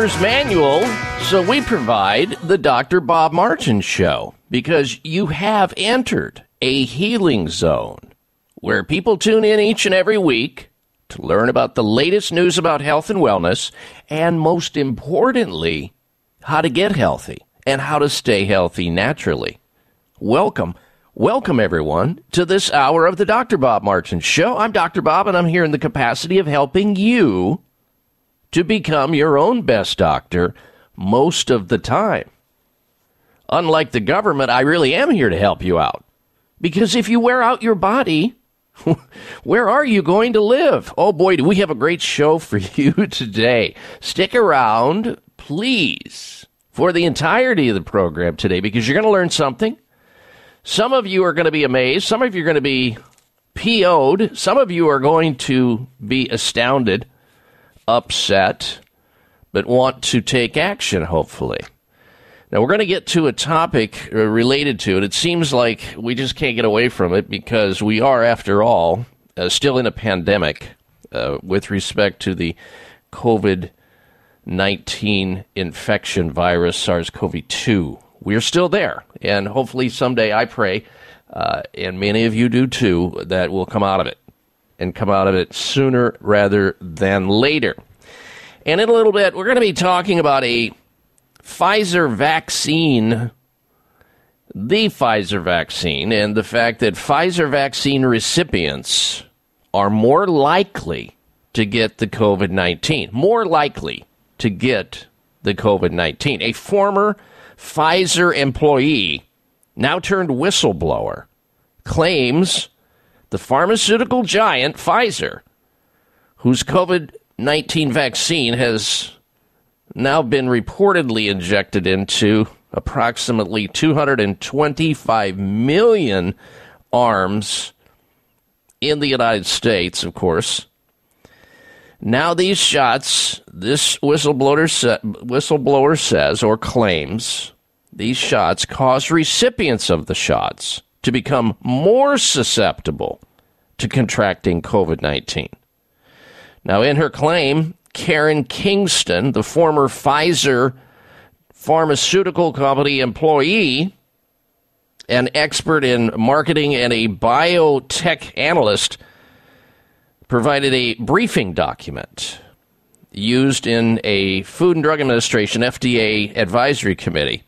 Owner's manual, so we provide the Dr. Bob Martin Show because you have entered a healing zone where people tune in each and every week to learn about the latest news about health and wellness, and most importantly, how to get healthy and how to stay healthy naturally. Welcome. Welcome, everyone, to this hour of the Dr. Bob Martin Show. I'm Dr. Bob, and I'm here in the capacity of helping you to become your own best doctor most of the time. Unlike the government, I really am here to help you out. Because if you wear out your body, where are you going to live? Oh boy, do we have a great show for you today. Stick around, please, for the entirety of the program today because you're going to learn something. Some of you are going to be amazed. Some of you are going to be PO'd. Some of you are going to be astounded, upset, but want to take action, hopefully. Now, we're going to get to a topic uh, related to it. It seems like we just can't get away from it because we are, after all, uh, still in a pandemic uh, with respect to the COVID 19 infection virus, SARS CoV 2. We're still there. And hopefully, someday, I pray, uh, and many of you do too, that we'll come out of it and come out of it sooner rather than later. And in a little bit, we're going to be talking about a Pfizer vaccine, the Pfizer vaccine, and the fact that Pfizer vaccine recipients are more likely to get the COVID 19. More likely to get the COVID 19. A former Pfizer employee, now turned whistleblower, claims the pharmaceutical giant Pfizer, whose COVID 19 vaccine has now been reportedly injected into approximately 225 million arms in the United States, of course. Now, these shots, this whistleblower, sa- whistleblower says or claims, these shots cause recipients of the shots to become more susceptible to contracting COVID 19. Now, in her claim, Karen Kingston, the former Pfizer pharmaceutical company employee, an expert in marketing and a biotech analyst, provided a briefing document used in a Food and Drug Administration FDA advisory committee.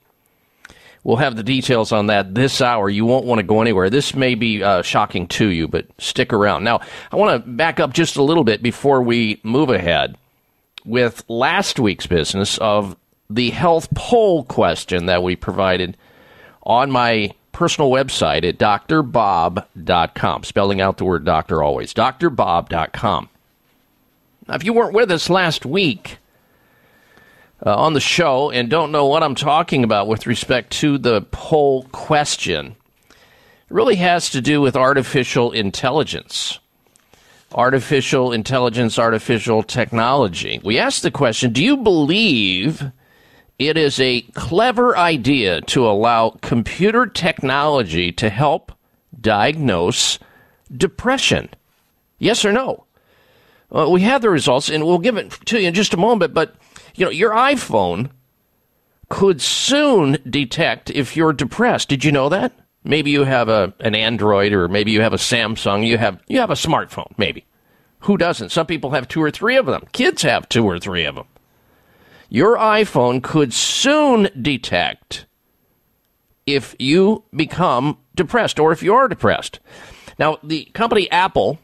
We'll have the details on that this hour. You won't want to go anywhere. This may be uh, shocking to you, but stick around. Now, I want to back up just a little bit before we move ahead with last week's business of the health poll question that we provided on my personal website at drbob.com, spelling out the word doctor always, drbob.com. Now, if you weren't with us last week uh, on the show and don't know what I'm talking about with respect to the poll question, it really has to do with artificial intelligence. Artificial intelligence, artificial technology. We asked the question Do you believe it is a clever idea to allow computer technology to help diagnose depression? Yes or no? Uh, we have the results, and we'll give it to you in just a moment. But you know, your iPhone could soon detect if you're depressed. Did you know that? Maybe you have a an Android, or maybe you have a Samsung. You have you have a smartphone. Maybe who doesn't? Some people have two or three of them. Kids have two or three of them. Your iPhone could soon detect if you become depressed or if you're depressed. Now, the company Apple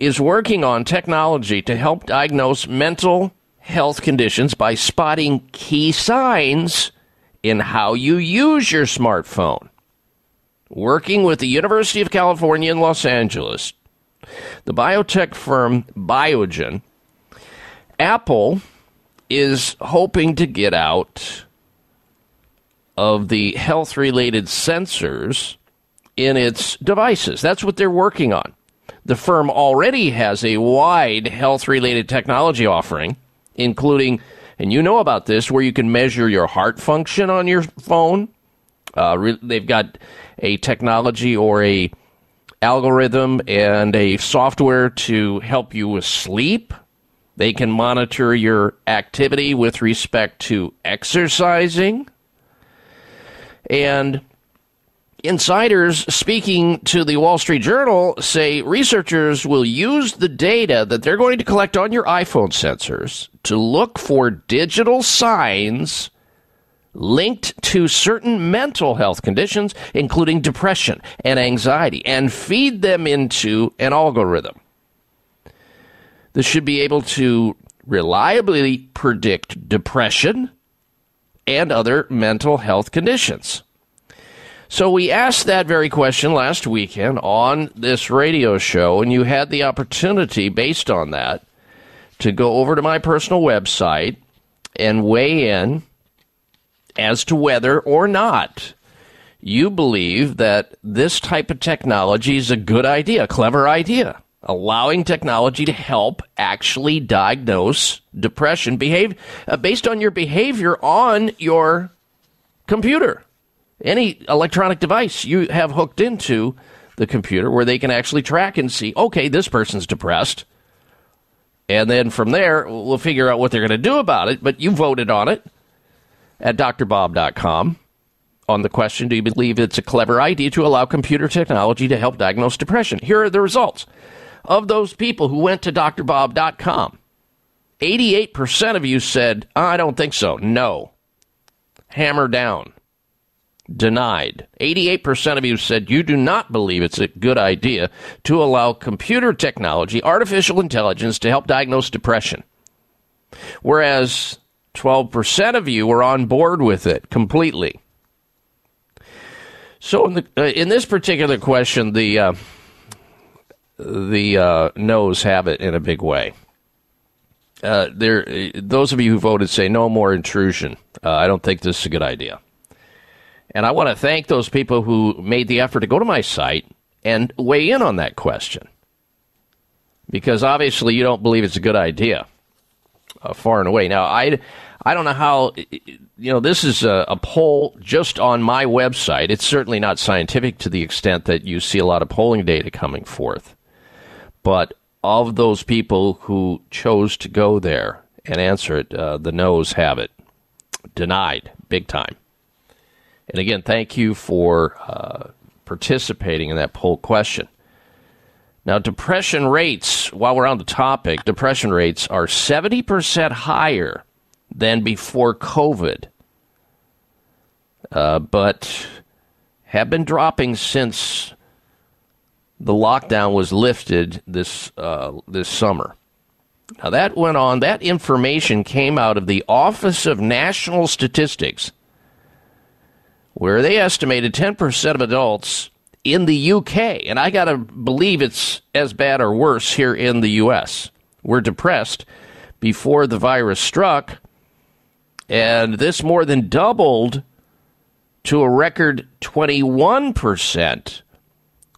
is working on technology to help diagnose mental health conditions by spotting key signs in how you use your smartphone. Working with the University of California in Los Angeles, the biotech firm Biogen, Apple is hoping to get out of the health related sensors in its devices. That's what they're working on. The firm already has a wide health related technology offering, including, and you know about this, where you can measure your heart function on your phone. Uh, re- they've got a technology or a algorithm and a software to help you with sleep. They can monitor your activity with respect to exercising. And insiders speaking to the Wall Street Journal say researchers will use the data that they're going to collect on your iPhone sensors to look for digital signs linked to certain mental health conditions, including depression and anxiety, and feed them into an algorithm. This should be able to reliably predict depression and other mental health conditions. So we asked that very question last weekend on this radio show, and you had the opportunity, based on that, to go over to my personal website and weigh in as to whether or not you believe that this type of technology is a good idea, a clever idea, allowing technology to help actually diagnose depression behave uh, based on your behavior on your computer any electronic device you have hooked into the computer where they can actually track and see, okay, this person's depressed. And then from there, we'll figure out what they're going to do about it. But you voted on it at drbob.com on the question Do you believe it's a clever idea to allow computer technology to help diagnose depression? Here are the results. Of those people who went to drbob.com, 88% of you said, I don't think so. No. Hammer down denied. 88% of you said you do not believe it's a good idea to allow computer technology, artificial intelligence, to help diagnose depression. Whereas 12% of you were on board with it completely. So in, the, uh, in this particular question, the uh, the uh, no's have it in a big way. Uh, there, those of you who voted say no more intrusion. Uh, I don't think this is a good idea. And I want to thank those people who made the effort to go to my site and weigh in on that question. Because obviously you don't believe it's a good idea. uh, far and away. Now, I, I don't know how, you know, this is a, a poll just on my website. It's certainly not scientific to the extent that you see a lot of polling data coming forth. But of those people who chose to go there and answer it, uh, the no's have it. Denied, big time. And again, thank you for uh, participating in that poll question. Now, depression rates, while we're on the topic, depression rates are 70% higher than before COVID, uh, but have been dropping since the lockdown was lifted this uh, this summer. Now that went on. That information came out of the Office of National Statistics, where they estimated 10% of adults in the UK, and I got to believe it's as bad or worse here in the US. We're depressed before the virus struck, and this more than doubled to a record 21%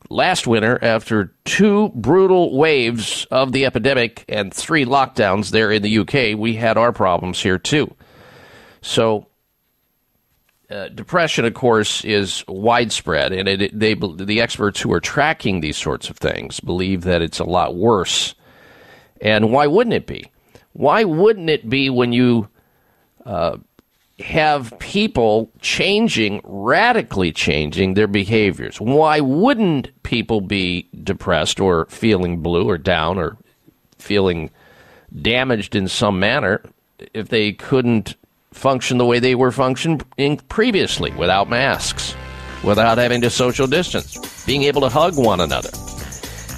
last winter after two brutal waves of the epidemic and three lockdowns there in the UK. We had our problems here too. So, uh, depression, of course, is widespread, and it, they, the experts who are tracking these sorts of things believe that it's a lot worse. And why wouldn't it be? Why wouldn't it be when you uh, have people changing, radically changing their behaviors? Why wouldn't people be depressed or feeling blue or down or feeling damaged in some manner if they couldn't function the way they were functioning previously without masks, without having to social distance, being able to hug one another,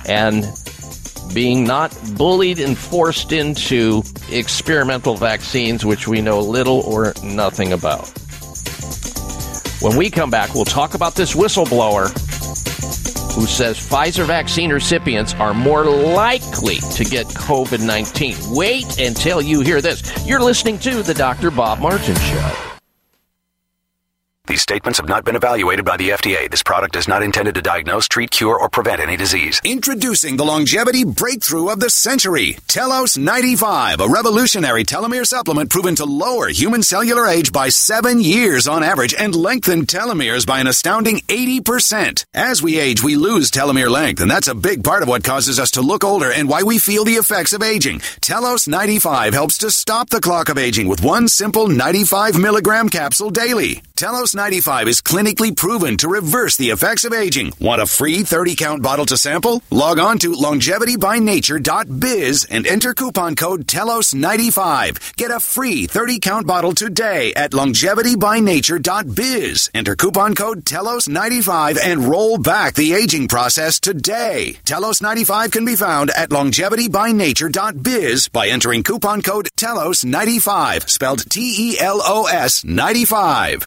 and being not bullied and forced into experimental vaccines, which we know little or nothing about. When we come back, we'll talk about this whistleblower who says Pfizer vaccine recipients are more likely to get COVID 19. Wait until you hear this. You're listening to The Dr. Bob Martin Show. These statements have not been evaluated by the FDA. This product is not intended to diagnose, treat, cure, or prevent any disease. Introducing the longevity breakthrough of the century, Telos 95, a revolutionary telomere supplement proven to lower human cellular age by seven years on average and lengthen telomeres by an astounding 80%. As we age, we lose telomere length, and that's a big part of what causes us to look older and why we feel the effects of aging. Telos 95 helps to stop the clock of aging with one simple 95 milligram capsule daily. Telos 95 is clinically proven to reverse the effects of aging. Want a free 30 count bottle to sample? Log on to longevitybynature.biz and enter coupon code TELOS95. Get a free 30 count bottle today at longevitybynature.biz. Enter coupon code TELOS95 and roll back the aging process today. TELOS95 can be found at longevitybynature.biz by entering coupon code TELOS95, spelled T E L O S 95.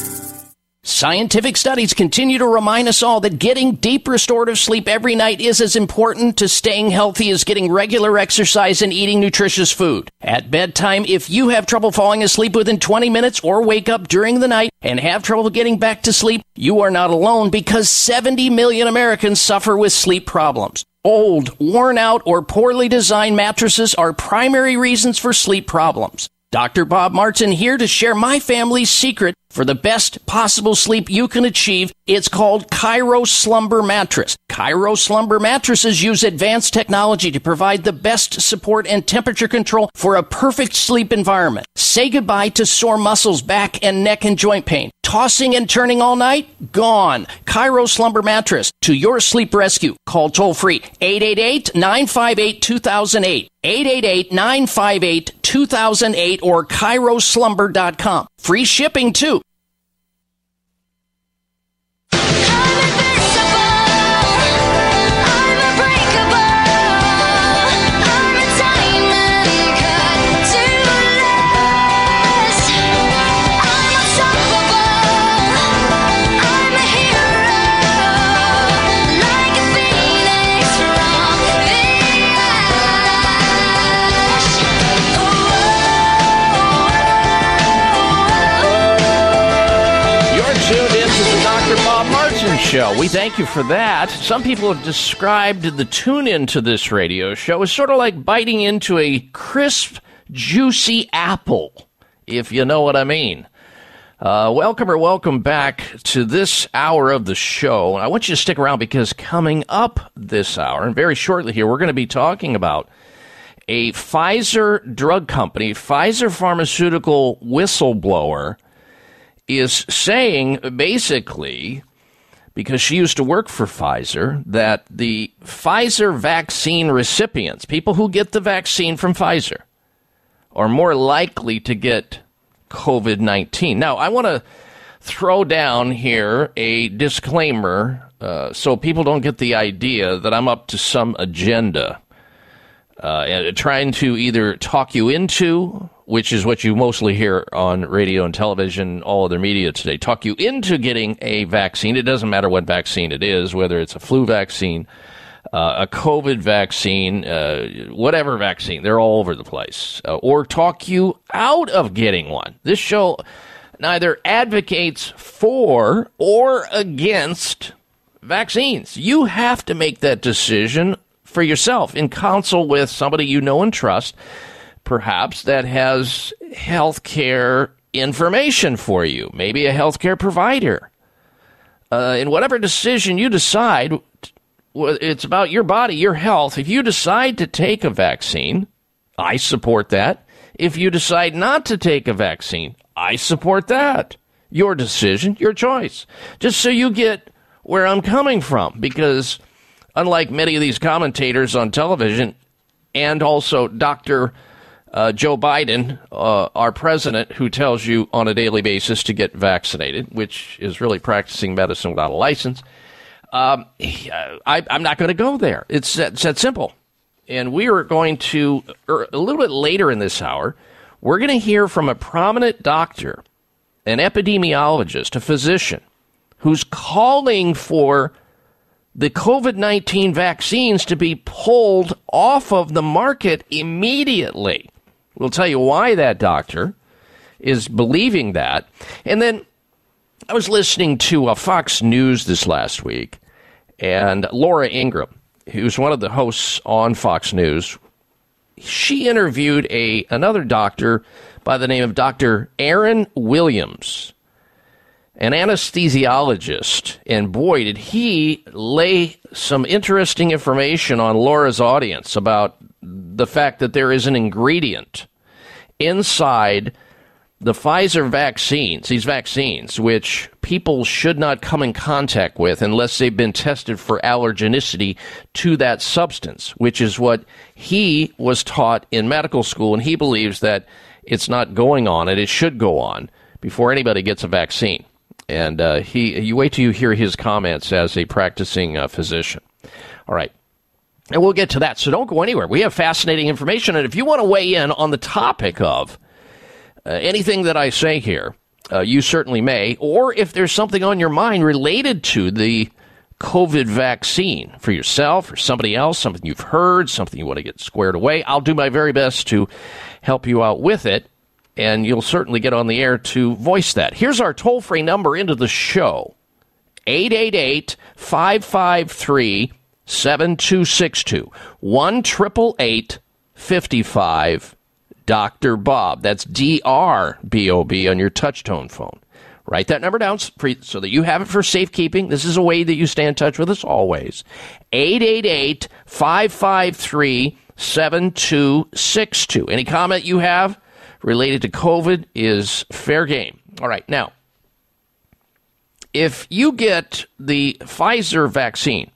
Scientific studies continue to remind us all that getting deep restorative sleep every night is as important to staying healthy as getting regular exercise and eating nutritious food. At bedtime, if you have trouble falling asleep within 20 minutes or wake up during the night and have trouble getting back to sleep, you are not alone because 70 million Americans suffer with sleep problems. Old, worn out, or poorly designed mattresses are primary reasons for sleep problems. Dr. Bob Martin here to share my family's secret for the best possible sleep you can achieve. It's called Cairo Slumber Mattress. Cairo Slumber mattresses use advanced technology to provide the best support and temperature control for a perfect sleep environment. Say goodbye to sore muscles, back and neck and joint pain. Tossing and turning all night? Gone. Cairo Slumber mattress to your sleep rescue. Call toll free 888 958 2008. 888 958 2008 or CairoSlumber.com. Free shipping too. Show. We thank you for that. Some people have described the tune in to this radio show as sort of like biting into a crisp, juicy apple, if you know what I mean. Uh, welcome or welcome back to this hour of the show. And I want you to stick around because coming up this hour, and very shortly here, we're going to be talking about a Pfizer drug company, Pfizer pharmaceutical whistleblower is saying basically, because she used to work for Pfizer, that the Pfizer vaccine recipients, people who get the vaccine from Pfizer, are more likely to get COVID 19. Now, I want to throw down here a disclaimer uh, so people don't get the idea that I'm up to some agenda. Uh, trying to either talk you into, which is what you mostly hear on radio and television, all other media today, talk you into getting a vaccine. It doesn't matter what vaccine it is, whether it's a flu vaccine, uh, a COVID vaccine, uh, whatever vaccine, they're all over the place, uh, or talk you out of getting one. This show neither advocates for or against vaccines. You have to make that decision for yourself in counsel with somebody you know and trust, perhaps that has health care information for you, maybe a healthcare provider. Uh, in whatever decision you decide, it's about your body, your health. If you decide to take a vaccine, I support that. If you decide not to take a vaccine, I support that. Your decision, your choice. Just so you get where I'm coming from, because unlike many of these commentators on television, and also Dr. Uh, Joe Biden, uh, our president, who tells you on a daily basis to get vaccinated, which is really practicing medicine without a license. Um, I, am not going to go there. It's that, it's that simple. And we are going to, er, a little bit later in this hour, we're going to hear from a prominent doctor, an epidemiologist, a physician, who's calling for the COVID 19 vaccines to be pulled off of the market immediately. We'll tell you why that doctor is believing that. And then I was listening to uh, Fox News this last week, and Laura Ingraham, who's one of the hosts on Fox News, she interviewed a another doctor by the name of Dr. Aaron Williams, an anesthesiologist, and boy, did he lay some interesting information on Laura's audience about the fact that there is an ingredient inside the Pfizer vaccines, these vaccines, which people should not come in contact with unless they've been tested for allergenicity to that substance, which is what he was taught in medical school, and he believes that it's not going on and it should go on before anybody gets a vaccine. And uh, he, you wait till you hear his comments as a practicing uh, physician. All right. And we'll get to that. So don't go anywhere. We have fascinating information. And if you want to weigh in on the topic of uh, anything that I say here, uh, you certainly may. Or if there's something on your mind related to the COVID vaccine for yourself or somebody else, something you've heard, something you want to get squared away, I'll do my very best to help you out with it. And you'll certainly get on the air to voice that. Here's our toll free number into the show 888 553 7262 1 55 Dr. Bob. That's D R B O B on your touchtone phone. Write that number down so that you have it for safekeeping. This is a way that you stay in touch with us always. 888 553 7262. Any comment you have related to COVID is fair game. All right, now, if you get the Pfizer vaccine,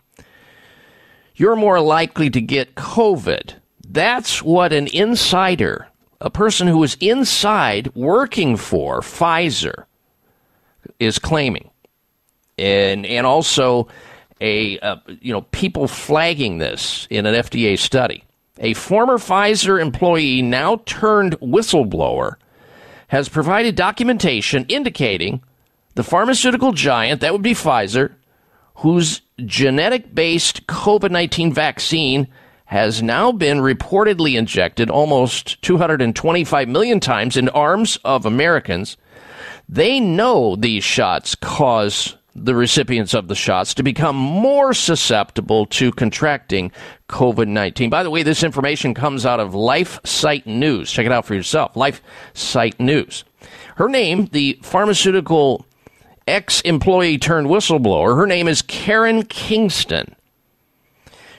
you're more likely to get COVID. That's what an insider, a person who is inside working for Pfizer, is claiming. And, and also, a uh, you know people flagging this in an FDA study. A former Pfizer employee, now turned whistleblower, has provided documentation indicating the pharmaceutical giant, that would be Pfizer, whose genetic based COVID 19 vaccine has now been reportedly injected almost 225 million times in arms of Americans. They know these shots cause the recipients of the shots to become more susceptible to contracting COVID 19. By the way, this information comes out of Life Site News. Check it out for yourself. Life Site News. Her name, the pharmaceutical ex employee turned whistleblower, her name is Karen Kingston.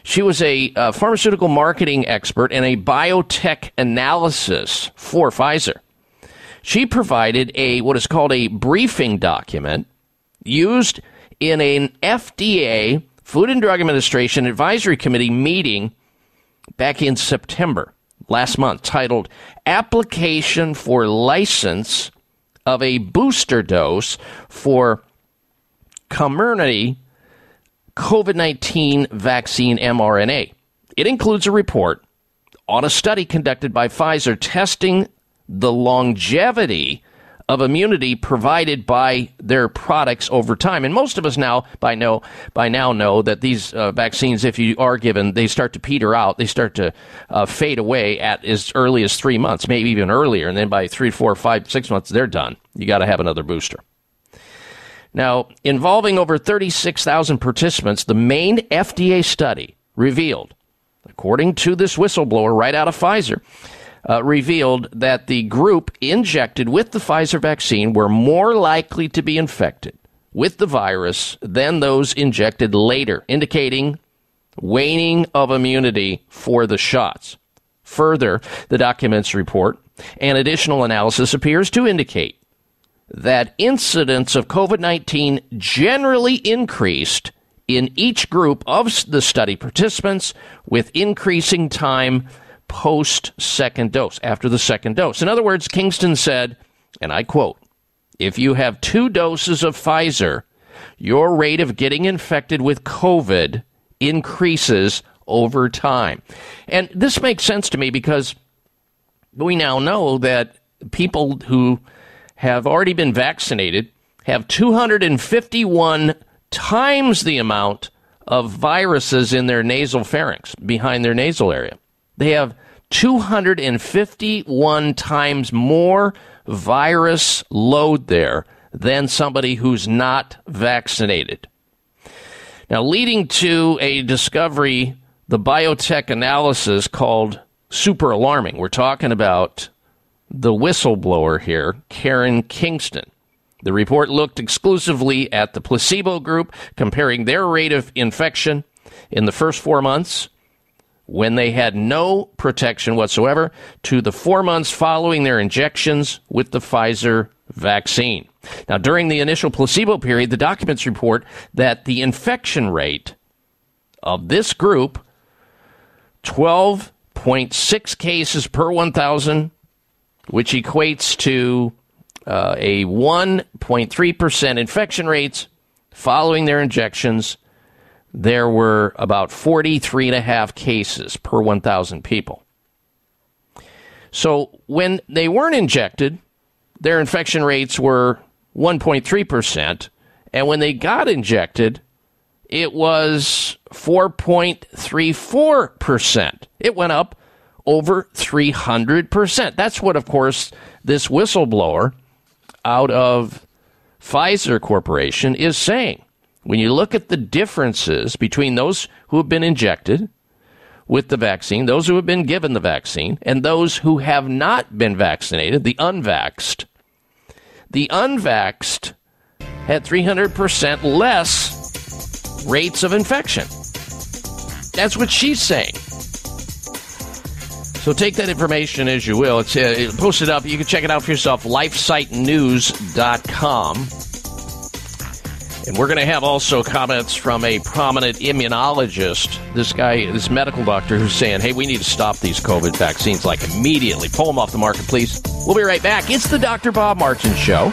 She was a, uh, pharmaceutical marketing expert and a biotech analysis for Pfizer. She provided a what is called a briefing document used in an FDA Food and Drug Administration Advisory Committee meeting back in September last month titled Application for License of a Booster Dose for Comirnaty COVID 19 Vaccine mRNA. It includes a report on a study conducted by Pfizer testing the longevity of immunity provided by their products over time. And most of us now by know by now know that these uh, vaccines, if you are given, they start to peter out. They start to uh, fade away at as early as three months, maybe even earlier. And then by three, four, five, six months, they're done. You got to have another booster. Now, involving over 36,000 participants, the main FDA study revealed, according to this whistleblower right out of Pfizer, uh, revealed that the group injected with the Pfizer vaccine were more likely to be infected with the virus than those injected later, indicating waning of immunity for the shots. Further, the documents report an additional analysis appears to indicate that incidence of COVID 19 generally increased in each group of the study participants with increasing time post second dose, after the second dose. In other words, Kingston said, and I quote, if you have two doses of Pfizer, your rate of getting infected with COVID increases over time. And this makes sense to me because we now know that people who have already been vaccinated have 251 times the amount of viruses in their nasal pharynx, behind their nasal area. They have 251 times more virus load there than somebody who's not vaccinated. Now, leading to a discovery, the biotech analysis called super alarming. We're talking about the whistleblower here, Karen Kingston. The report looked exclusively at the placebo group, comparing their rate of infection in the first four months when they had no protection whatsoever to the four months following their injections with the Pfizer vaccine. Now, during the initial placebo period, the documents report that the infection rate of this group 12.6 cases per 1,000, which equates to uh, a 1.3% infection rates following their injections there were about 43 and a half cases per 1,000 people. So when they weren't injected, their infection rates were 1.3%. And when they got injected, it was 4.34%. It went up over 300%. That's what, of course, this whistleblower out of Pfizer Corporation is saying when you look at the differences between those who have been injected with the vaccine, those who have been given the vaccine, and those who have not been vaccinated, the unvaxxed, the unvaxxed had 300% less rates of infection. That's what she's saying. So take that information as you will. It's uh, posted up. You can check it out for yourself. LifeSiteNews.com. And we're going to have also comments from a prominent immunologist, this guy, this medical doctor, who's saying, hey, we need to stop these COVID vaccines like immediately. Pull them off the market, please. We'll be right back. It's the Dr. Bob Martin Show.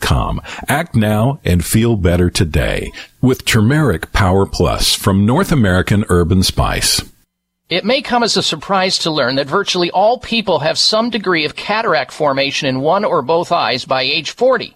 com. Act now and feel better today with Turmeric Power Plus from North American Herb & Spice. It may come as a surprise to learn that virtually all people have some degree of cataract formation in one or both eyes by age 40.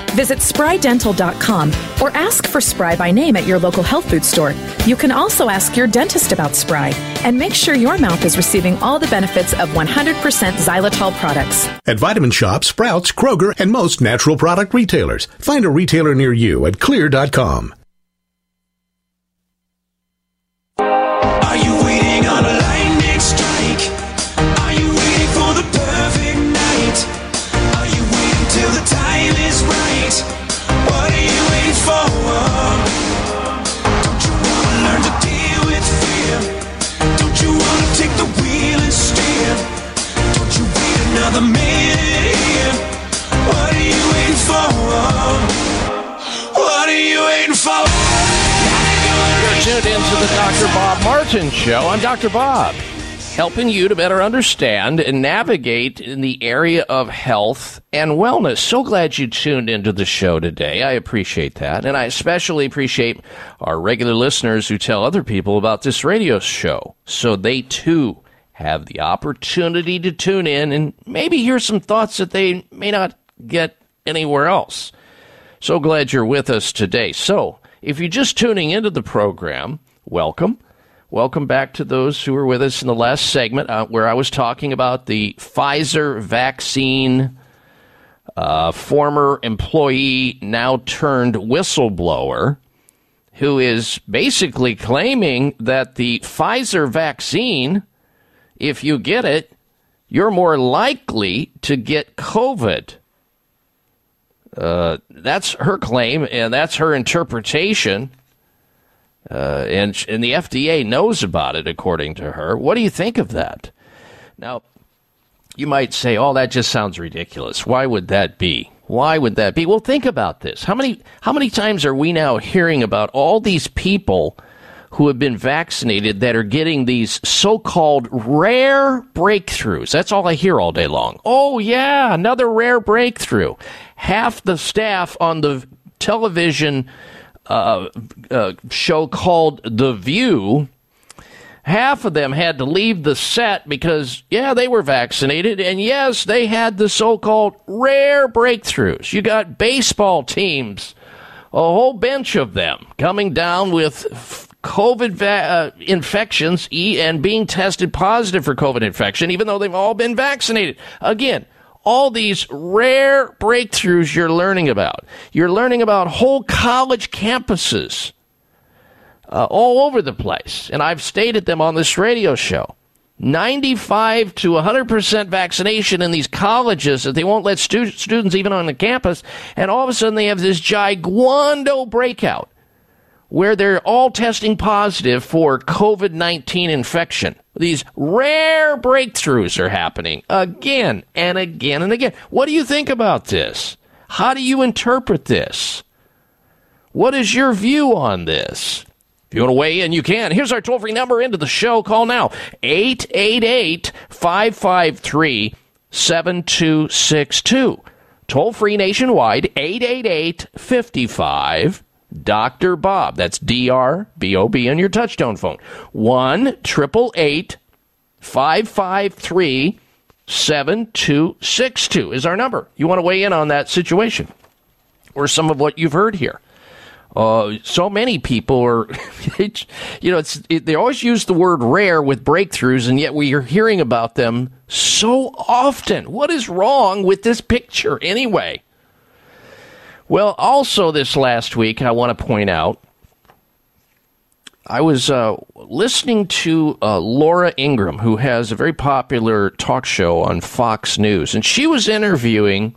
Visit sprydental.com or ask for Spry by name at your local health food store. You can also ask your dentist about Spry and make sure your mouth is receiving all the benefits of 100% xylitol products. At Vitamin Shoppe, Sprouts, Kroger, and most natural product retailers. Find a retailer near you at xlear.com. the Dr. Bob Martin Show. I'm Dr. Bob, helping you to better understand and navigate in the area of health and wellness. So glad you tuned into the show today. I appreciate that. And I especially appreciate our regular listeners who tell other people about this radio show so they too have the opportunity to tune in and maybe hear some thoughts that they may not get anywhere else. So glad you're with us today. So, if you're just tuning into the program, welcome. Welcome back to those who were with us in the last segment uh, where I was talking about the Pfizer vaccine uh, former employee, now turned whistleblower, who is basically claiming that the Pfizer vaccine, if you get it, you're more likely to get COVID. Uh, that's her claim, and that's her interpretation. Uh, and, and the FDA knows about it, according to her. What do you think of that? Now, you might say, oh, that just sounds ridiculous. Why would that be? Why would that be? Well, think about this. How many, how many times are we now hearing about all these people who have been vaccinated that are getting these so-called rare breakthroughs? That's all I hear all day long. Oh, yeah, another rare breakthrough. Half the staff on the television uh, uh, show called The View half of them had to leave the set because, yeah, they were vaccinated, and yes, they had the so called rare breakthroughs. You got baseball teams, a whole bunch of them coming down with COVID va- uh, infections and being tested positive for COVID infection, even though they've all been vaccinated. Again, all these rare breakthroughs you're learning about. You're learning about whole college campuses uh, all over the place. And I've stated them on this radio show. 95 to 100% vaccination in these colleges that they won't let stu- students even on the campus. And all of a sudden they have this giguando breakout where they're all testing positive for COVID 19 infection. These rare breakthroughs are happening again and again and again. What do you think about this? How do you interpret this? What is your view on this? If you want to weigh in, you can. Here's our toll free number into the show. Call now 888 553 7262. Toll free nationwide 888 55 Dr. Bob. That's D R B O B on your touchtone phone. 1 888 553 7262 is our number. You want to weigh in on that situation or some of what you've heard here. Uh, so many people are, you know, it's, it, they always use the word rare with breakthroughs, and yet we are hearing about them so often. What is wrong with this picture anyway? Well, also this last week, I want to point out, I was uh, listening to uh, Laura Ingraham, who has a very popular talk show on Fox News, and she was interviewing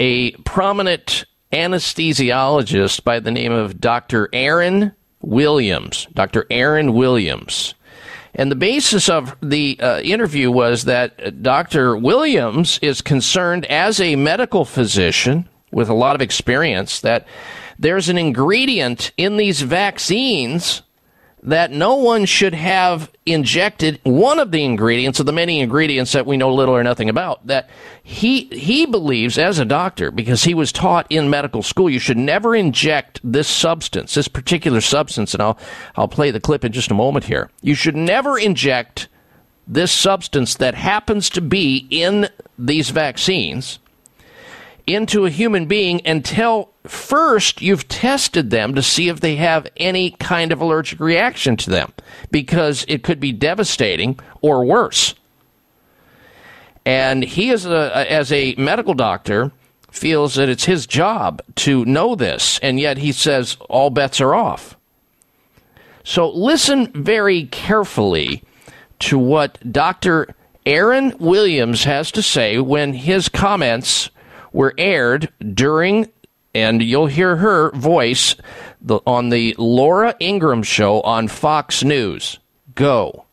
a prominent anesthesiologist by the name of Dr. Aaron Williams. Dr. Aaron Williams. And the basis of the uh, interview was that Dr. Williams is concerned as a medical physician with a lot of experience that there's an ingredient in these vaccines that no one should have injected one of the ingredients of the many ingredients that we know little or nothing about that he he believes as a doctor because he was taught in medical school you should never inject this substance this particular substance and I'll I'll play the clip in just a moment here. You should never inject this substance that happens to be in these vaccines into a human being until first you've tested them to see if they have any kind of allergic reaction to them because it could be devastating or worse. And he is a, as a medical doctor feels that it's his job to know this and yet he says all bets are off. So listen very carefully to what Dr. Aaron Williams has to say when his comments were aired during, and you'll hear her voice the, on the Laura Ingraham show on Fox News. Go.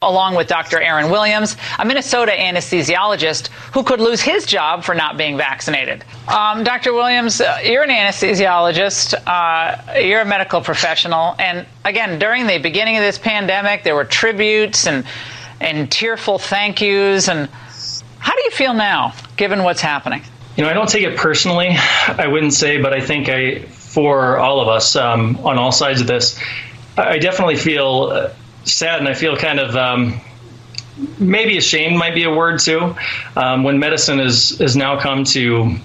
Along with Dr. Aaron Williams, a Minnesota anesthesiologist who could lose his job for not being vaccinated. Um, Dr. Williams, uh, you're an anesthesiologist, uh, you're a medical professional, and again, during the beginning of this pandemic, there were tributes and and tearful thank yous. And how do you feel now, given what's happening? You know, I don't take it personally, I wouldn't say, but I think I, for all of us um, on all sides of this, I definitely feel uh, sad and I feel kind of um, maybe ashamed might be a word too um, when medicine is has now come to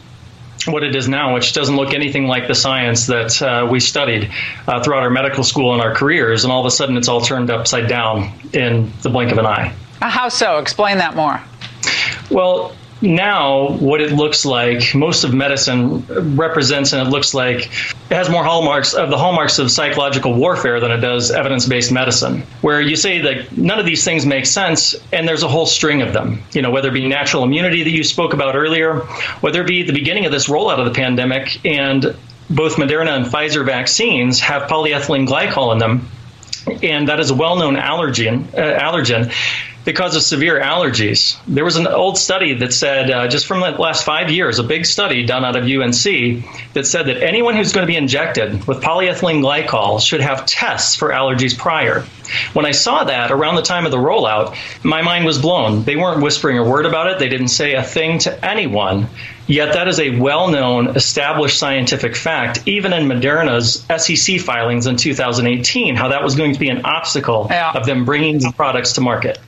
what it is now, which doesn't look anything like the science that uh, we studied uh, throughout our medical school and our careers, and all of a sudden it's all turned upside down in the blink of an eye. Uh, How so? Explain that more. Well, now what it looks like most of medicine represents and it looks like it has more hallmarks of the hallmarks of psychological warfare than it does evidence-based medicine where you say that none of these things make sense and there's a whole string of them you know whether it be natural immunity that you spoke about earlier whether it be the beginning of this rollout of the pandemic and both Moderna and Pfizer vaccines have polyethylene glycol in them, and that is a well-known allergen. Uh, allergen because of severe allergies. There was an old study that said, uh, just from the last five years, a big study done out of UNC that said that anyone who's going to be injected with polyethylene glycol should have tests for allergies prior. When I saw that around the time of the rollout, my mind was blown. They weren't whispering a word about it, they didn't say a thing to anyone. Yet that is a well known, established scientific fact, even in Moderna's SEC filings in 2018, how that was going to be an obstacle of them bringing the products to market.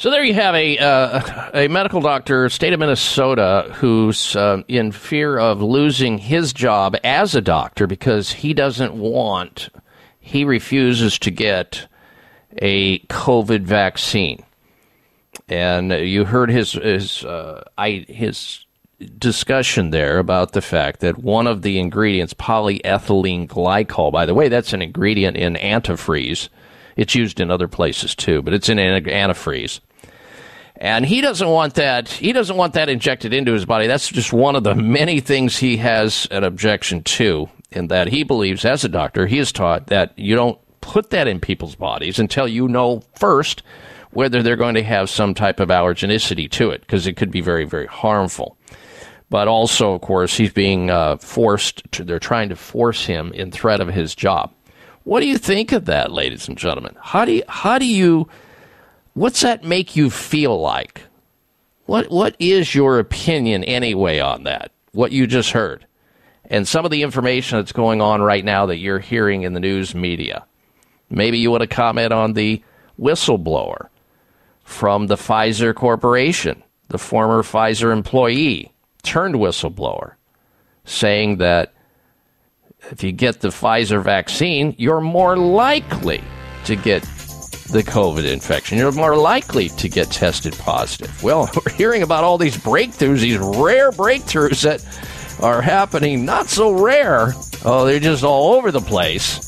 So there you have a uh, a medical doctor, state of Minnesota, who's uh, in fear of losing his job as a doctor because he doesn't want, he refuses to get a COVID vaccine. And you heard his his uh, I, his discussion there about the fact that one of the ingredients, polyethylene glycol, by the way, that's an ingredient in antifreeze. It's used in other places too, but it's in antifreeze and he doesn't want that he doesn't want that injected into his body. That's just one of the many things he has an objection to in that he believes as a doctor he is taught that you don't put that in people's bodies until you know first whether they're going to have some type of allergenicity to it because it could be very very harmful. But also of course he's being uh, forced to, they're trying to force him in threat of his job. What do you think of that ladies and gentlemen? How do you how do you What's that make you feel like? What what is your opinion anyway on that? What you just heard. And some of the information that's going on right now that you're hearing in the news media. Maybe you want to comment on the whistleblower from the Pfizer Corporation, the former Pfizer employee turned whistleblower, saying that if you get the Pfizer vaccine, you're more likely to get the COVID infection. You're more likely to get tested positive. Well, we're hearing about all these breakthroughs, these rare breakthroughs that are happening. Not so rare. Oh, they're just all over the place.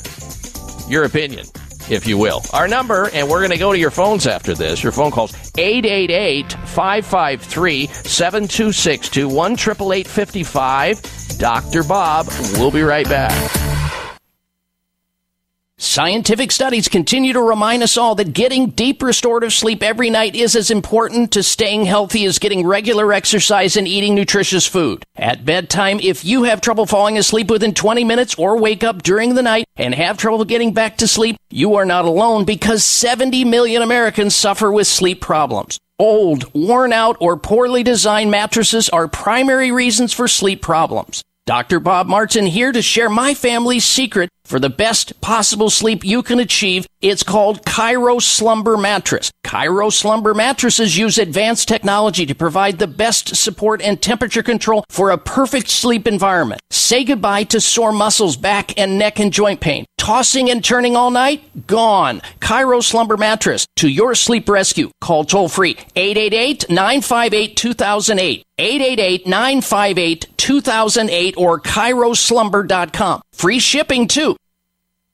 Your opinion, if you will. Our number, and we're going to go to your phones after this. Your phone calls 888 553 7262 1 55 Dr. Bob. We'll be right back. Scientific studies continue to remind us all that getting deep restorative sleep every night is as important to staying healthy as getting regular exercise and eating nutritious food. At bedtime, if you have trouble falling asleep within 20 minutes or wake up during the night and have trouble getting back to sleep, you are not alone because 70 million Americans suffer with sleep problems. Old, worn out, or poorly designed mattresses are primary reasons for sleep problems. Dr. Bob Martin here to share my family's secret for the best possible sleep you can achieve. It's called Kairo Slumber Mattress. Kairo Slumber mattresses use advanced technology to provide the best support and temperature control for a perfect sleep environment. Say goodbye to sore muscles, back and neck and joint pain. Tossing and turning all night? Gone. Kairo Slumber Mattress to your sleep rescue. Call toll free 888-958-2008. 888-958-2008 or kairoslumber.com. Free shipping too.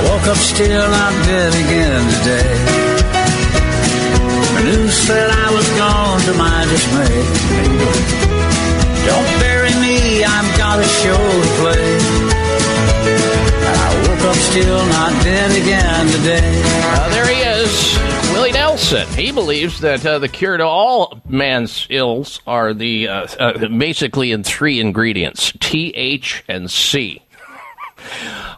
I woke up still not dead again today. The news said I was gone to my dismay. Don't bury me, I've got a show to play. I woke up still not dead again today. Uh, there he is, Willie Nelson. He believes that uh, the cure to all man's ills are the uh, uh, basically in three ingredients: T, H, and C.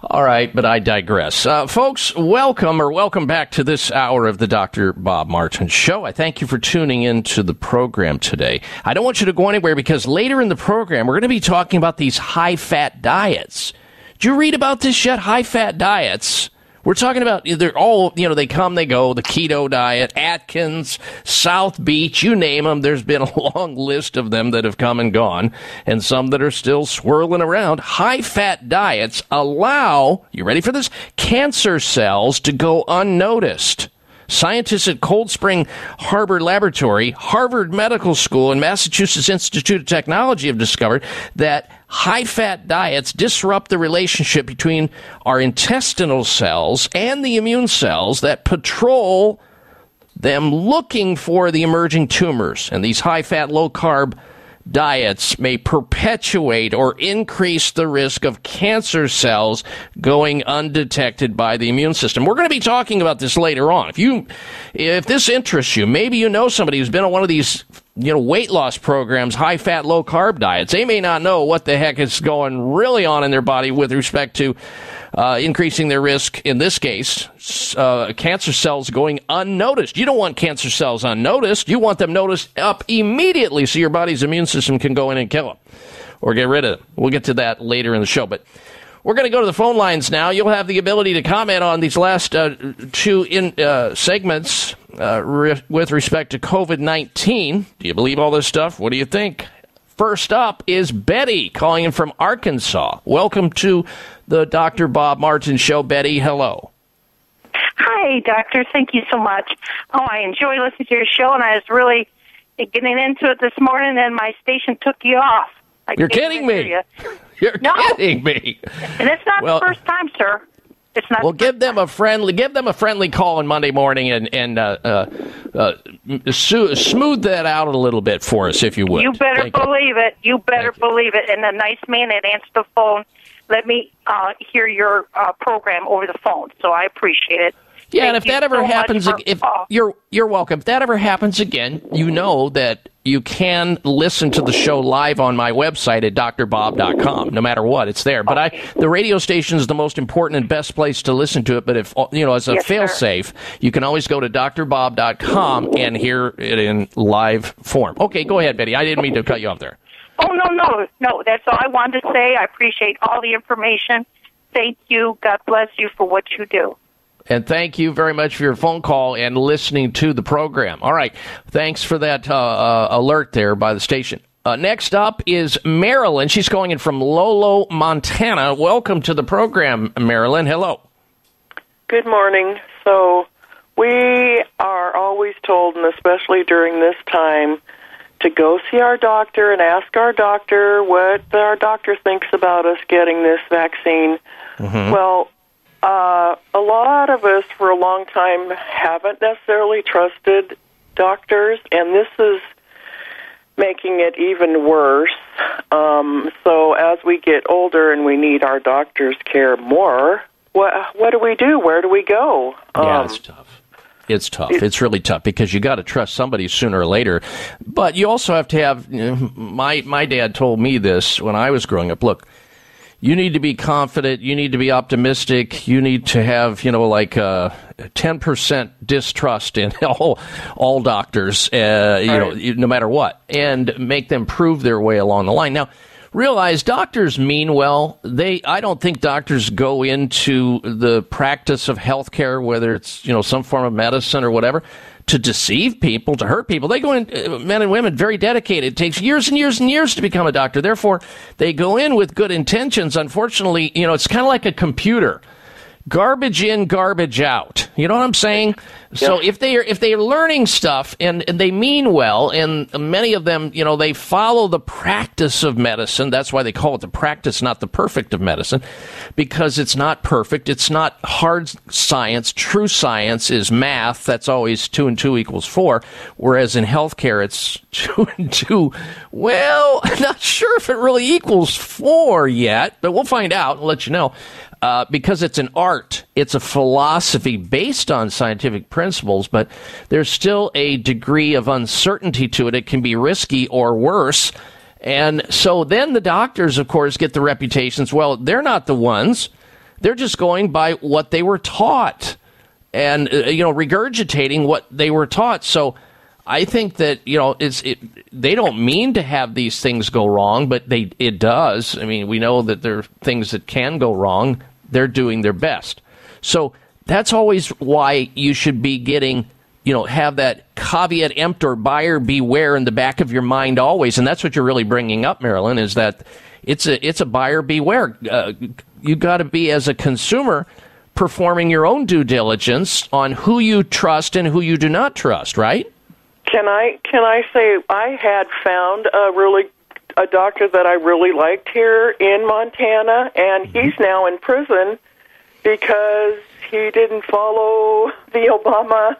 All right, but I digress. Uh, folks, welcome or welcome back to this hour of the Dr. Bob Martin Show. I thank you for tuning in to the program today. I don't want you to go anywhere because later in the program, we're going to be talking about these high fat diets. Did you read about this yet? High fat diets. We're talking about they're all you know they come they go the keto diet Atkins South Beach you name them there's been a long list of them that have come and gone and some that are still swirling around. High fat diets allow you ready for this? Cancer cells to go unnoticed Scientists at Cold Spring Harbor Laboratory, Harvard Medical School, and Massachusetts Institute of Technology have discovered that high fat diets disrupt the relationship between our intestinal cells and the immune cells that patrol them looking for the emerging tumors. And these high fat, low carb diets may perpetuate or increase the risk of cancer cells going undetected by the immune system. We're going to be talking about this later on. If you if this interests you, maybe you know somebody who's been on one of these you know weight loss programs, high fat, low carb diets. They may not know what the heck is going really on in their body with respect to uh, increasing their risk, in this case, uh, cancer cells going unnoticed. You don't want cancer cells unnoticed. You want them noticed up immediately so your body's immune system can go in and kill them or get rid of them. We'll get to that later in the show. But we're going to go to the phone lines now. You'll have the ability to comment on these last uh, two in, uh, segments uh, re- with respect to COVID 19. Do you believe all this stuff? What do you think? First up is Betty calling in from Arkansas. Welcome to the Dr. Bob Martin Show. Betty, hello. Hi, Doctor. Thank you so much. Oh, I enjoy listening to your show, and I was really getting into it this morning, and my station took you off. I You're kidding me. you. You're No. kidding me. And it's not Well- the first time, sir. It's not. Well, give them a friendly, give them a friendly call on Monday morning, and and uh, uh, uh, smooth that out a little bit for us, if you would. You better Thank you. believe it. You better believe it. And the nice man that answered the phone let me uh, hear your uh, program over the phone. So I appreciate it. Yeah, and if that ever so happens, for- if you're you're welcome. If that ever happens again, you know that you can listen to the show live on my website at drbob.com. No matter what, it's there. But I, the radio station is the most important and best place to listen to it. But if you know, as a Yes, sir. you can always go to drbob.com and hear it in live form. Okay, go ahead, Betty. I didn't mean to cut you off there. Oh no, no, no. That's all I wanted to say. I appreciate all the information. Thank you. God bless you for what you do. And thank you very much for your phone call and listening to the program. All right. Thanks for that uh, uh, alert there by the station. Uh, next up is Marilyn. She's calling in from Lolo, Montana. Welcome to the program, Marilyn. Hello. Good morning. So, we are always told, and especially during this time, to go see our doctor and ask our doctor what our doctor thinks about us getting this vaccine. Well, uh, a lot of us for a long time haven't necessarily trusted doctors, and this is making it even worse. Um, so as we get older and we need our doctor's care more, what what do we do? Where do we go? yeah, Um, it's tough. It's tough. It's really tough because you got to trust somebody sooner or later. But you also have to have. You know, my my dad told me this when I was growing up. Look, you need to be confident. You need to be optimistic. You need to have you know like ten percent distrust in all all doctors. Uh, you know, no matter what, and make them prove their way along the line. Now realize doctors mean well. They, I don't think doctors go into the practice of healthcare, whether it's you know some form of medicine or whatever, to deceive people, to hurt people. They go in, uh, men and women, very dedicated. It takes years and years and years to become a doctor. Therefore, they go in with good intentions. Unfortunately, you know, it's kind of like a computer garbage in, garbage out. You know what I'm saying? So if they are if they are learning stuff and, and they mean well, and many of them, you know, they follow the practice of medicine. That's why they call it the practice, not the perfect of medicine, because it's not perfect. It's not hard science. True science is math. That's always two and two equals four. Whereas in healthcare, it's two and two. Well, I'm not sure if it really equals four yet, but we'll find out. I'll let you know uh, because it's an art, it's a philosophy based on scientific principles, but there's still a degree of uncertainty to it. It can be risky or worse. And so then the doctors, of course, get the reputations. Well, they're not the ones. They're just going by what they were taught and, uh, you know, regurgitating what they were taught. So I think that, you know, it's, it, they don't mean to have these things go wrong, but they, it does. I mean, we know that there are things that can go wrong. They're doing their best. So that's always why you should be getting, you know, have that caveat emptor, buyer beware in the back of your mind always. And that's what you're really bringing up, Marilyn, is that it's a, it's a buyer beware. Uh, you got to be as a consumer performing your own due diligence on who you trust and who you do not trust, right? Can I can I say I had found a really a doctor that I really liked here in Montana, and mm-hmm. he's now in prison because he didn't follow the Obama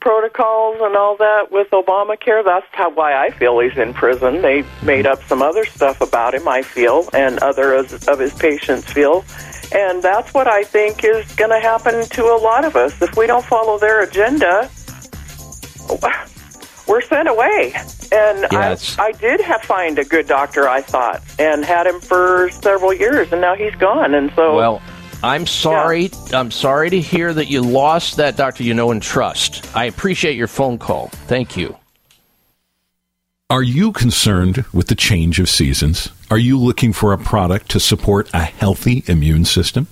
protocols and all that with Obamacare. That's how why I feel he's in prison. They made up some other stuff about him. I feel, and other of of his patients feel. And that's what I think is going to happen to a lot of us if we don't follow their agenda. We're sent away, and I, I did have find a good doctor. I thought, and had him for several years, and now he's gone. And so, Well, I'm sorry. I'm sorry to hear that you lost that doctor you know and trust. I appreciate your phone call. Thank you. Are you concerned with the change of seasons? Are you looking for a product to support a healthy immune system?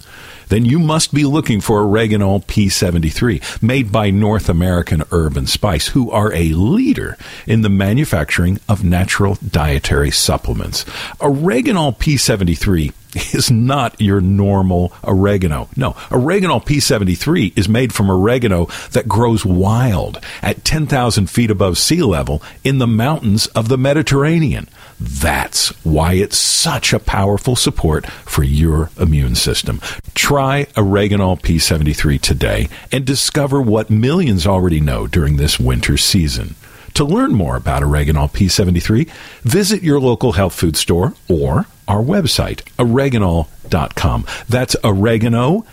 Then you must be looking for Oreganol P73, made by North American Herb and Spice, who are a leader in the manufacturing of natural dietary supplements. Oreganol P73 is not your normal oregano. No, Oreganol P73 is made from oregano that grows wild at 10,000 feet above sea level in the mountains of the Mediterranean. That's why it's such a powerful support for your immune system. Try Oreganol P73 today and discover what millions already know during this winter season. To learn more about Oreganol P73, visit your local health food store or our website, oreganol.com. That's oregano.l.com.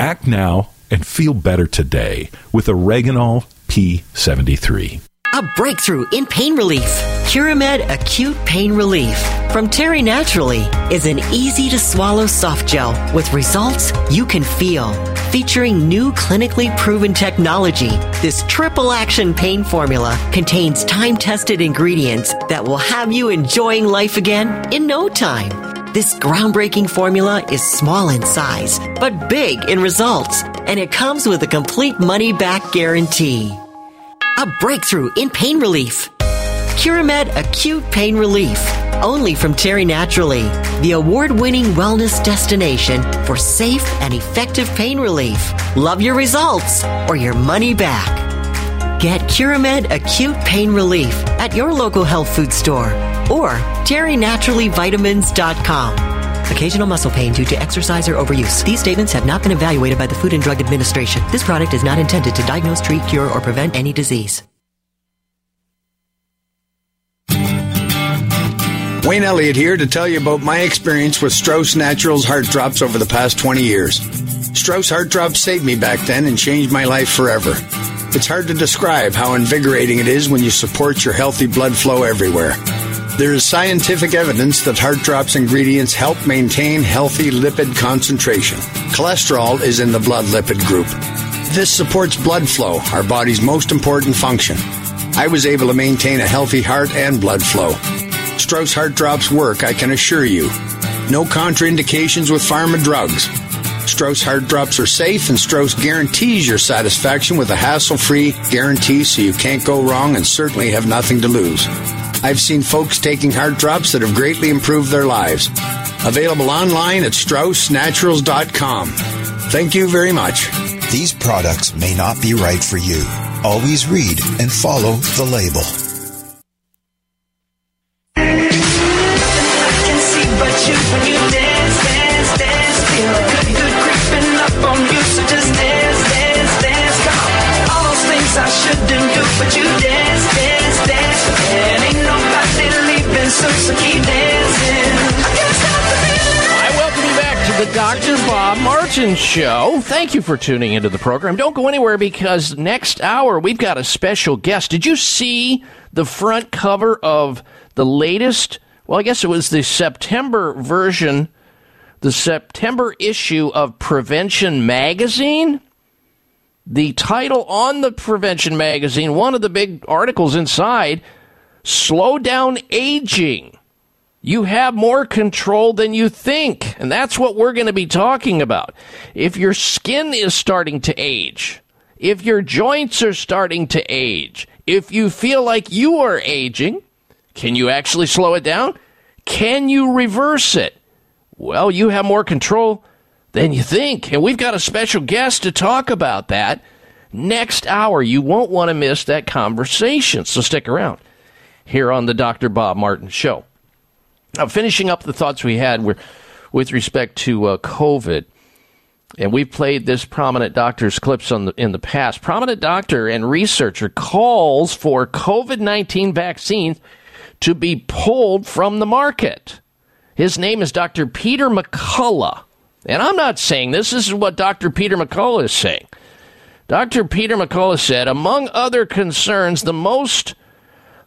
Act now and feel better today with Oreganol P73. A breakthrough in pain relief. Curamed Acute Pain Relief from Terry Naturally is an easy to swallow soft gel with results you can feel. Featuring new clinically proven technology, this triple action pain formula contains time tested ingredients that will have you enjoying life again in no time. This groundbreaking formula is small in size, but big in results, and it comes with a complete money back guarantee. A breakthrough in pain relief. Curamed Acute Pain Relief. Only from Terry Naturally, the award winning wellness destination for safe and effective pain relief. Love your results or your money back. Get Curamed Acute Pain Relief at your local health food store or terrynaturallyvitamins.com. Occasional muscle pain due to exercise or overuse. These statements have not been evaluated by the Food and Drug Administration. This product is not intended to diagnose, treat, cure, or prevent any disease. Wayne Elliott here to tell you about my experience with Strauss Naturals heart drops over the past 20 years. Strauss heart drops saved me back then and changed my life forever. It's hard to describe how invigorating it is when you support your healthy blood flow everywhere. There is scientific evidence that Heart Drops ingredients help maintain healthy lipid concentration. Cholesterol is in the blood lipid group. This supports blood flow, our body's most important function. I was able to maintain a healthy heart and blood flow. Strauss Heart Drops work, I can assure you. No contraindications with pharma drugs. Strauss Heart Drops are safe, and Strauss guarantees your satisfaction with a hassle free guarantee so you can't go wrong and certainly have nothing to lose. I've seen folks taking heart drops that have greatly improved their lives. Available online at StraussNaturals.com. Thank you very much. These products may not be right for you. Always read and follow the label. Martin Show. Thank you for tuning into the program. Don't go anywhere because next hour we've got a special guest. Did you see the front cover of the latest? Well, I guess it was the September version, the September issue of Prevention Magazine. The title on the Prevention Magazine, one of the big articles inside, Slow Down Aging. You have more control than you think. And that's what we're going to be talking about. If your skin is starting to age, if your joints are starting to age, if you feel like you are aging, can you actually slow it down? Can you reverse it? Well, you have more control than you think. And we've got a special guest to talk about that next hour. You won't want to miss that conversation. So stick around here on the Dr. Bob Martin Show. Now, finishing up the thoughts we had were, with respect to uh, COVID, and we've played this prominent doctor's clips on the, in the past. Prominent doctor and researcher calls for COVID 19 vaccines to be pulled from the market. His name is Dr. Peter McCullough. And I'm not saying this, this is what Dr. Peter McCullough is saying. Dr. Peter McCullough said, among other concerns, the most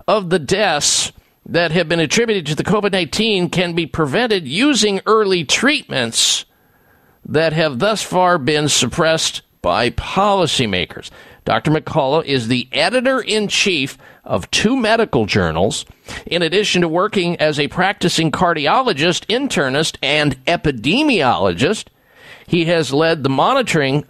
of the deaths that have been attributed to the COVID 19 can be prevented using early treatments that have thus far been suppressed by policymakers. Dr. McCullough is the editor in chief of two medical journals, in addition to working as a practicing cardiologist, internist, and epidemiologist. He has led the monitoring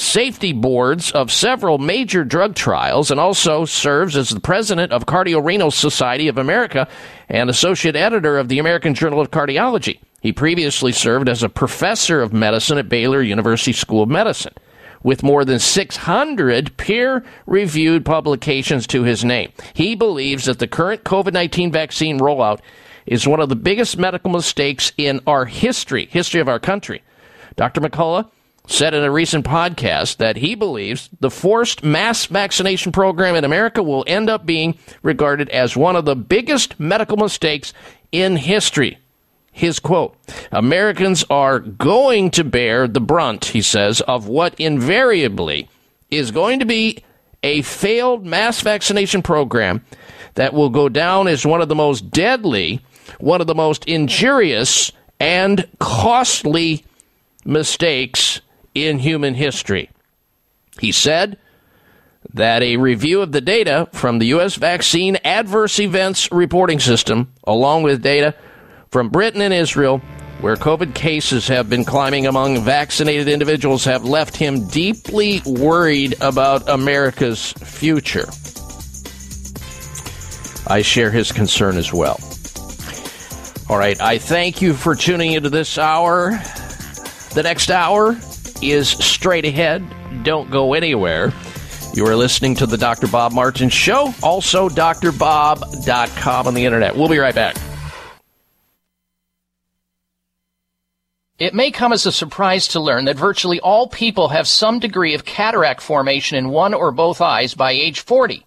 safety boards of several major drug trials and also serves as the president of Cardiorenal Society of America and associate editor of the American Journal of Cardiology. He previously served as a professor of medicine at Baylor University School of Medicine with more than 600 peer reviewed publications to his name. He believes that the current COVID 19 vaccine rollout is one of the biggest medical mistakes in our history, history of our country. Dr. McCullough said in a recent podcast that he believes the forced mass vaccination program in America will end up being regarded as one of the biggest medical mistakes in history. His quote Americans are going to bear the brunt, he says, of what invariably is going to be a failed mass vaccination program that will go down as one of the most deadly, one of the most injurious, and costly mistakes in human history. He said that a review of the data from the U.S. Vaccine Adverse Events Reporting System, along with data from Britain and Israel, where COVID cases have been climbing among vaccinated individuals, have left him deeply worried about America's future. I share his concern as well. All right, I thank you for tuning into this hour. The next hour is straight ahead. Don't go anywhere. You are listening to the Dr. Bob Martin Show, also drbob.com on the internet. We'll be right back. It may come as a surprise to learn that virtually all people have some degree of cataract formation in one or both eyes by age 40.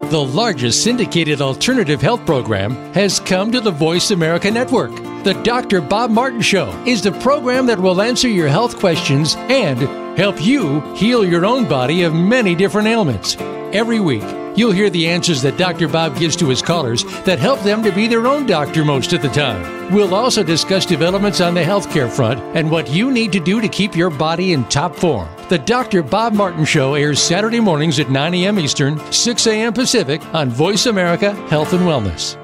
The largest syndicated alternative health program has come to the Voice America Network. The Dr. Bob Martin Show is the program that will answer your health questions and help you heal your own body of many different ailments. Every week, you'll hear the answers that Dr. Bob gives to his callers that help them to be their own doctor most of the time. We'll also discuss developments on the healthcare front and what you need to do to keep your body in top form. The Dr. Bob Martin Show airs Saturday mornings at 9 a.m. Eastern, 6 a.m. Pacific on Voice America Health and Wellness.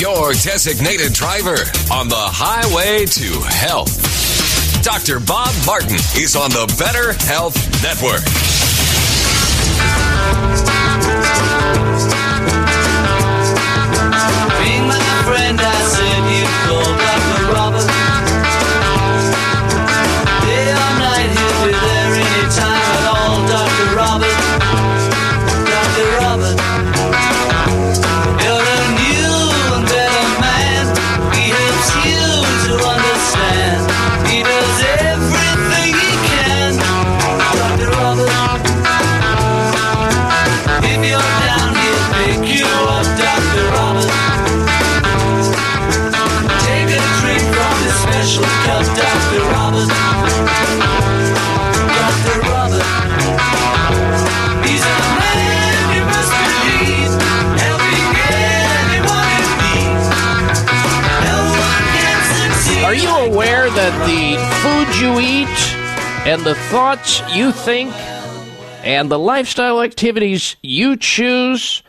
Your designated driver on the highway to health. Dr. Bob Martin is on the Better Health Network. Being my friend, I and the thoughts you think and the lifestyle activities you choose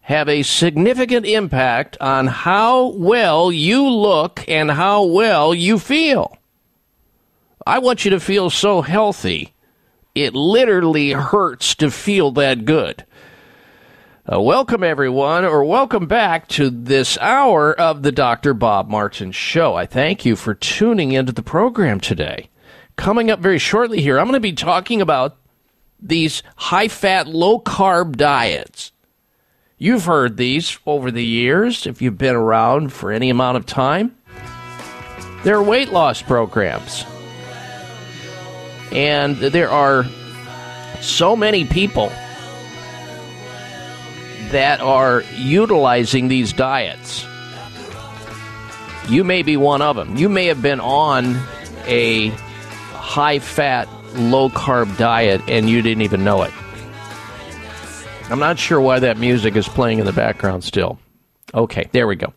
have a significant impact on how well you look and how well you feel? I want you to feel so healthy It literally hurts to feel that good. Uh, welcome, everyone, or welcome back to this hour of the Dr. Bob Martin Show. I thank you for tuning into the program today. Coming up very shortly here, I'm going to be talking about these high fat, low carb diets. You've heard these over the years if you've been around for any amount of time. They're weight loss programs. And there are so many people that are utilizing these diets. You may be one of them. You may have been on a high fat, low carb diet and you didn't even know it. I'm not sure why that music is playing in the background still. Okay, there we go.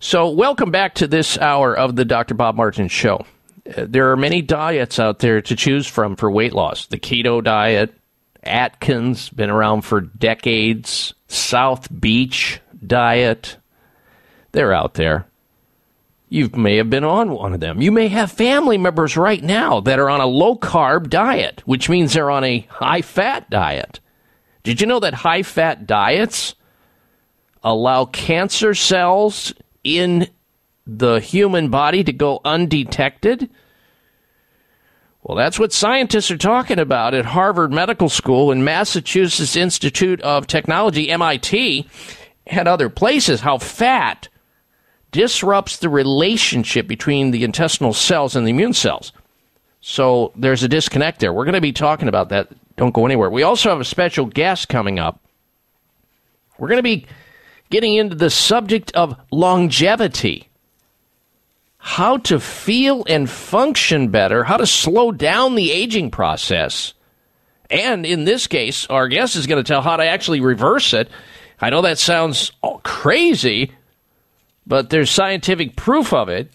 So, welcome back to this hour of the Dr. Bob Martin Show. Uh, There are many diets out there to choose from for weight loss. The keto diet, Atkins, been around for decades, South Beach diet. They're out there. You may have been on one of them. You may have family members right now that are on a low carb diet, which means they're on a high fat diet. Did you know that high fat diets allow cancer cells in the human body to go undetected? Well, that's what scientists are talking about at Harvard Medical School and Massachusetts Institute of Technology, MIT, and other places. How fat disrupts the relationship between the intestinal cells and the immune cells. So there's a disconnect there. We're going to be talking about that. Don't go anywhere. We also have a special guest coming up. We're going to be getting into the subject of longevity how to feel and function better, how to slow down the aging process. And in this case, our guest is going to tell how to actually reverse it. I know that sounds crazy, but there's scientific proof of it.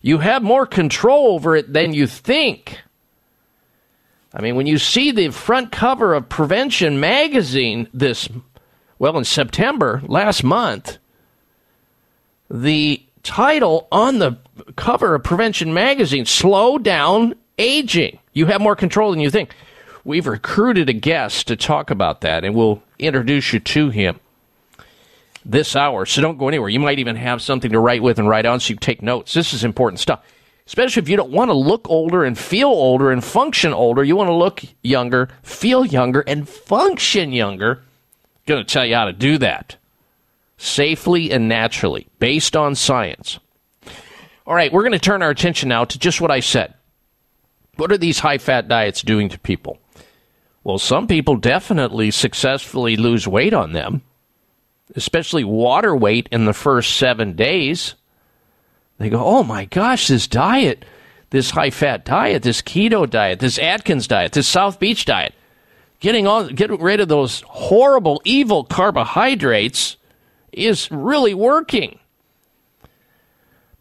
You have more control over it than you think. I mean, when you see the front cover of Prevention magazine this, well, in September last month, the title on the cover of Prevention magazine Slow Down Aging. You have more control than you think. We've recruited a guest to talk about that, and we'll introduce you to him this hour. So don't go anywhere. You might even have something to write with and write on so you take notes. This is important stuff. Especially if you don't want to look older and feel older and function older. You want to look younger, feel younger, and function younger. I'm Going to tell you how to do that safely and naturally, based on science. All right, we're going to turn our attention now to just what I said. What are these high fat diets doing to people? Well, some people definitely successfully lose weight on them, especially water weight in the first seven days. They go, oh my gosh, this diet, this high fat diet, this keto diet, this Atkins diet, this South Beach diet, getting on, getting rid of those horrible, evil carbohydrates is really working.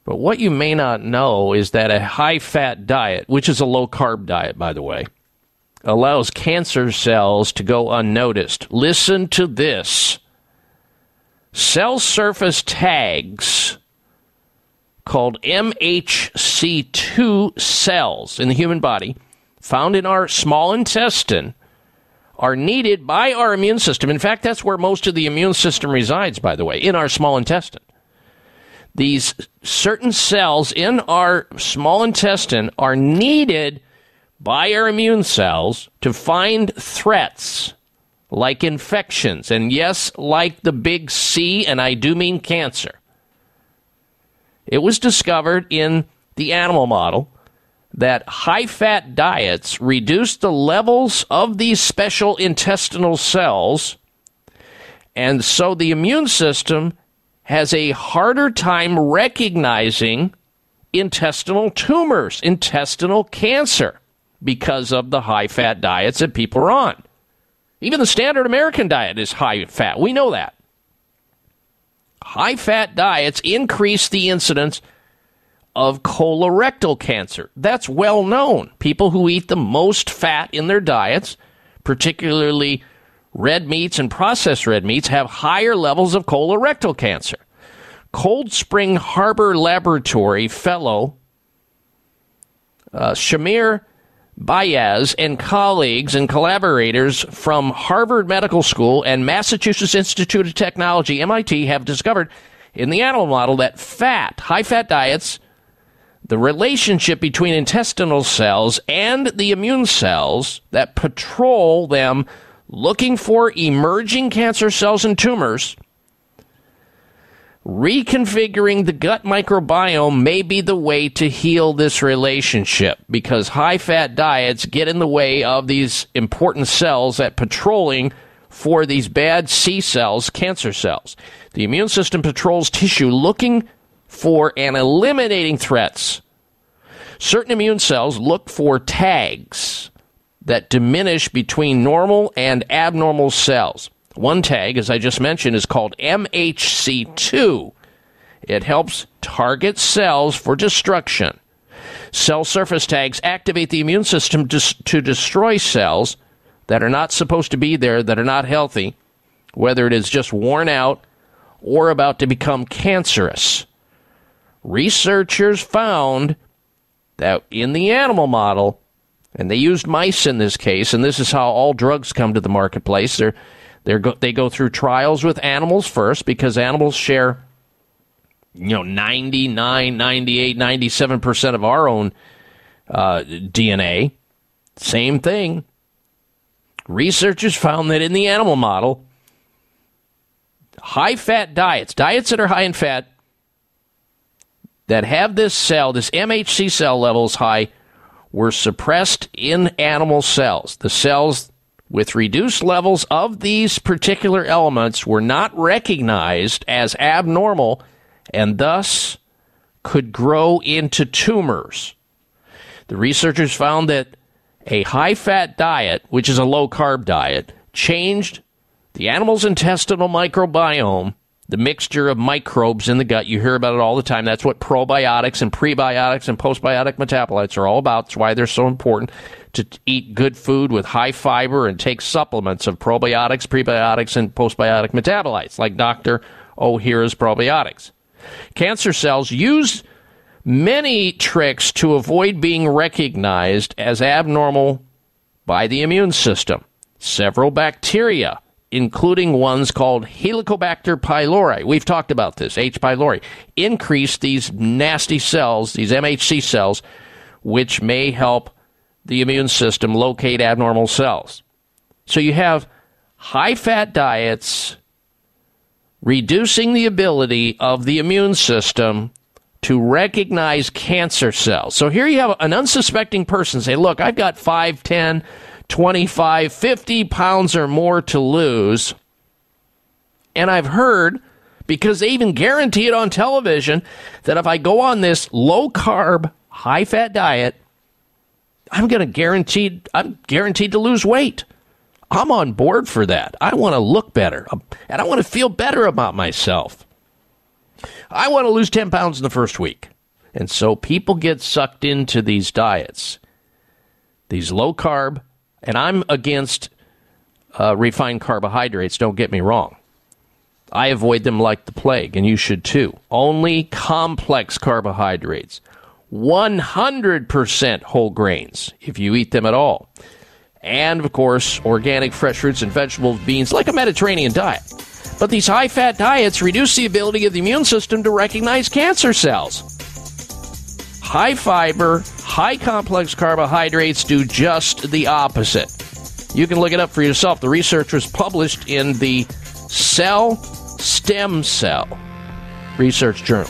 But what you may not know is that a high fat diet, which is a low carb diet, by the way, allows cancer cells to go unnoticed. Listen to this cell surface tags called MHC2 cells in the human body, found in our small intestine, are needed by our immune system. In fact, that's where most of the immune system resides, by the way, in our small intestine. These certain cells in our small intestine are needed by our immune cells to find threats like infections, and yes, like the big C, and I do mean cancer. It was discovered in the animal model that high fat diets reduce the levels of these special intestinal cells, and so the immune system has a harder time recognizing intestinal tumors, intestinal cancer, because of the high fat diets that people are on. Even the standard American diet is high fat. We know that. High fat diets increase the incidence of colorectal cancer. That's well known. People who eat the most fat in their diets, particularly red meats and processed red meats, have higher levels of colorectal cancer. Cold Spring Harbor Laboratory fellow uh, Semir Beyaz and colleagues and collaborators from Harvard Medical School and Massachusetts Institute of Technology, MIT, have discovered in the animal model that fat, high fat diets, the relationship between intestinal cells and the immune cells that patrol them looking for emerging cancer cells and tumors reconfiguring the gut microbiome may be the way to heal this relationship because high fat diets get in the way of these important cells that patrolling for these bad C cells, cancer cells. The immune system patrols tissue looking for and eliminating threats. Certain immune cells look for tags that diminish between normal and abnormal cells. One tag, as I just mentioned, is called MHC2. It helps target cells for destruction. Cell surface tags activate the immune system to, to destroy cells that are not supposed to be there, that are not healthy, whether it is just worn out or about to become cancerous. Researchers found that in the animal model, and they used mice in this case, and this is how all drugs come to the marketplace. They're they go, they go through trials with animals first because animals share, you know, 99, 98, 97% of our own uh, DNA. Same thing. Researchers found that in the animal model, high fat diets, diets that are high in fat, that have this cell, this MHC cell levels high, were suppressed in animal cells. The cells with reduced levels of these particular elements were not recognized as abnormal and thus could grow into tumors. The researchers found that a high fat diet, which is a low carb diet, changed the animal's intestinal microbiome, the mixture of microbes in the gut. You hear about it all the time. That's what probiotics and prebiotics and postbiotic metabolites are all about. That's why they're so important to eat good food with high fiber and take supplements of probiotics, prebiotics, and postbiotic metabolites, like Dr. O'Hara's probiotics. Cancer cells use many tricks to avoid being recognized as abnormal by the immune system. Several bacteria, including ones called Helicobacter pylori, we've talked about this, H. pylori, increase these nasty cells, these MHC cells, which may help the immune system locate abnormal cells. So you have high fat diets reducing the ability of the immune system to recognize cancer cells. So here you have an unsuspecting person say, Look, I've got 5, 10, 25, 50 pounds or more to lose. And I've heard, because they even guarantee it on television, that if I go on this low carb, high fat diet, I'm going to guaranteed I'm guaranteed to lose weight. I'm on board for that. I want to look better um, and I want to feel better about myself. I want to lose 10 pounds in the first week. And so people get sucked into these diets, these low carb, and I'm against uh, refined carbohydrates, don't get me wrong. I avoid them like the plague, and you should too. Only complex carbohydrates. 100% whole grains if you eat them at all. And of course, organic fresh fruits and vegetables, beans, like a Mediterranean diet. But these high fat diets reduce the ability of the immune system to recognize cancer cells. High fiber, high complex carbohydrates do just the opposite. You can look it up for yourself. The research was published in the Cell Stem Cell Research Journal.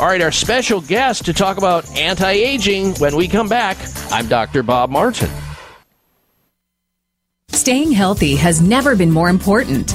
All right, our special guest to talk about anti aging when we come back. I'm Dr. Bob Martin. Staying healthy has never been more important.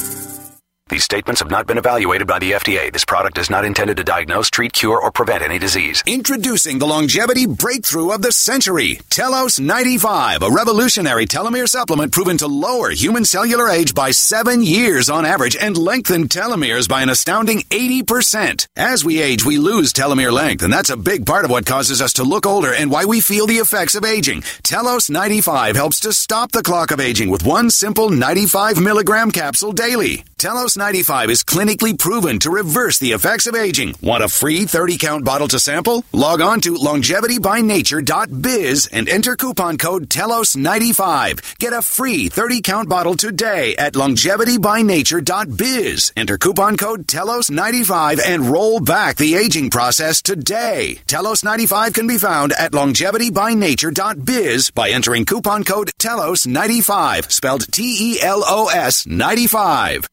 These statements have not been evaluated by the FDA. This product is not intended to diagnose, treat, cure, or prevent any disease. Introducing the longevity breakthrough of the century, Telos 95, a revolutionary telomere supplement proven to lower human cellular age by seven years on average and lengthen telomeres by an astounding 80%. As we age, we lose telomere length, and that's a big part of what causes us to look older and why we feel the effects of aging. Telos 95 helps to stop the clock of aging with one simple 95 milligram capsule daily. Telos 95 is clinically proven to reverse the effects of aging. Want a free 30 count bottle to sample? Log on to longevitybynature.biz and enter coupon code TELOS95. Get a free 30 count bottle today at longevitybynature.biz. Enter coupon code TELOS95 and roll back the aging process today. TELOS95 can be found at longevitybynature.biz by entering coupon code TELOS95, spelled T E L O S 95. All right, a healthy welcome back.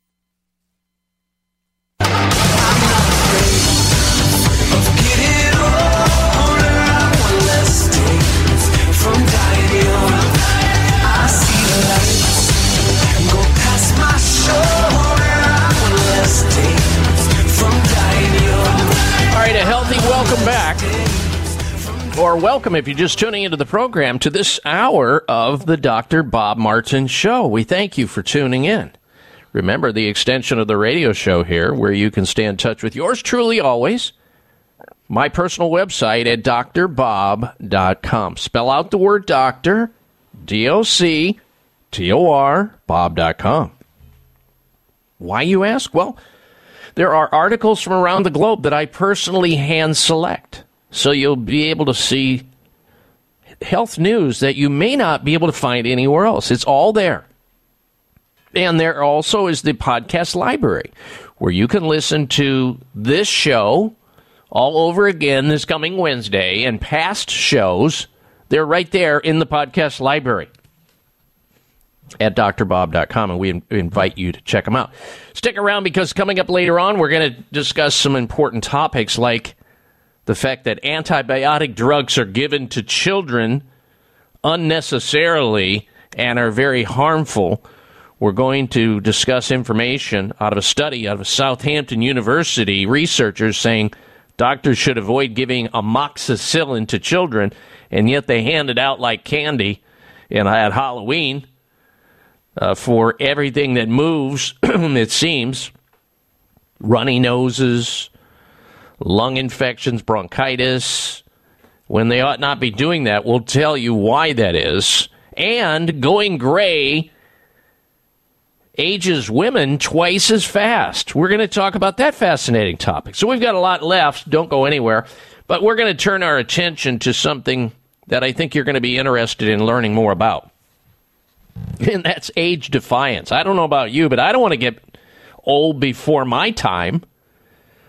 Or welcome if you're just tuning into the program to this hour of the Dr. Bob Martin Show. We thank you for tuning in. Remember the extension of the radio show here, where you can stay in touch with yours truly always. My personal website at drbob.com. Spell out the word doctor, D O C T O R, bob.com. Why, you ask? Well, there are articles from around the globe that I personally hand select. So you'll be able to see health news that you may not be able to find anywhere else. It's all there. And there also is the podcast library where you can listen to this show all over again this coming Wednesday and past shows. They're right there in the podcast library at drbob.com, and we invite you to check them out. Stick around because coming up later on, we're going to discuss some important topics like the fact that antibiotic drugs are given to children unnecessarily and are very harmful. We're going to discuss information out of a study out of Southampton University, researchers saying doctors should avoid giving amoxicillin to children, and yet they hand it out like candy. And at Halloween, uh, for everything that moves, it seems. Runny noses, lung infections, bronchitis, when they ought not be doing that. We'll tell you why that is. And going gray ages women twice as fast. We're going to talk about that fascinating topic. So we've got a lot left. Don't go anywhere. But we're going to turn our attention to something that I think you're going to be interested in learning more about. And that's age defiance. I don't know about you, but I don't want to get old before my time.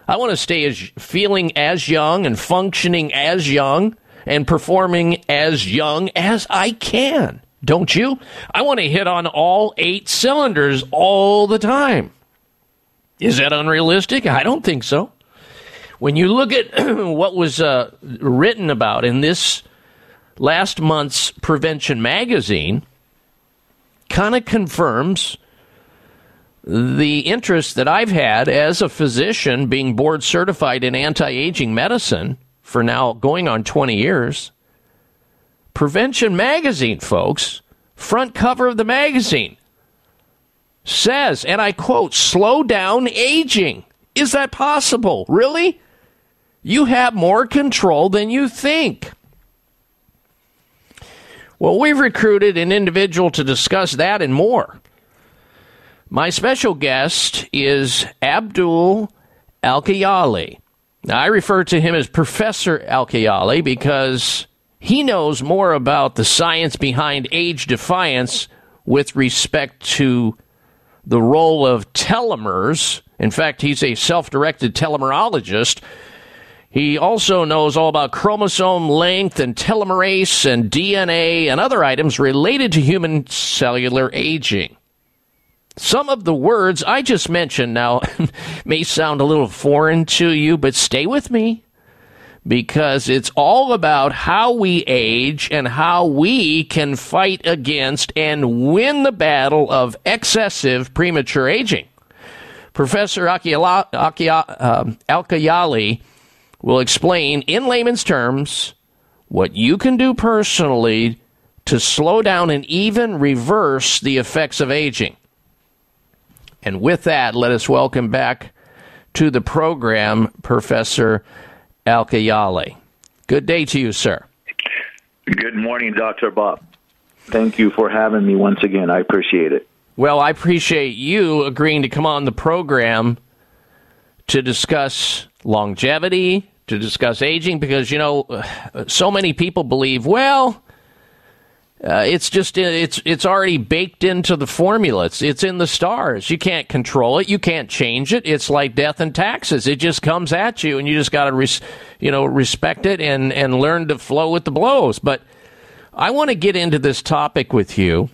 I want to stay as feeling as young and functioning as young and performing as young as I can. Don't you? I want to hit on all eight cylinders all the time. Is that unrealistic? I don't think so. When you look at what was uh, written about in this last month's Prevention magazine kind of confirms the interest that I've had as a physician being board certified in anti aging medicine for now going on 20 years. Prevention magazine, folks, front cover of the magazine says, and I quote, slow down aging. Is that possible? Really? You have more control than you think. Well, we've recruited an individual to discuss that and more. My special guest is Abdul Al Now, I refer to him as Professor Al because he knows more about the science behind age defiance with respect to the role of telomeres. In fact, he's a self directed telomerologist. He also knows all about chromosome length and telomerase and DNA and other items related to human cellular aging. Some of the words I just mentioned now may sound a little foreign to you, but stay with me because it's all about how we age and how we can fight against and win the battle of excessive premature aging. Professor Akiyala, Akiya, um, Alkayali will explain in layman's terms what you can do personally to slow down and even reverse the effects of aging. And with that, let us welcome back to the program Professor Alkayali. Good day to you, sir. Good morning, Dr. Bob. Thank you for having me once again. I appreciate it. Well, I appreciate you agreeing to come on the program to discuss longevity, to discuss aging, because, you know, so many people believe, well, uh, it's just it's it's already baked into the formula. It's it's in the stars. You can't control it. You can't change it. It's like death and taxes. It just comes at you, and you just got to res, you know respect it and and learn to flow with the blows. But I want to get into this topic with you,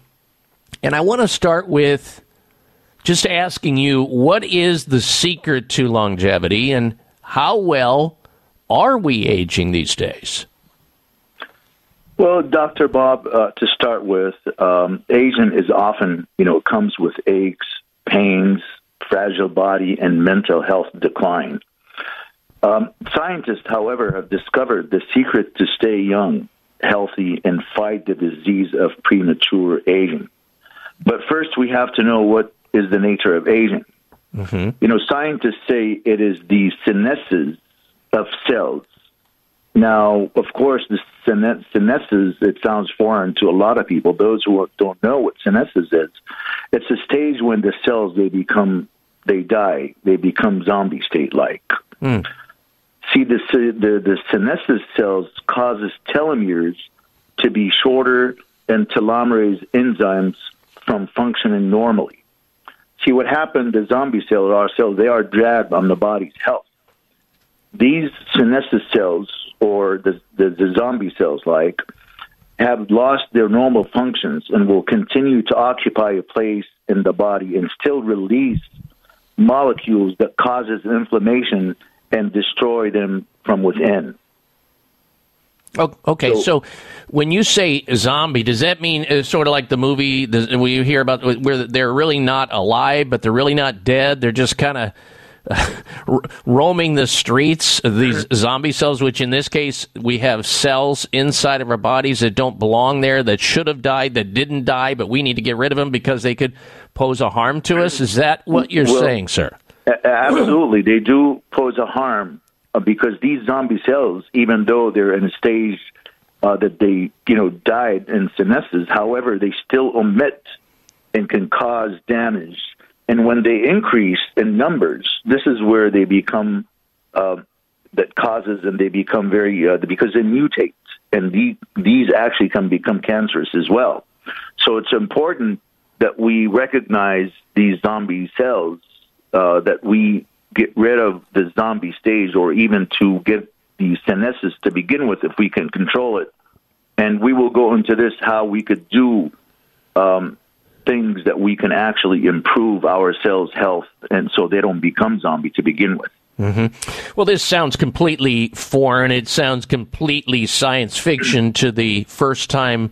and I want to start with just asking you what is the secret to longevity, and how well are we aging these days? Well, Dr. Bob, uh, to start with, um, aging is often, you know, comes with aches, pains, fragile body, and mental health decline. Um, scientists, however, have discovered the secret to stay young, healthy, and fight the disease of premature aging. But first, we have to know what is the nature of aging. Mm-hmm. You know, scientists say it is the senescence of cells now, of course, the senescence, it sounds foreign to a lot of people. Those who don't know what senescence is, it's a stage when the cells, they become, they die. They become zombie state-like. Mm. See, the, the, the senescence cells causes telomeres to be shorter and telomerase enzymes from functioning normally. See, what happened, the zombie cells, our cells, they are dragged on the body's health. These senescence cells or the, the, the zombie cells like have lost their normal functions and will continue to occupy a place in the body and still release molecules that causes inflammation and destroy them from within. Okay, so, so, when you say zombie, does that mean uh, sort of like the movie where you hear about where they're really not alive, but they're really not dead? They're just kind of roaming the streets, these zombie cells, which in this case we have cells inside of our bodies that don't belong there, that should have died, that didn't die, but we need to get rid of them because they could pose a harm to us. Is that what you're well, saying, sir? Absolutely, they do pose a harm uh, because these zombie cells, even though they're in a stage uh, that they, you know, died in senescence, however, they still omit and can cause damage and when they increase in numbers, this is where they become uh, that causes and they become very uh, because they mutate, and the, these actually can become cancerous as well. So it's important that we recognize these zombie cells, uh, that we get rid of the zombie stage, or even to get the senescence to begin with, if we can control it. And we will go into this how we could do um, things that we can actually improve ourselves' health, and so they don't become zombie to begin with. hmm Well, this sounds completely foreign. It sounds completely science fiction to the first time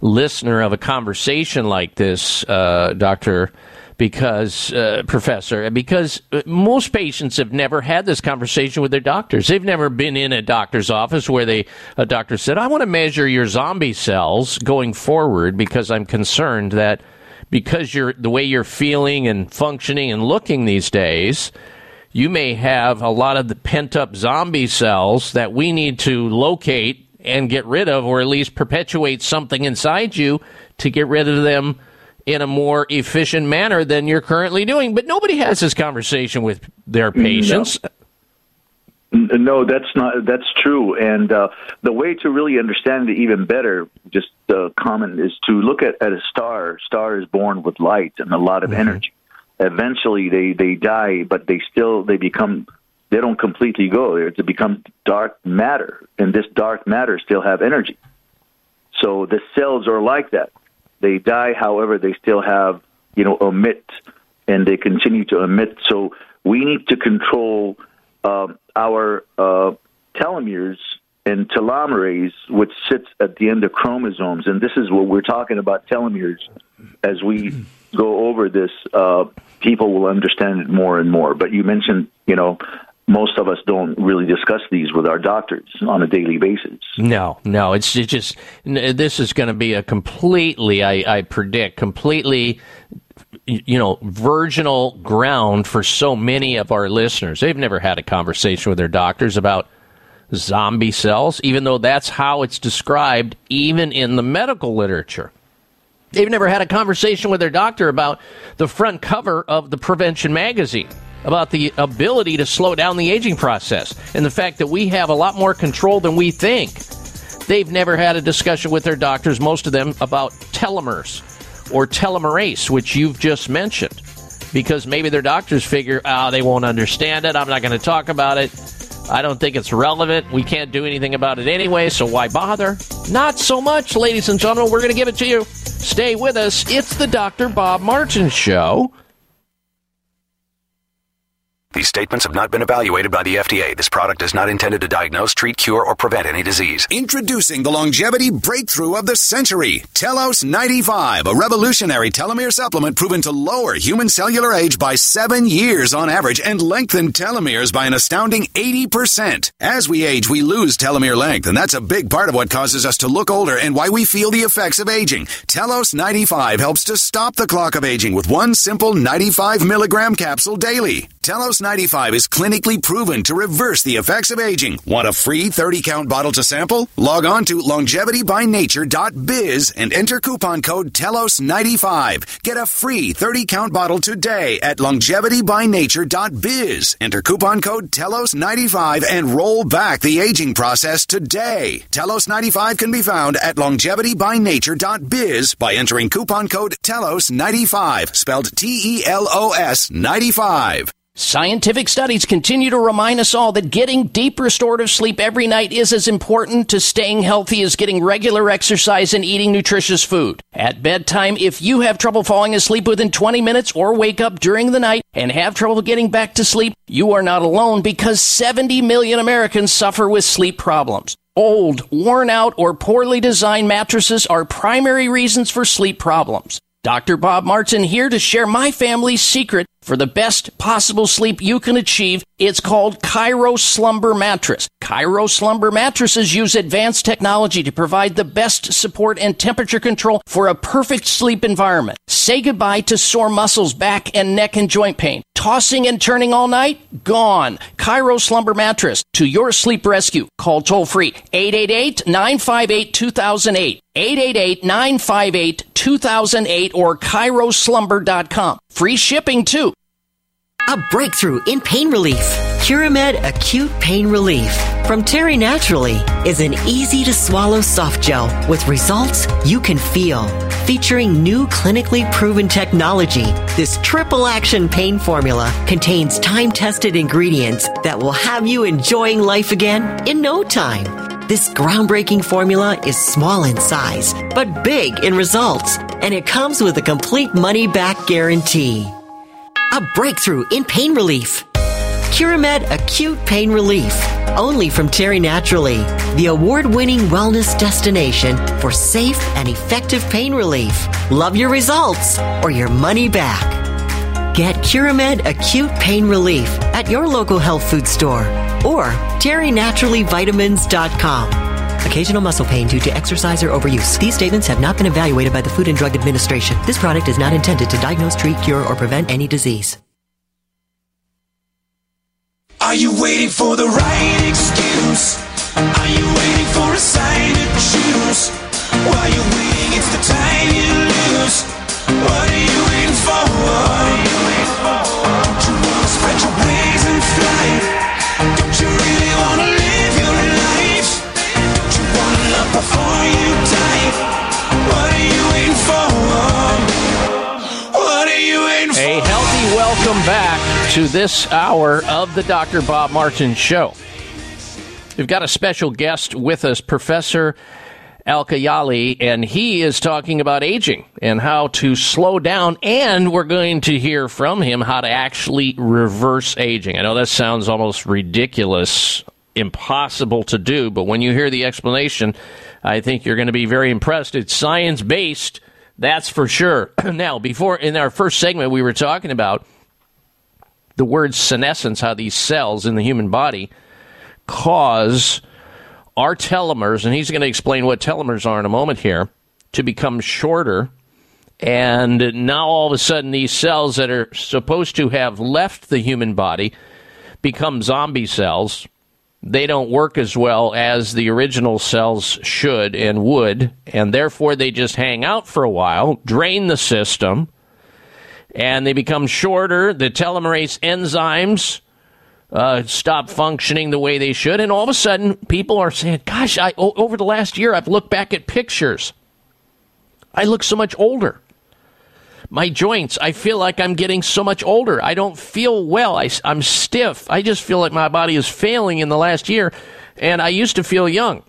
listener of a conversation like this, uh, Doctor. Because, uh, Professor, because most patients have never had this conversation with their doctors. They've never been in a doctor's office where they a doctor said, "I want to measure your zombie cells going forward because I'm concerned that because you're the way you're feeling and functioning and looking these days, you may have a lot of the pent up zombie cells that we need to locate and get rid of, or at least perpetuate something inside you to get rid of them in a more efficient manner than you're currently doing. But nobody has this conversation with their patients. N- No, that's not. That's true. And uh, the way to really understand it even better, just uh, common, is to look at, at a star. Star is born with light and a lot of energy. Eventually, they they die, but they still they become they don't completely go. They become dark matter, and this dark matter still have energy. So the cells are like that. They die, however, they still have you know emit, and they continue to emit. So we need to control um, our uh, telomeres and telomerase, which sits at the end of chromosomes. And this is what we're talking about telomeres. As we go over this, uh, people will understand it more and more. But you mentioned, you know, most of us don't really discuss these with our doctors on a daily basis. No, no, it's it just this is going to be a completely, I, I predict, completely, you know, virginal ground for so many of our listeners. They've never had a conversation with their doctors about zombie cells, even though that's how it's described, even in the medical literature. They've never had a conversation with their doctor about the front cover of the Prevention magazine, about the ability to slow down the aging process, and the fact that we have a lot more control than we think. They've never had a discussion with their doctors, most of them, about telomeres or telomerase, which you've just mentioned, because maybe their doctors figure, ah, they won't understand it. I'm not going to talk about it. I don't think it's relevant. We can't do anything about it anyway, so why bother? Not so much, ladies and gentlemen. We're going to give it to you. Stay with us. It's the Dr. Bob Martin Show. These statements have not been evaluated by the FDA. This product is not intended to diagnose, treat, cure, or prevent any disease. Introducing the longevity breakthrough of the century, Telos 95, a revolutionary telomere supplement proven to lower human cellular age by seven years on average and lengthen telomeres by an astounding 80%. As we age, we lose telomere length, and that's a big part of what causes us to look older and why we feel the effects of aging. Telos 95 helps to stop the clock of aging with one simple 95 milligram capsule daily. Telos 95 is clinically proven to reverse the effects of aging. Want a free 30 count bottle to sample? Log on to longevitybynature.biz and enter coupon code TELOS95. Get a free 30 count bottle today at longevitybynature.biz. Enter coupon code TELOS95 and roll back the aging process today. Telos 95 can be found at longevitybynature.biz by entering coupon code TELOS95, spelled T E L O S 95. Scientific studies continue to remind us all that getting deep restorative sleep every night is as important to staying healthy as getting regular exercise and eating nutritious food. At bedtime, if you have trouble falling asleep within 20 minutes or wake up during the night and have trouble getting back to sleep, you are not alone because 70 million Americans suffer with sleep problems. Old, worn out, or poorly designed mattresses are primary reasons for sleep problems. Dr. Bob Martin here to share my family's secret for the best possible sleep you can achieve. It's called Kairo Slumber Mattress. Kairo Slumber mattresses use advanced technology to provide the best support and temperature control for a perfect sleep environment. Say goodbye to sore muscles, back and neck and joint pain. Tossing and turning all night? Gone. Kairo Slumber Mattress to your sleep rescue. Call toll free 888-958-2008. 888-958-2008 or KairoSlumber.com. Free shipping too. A breakthrough in pain relief. Curamed Acute Pain Relief from Terry Naturally is an easy to swallow soft gel with results you can feel. Featuring new clinically proven technology, this triple action pain formula contains time tested ingredients that will have you enjoying life again in no time. This groundbreaking formula is small in size, but big in results, and it comes with a complete money back guarantee. A breakthrough in pain relief. Curamed Acute Pain Relief, only from Terry Naturally, the award winning wellness destination for safe and effective pain relief. Love your results or your money back. Get Curamed Acute Pain Relief at your local health food store or terrynaturallyvitamins.com. Occasional muscle pain due to exercise or overuse. These statements have not been evaluated by the Food and Drug Administration. This product is not intended to diagnose, treat, cure, or prevent any disease. Are you waiting for the right excuse? Are you waiting for a sign to choose? While you're waiting, it's the time you lose. What are you waiting for? Don't you wanna spread your before you die? What are you waiting for? What are you waiting for? A healthy welcome back to this hour of the Dr. Bob Martin Show. We've got a special guest with us, Professor Alkayali, and he is talking about aging and how to slow down. And we're going to hear from him how to actually reverse aging. I know that sounds almost ridiculous, impossible to do, but when you hear the explanation, I think you're going to be very impressed. It's science based, that's for sure. now, before in our first segment, we were talking about the word senescence, how these cells in the human body cause our telomeres, and he's going to explain what telomeres are in a moment here, to become shorter. And now all of a sudden, these cells that are supposed to have left the human body become zombie cells. They don't work as well as the original cells should and would, and therefore they just hang out for a while, drain the system, and they become shorter. The telomerase enzymes uh, stop functioning the way they should, and all of a sudden, people are saying, "Gosh, I, over the last year, I've looked back at pictures. I look so much older. My joints, I feel like I'm getting so much older. I don't feel well. I, am stiff. I just feel like my body is failing in the last year, and I used to feel young.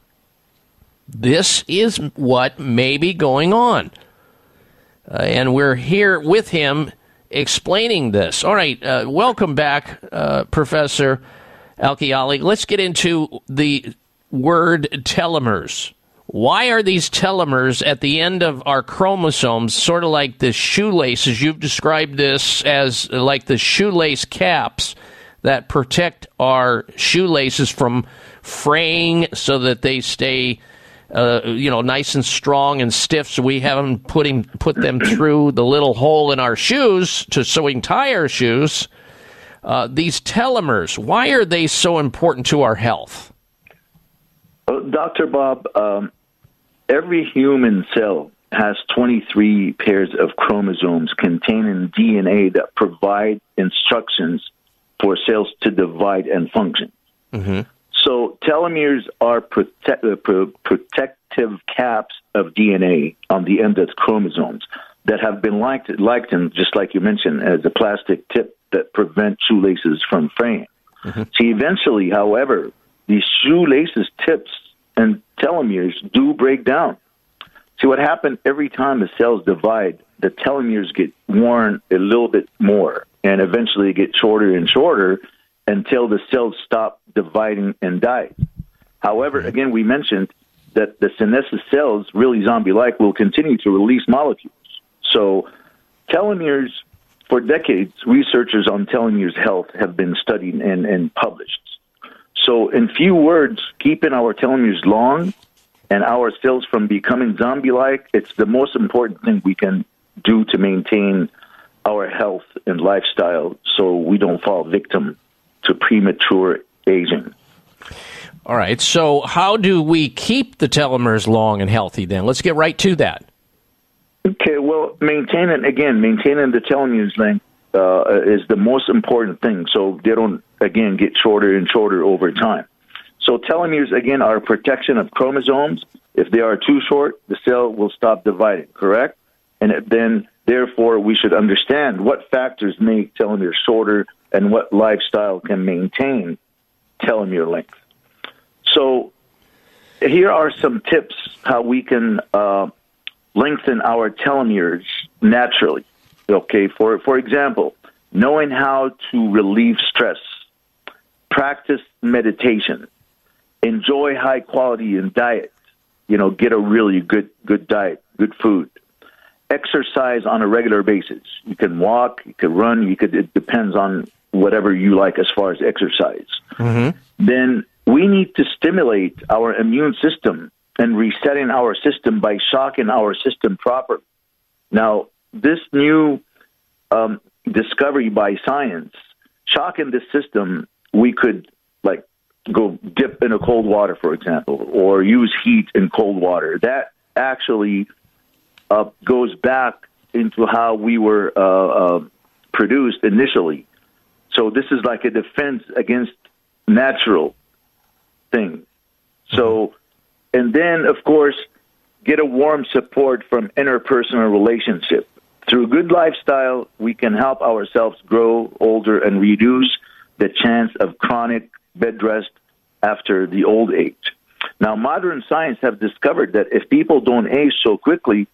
This is what may be going on. Uh, and we're here with him explaining this. All right, uh, welcome back, uh, Professor Alkiali. Let's get into the word telomeres. Why are these telomeres at the end of our chromosomes sort of like the shoelaces? You've described this as like the shoelace caps that protect our shoelaces from fraying so that they stay uh, you know, nice and strong and stiff, so we haven't put him put them through the little hole in our shoes to so we can tie our shoes. Uh, these telomeres, why are they so important to our health? Uh, Dr. Bob, um, every human cell has 23 pairs of chromosomes containing DNA that provide instructions for cells to divide and function. Mm-hmm. So telomeres are protect, uh, pro- protective caps of DNA on the end of chromosomes that have been liked, likened, just like you mentioned, as a plastic tip that prevent shoelaces from fraying. See, eventually, however, these shoelaces tips and telomeres do break down. See, what happened every time the cells divide, the telomeres get worn a little bit more and eventually get shorter and shorter until the cells stop dividing and die. However, again, we mentioned that the senescent cells, really zombie like, will continue to release molecules. So, telomeres, for decades, researchers on telomeres health have been studied and, and published. So, in few words, keeping our telomeres long and our cells from becoming zombie like, it's the most important thing we can do to maintain our health and lifestyle so we don't fall victim to premature aging. All right, so how do we keep the telomeres long and healthy then? Let's get right to that. Okay, well, maintaining again, maintaining the telomeres length uh, is the most important thing, so they don't again get shorter and shorter over time. So telomeres again are protection of chromosomes. If they are too short, the cell will stop dividing. Correct, and then therefore we should understand what factors make telomeres shorter and what lifestyle can maintain telomere length. So here are some tips how we can uh, lengthen our telomeres naturally. Okay, for for example, knowing how to relieve stress. practice meditation, enjoy high quality in diet, you know, get a really good good diet, good food, exercise on a regular basis. You can walk, you can run, you could. It depends on whatever you like as far as exercise. Mm-hmm. Then we need to stimulate our immune system and resetting our system by shocking our system properly. Now, this new um, discovery by science, shocking the system, we could like go dip in a cold water, for example, or use heat in cold water. That actually uh, goes back into how we were uh, uh, produced initially. So this is like a defense against natural things. So, and then of course, get a warm support from interpersonal relationship. Through good lifestyle, we can help ourselves grow older and reduce the chance of chronic bed rest after the old age. Now, modern science have discovered that if people don't age so quickly,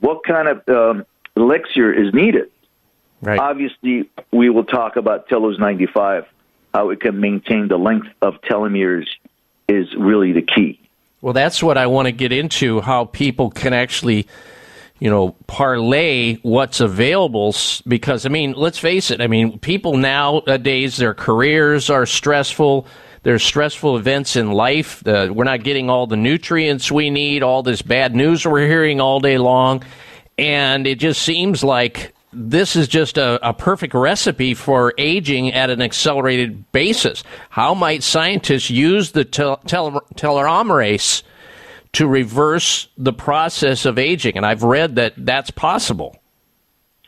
what kind of um, elixir is needed? Right. Obviously, we will talk about Telos 95, how it can maintain the length of telomeres is really the key. Well, that's what I want to get into how people can actually, you know, parlay what's available. Because, I mean, let's face it, I mean, people nowadays, their careers are stressful. There's stressful events in life. Uh, we're not getting all the nutrients we need, all this bad news we're hearing all day long. And it just seems like this is just a, a perfect recipe for aging at an accelerated basis. How might scientists use the tel- tel- telomerase to reverse the process of aging? And I've read that that's possible.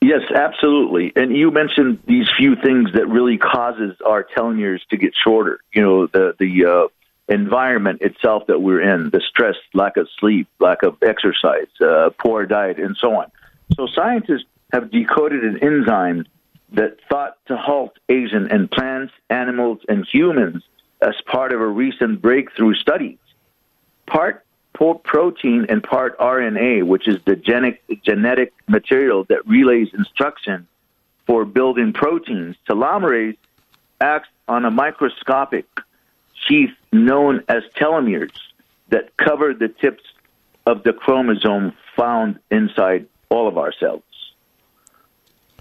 Yes, absolutely. And you mentioned these few things that really causes our telomeres to get shorter. You know, the the uh, environment itself that we're in, the stress, lack of sleep, lack of exercise, uh, poor diet, and so on. So scientists have decoded an enzyme that thought to halt aging in plants, animals, and humans as part of a recent breakthrough study. Part protein and part RNA, which is the genetic, genetic material that relays instruction for building proteins. Telomerase acts on a microscopic sheath known as telomeres that cover the tips of the chromosome found inside all of our cells.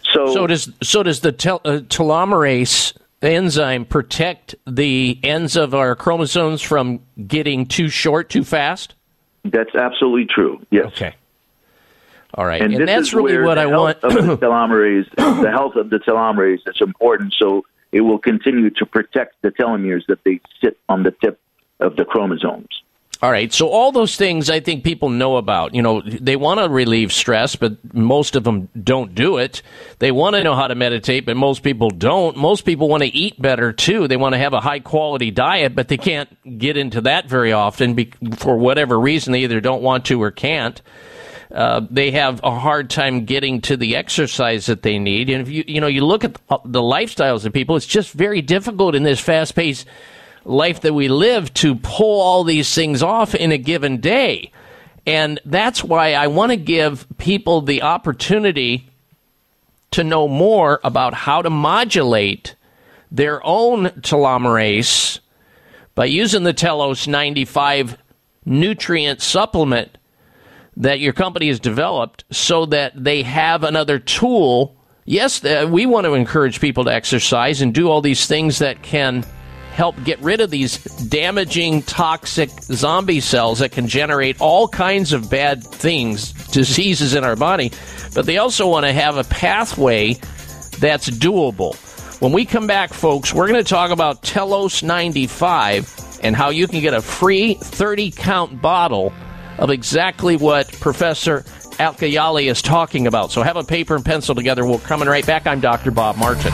So, So does so does the tel- uh, telomerase enzyme protect the ends of our chromosomes from getting too short too fast? That's absolutely true. Yes. Okay. All right, And, and, that's really what I want. of the telomerase, the health of the telomerase is important. So it will continue to protect the telomeres that they sit on the tip of the chromosomes. All right. So all those things I think people know about. You know, they want to relieve stress, but most of them don't do it. They want to know how to meditate, but most people don't. Most people want to eat better too. They want to have a high quality diet, but they can't get into that very often be- for whatever reason. They either don't want to or can't. Uh, they have a hard time getting to the exercise that they need. And if you you know you look at the, lifestyles of people, it's just very difficult in this fast paced life that we live to pull all these things off in a given day. And that's why I want to give people the opportunity to know more about how to modulate their own telomerase by using the Telos 95 nutrient supplement that your company has developed so that they have another tool. Yes, we want to encourage people to exercise and do all these things that can help get rid of these damaging, toxic zombie cells that can generate all kinds of bad things, diseases in our body. But they also want to have a pathway that's doable. When we come back, folks, we're going to talk about Telos 95 and how you can get a free 30 count bottle of exactly what Professor Alkayali is talking about. So have a paper and pencil together. We're coming right back. I'm Dr. Bob Martin.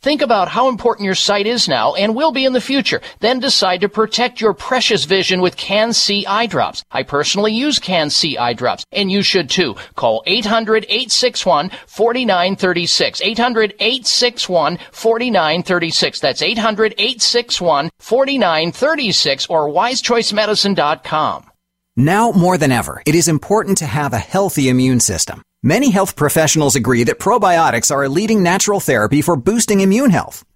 Think about how important your sight is now and will be in the future. Then decide to protect your precious vision with Can-C eye drops. I personally use Can-C eye drops, and you should too. Call 800-861-4936. 800-861-4936. That's 800-861-4936 or wisechoicemedicine.com. Now more than ever, it is important to have a healthy immune system. Many health professionals agree that probiotics are a leading natural therapy for boosting immune health.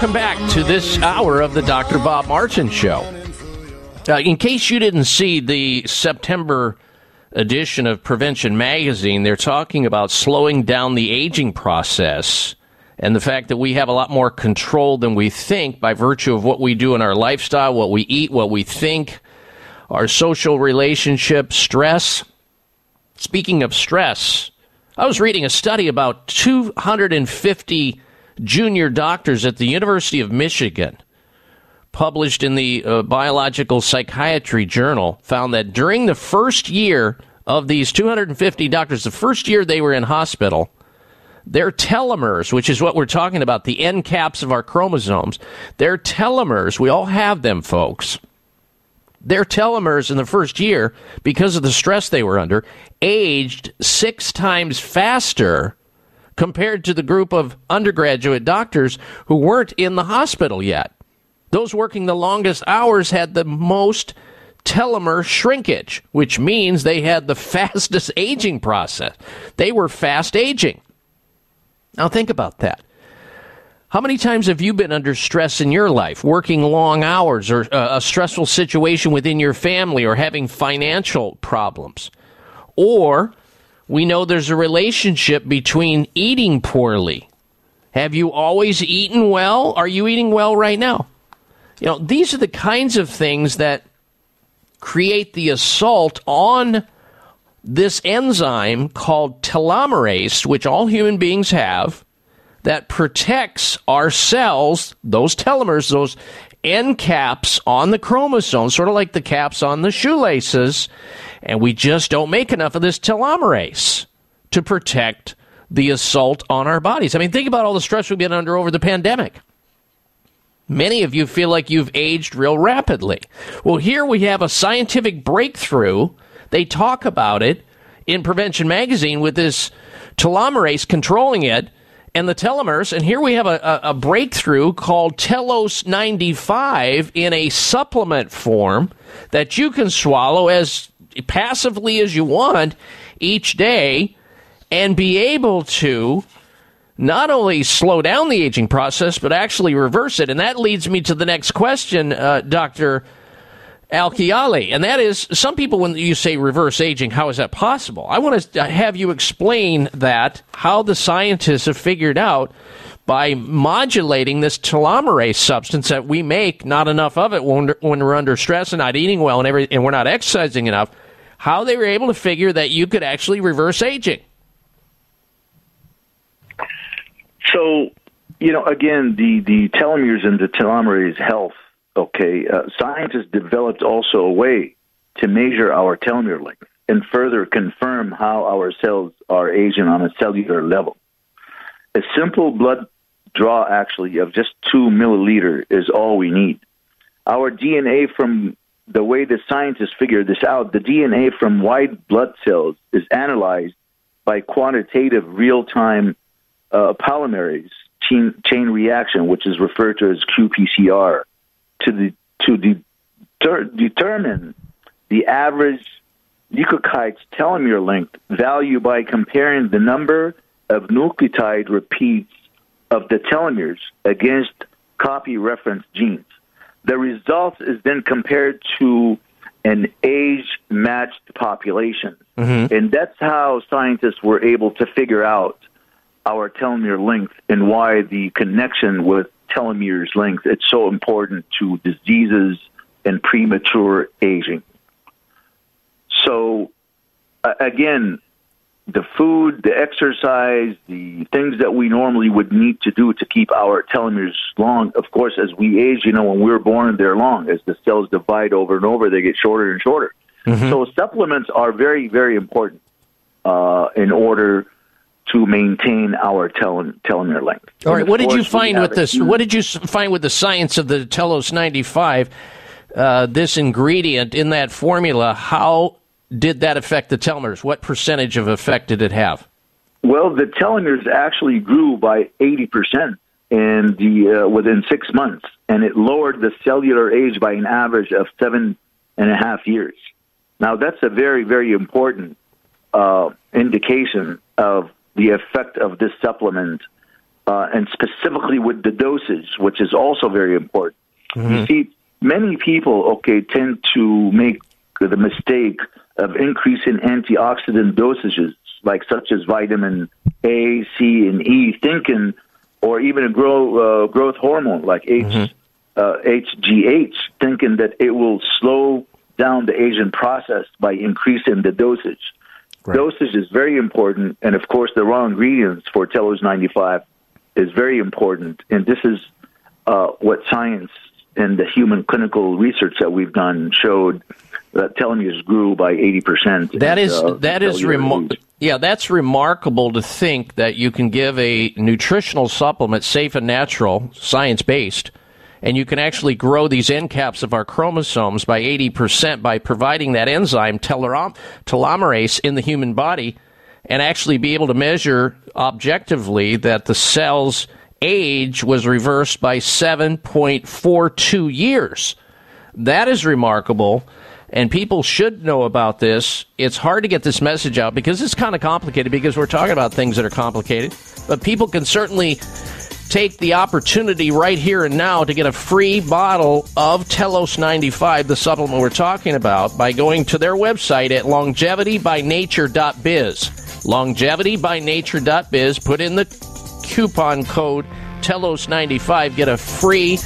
welcome back to this hour of the Dr. Bob Martin Show. Uh, in case you didn't see the September edition of Prevention Magazine, they're talking about slowing down the aging process and the fact that we have a lot more control than we think by virtue of what we do in our lifestyle, what we eat, what we think, our social relationships, stress. Speaking of stress, I was reading a study about 250 junior doctors at the University of Michigan published in the uh, Biological Psychiatry Journal found that during the first year of these 250 doctors, the first year they were in hospital, their telomeres, which is what we're talking about, the end caps of our chromosomes, their telomeres, we all have them, folks. Their telomeres in the first year, because of the stress they were under, aged six times faster compared to the group of undergraduate doctors who weren't in the hospital yet. Those working the longest hours had the most telomere shrinkage, which means they had the fastest aging process. They were fast aging. Now, think about that. How many times have you been under stress in your life, working long hours, or uh, a stressful situation within your family, or having financial problems? Or we know there's a relationship between eating poorly. Have you always eaten well? Are you eating well right now? You know, these are the kinds of things that create the assault on this enzyme called telomerase, which all human beings have, that protects our cells, those telomeres, those end caps on the chromosomes, sort of like the caps on the shoelaces, and we just don't make enough of this telomerase to protect the assault on our bodies. I mean, think about all the stress we've been under over the pandemic. Many of you feel like you've aged real rapidly. Well, here we have a scientific breakthrough. They talk about it in Prevention Magazine with this telomerase controlling it and the telomeres. And here we have a, a, a breakthrough called Telos 95 in a supplement form that you can swallow as passively as you want each day and be able to not only slow down the aging process, but actually reverse it. And that leads me to the next question, uh, Dr. Alkayali. And that is some people, when you say reverse aging, how is that possible? I want to have you explain that, how the scientists have figured out by modulating this telomerase substance that we make not enough of it when, when we're under stress and not eating well and, every, and we're not exercising enough, how they were able to figure that you could actually reverse aging. So, you know, again, the, the telomeres and the telomerase health, okay, uh, scientists developed also a way to measure our telomere length and further confirm how our cells are aging on a cellular level. A simple blood draw, actually, of just two milliliter is all we need. Our DNA from the way the scientists figured this out, the DNA from white blood cells is analyzed by quantitative real time uh, polymerase chain, chain reaction, which is referred to as qPCR, to the to de- ter- determine the average leukocyte's telomere length value by comparing the number of nucleotide repeats of the telomeres against copy reference genes. The result is then compared to an age matched population. Mm-hmm. And that's how scientists were able to figure out our telomere length and why the connection with telomeres length it's so important to diseases and premature aging. So uh, again, the food, the exercise, the things that we normally would need to do to keep our telomeres long. Of course, as we age, you know, when we're born, they're long. As the cells divide over and over, they get shorter and shorter. Mm-hmm. So supplements are very, very important uh, in order to maintain our tel- telomere length. All right, what did you find with this? huge- What did you find with the science of the Telos 95? Uh, this ingredient in that formula, how did that affect the telomeres? What percentage of effect did it have? Well, the telomeres actually grew by 80% in the, uh, within six months, and it lowered the cellular age by an average of seven and a half years. Now, that's a very, very important uh, indication of the effect of this supplement, uh, and specifically with the dosage, which is also very important. You see, many people, okay, tend to make the mistake of increasing antioxidant dosages, like such as vitamin A, C, and E, thinking, or even a grow, uh, growth hormone like H, uh, HGH, thinking that it will slow down the aging process by increasing the dosage. Dosage is very important, and of course, the raw ingredients for Telos 95 is very important. And this is uh, what science and the human clinical research that we've done showed that telomeres grew by 80%. That is uh, that is remar- yeah, that's remarkable to think that you can give a nutritional supplement, safe and natural, science based, and you can actually grow these end caps of our chromosomes by 80% by providing that enzyme telomerase in the human body and actually be able to measure objectively that the cell's age was reversed by 7.42 years. That is remarkable, and people should know about this. It's hard to get this message out because it's kind of complicated because we're talking about things that are complicated, but people can certainly take the opportunity right here and now to get a free bottle of Telos 95, the supplement we're talking about, by going to their website at longevitybynature.biz. Longevitybynature.biz. Put in the coupon code Telos95, get a free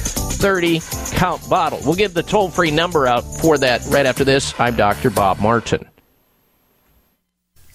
30 count bottle. We'll give the toll free number out for that right after this. I'm Dr. Bob Martin.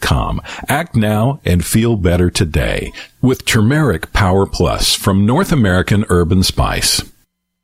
com. Act now and feel better today with Turmeric Power Plus from North American Herb & Spice.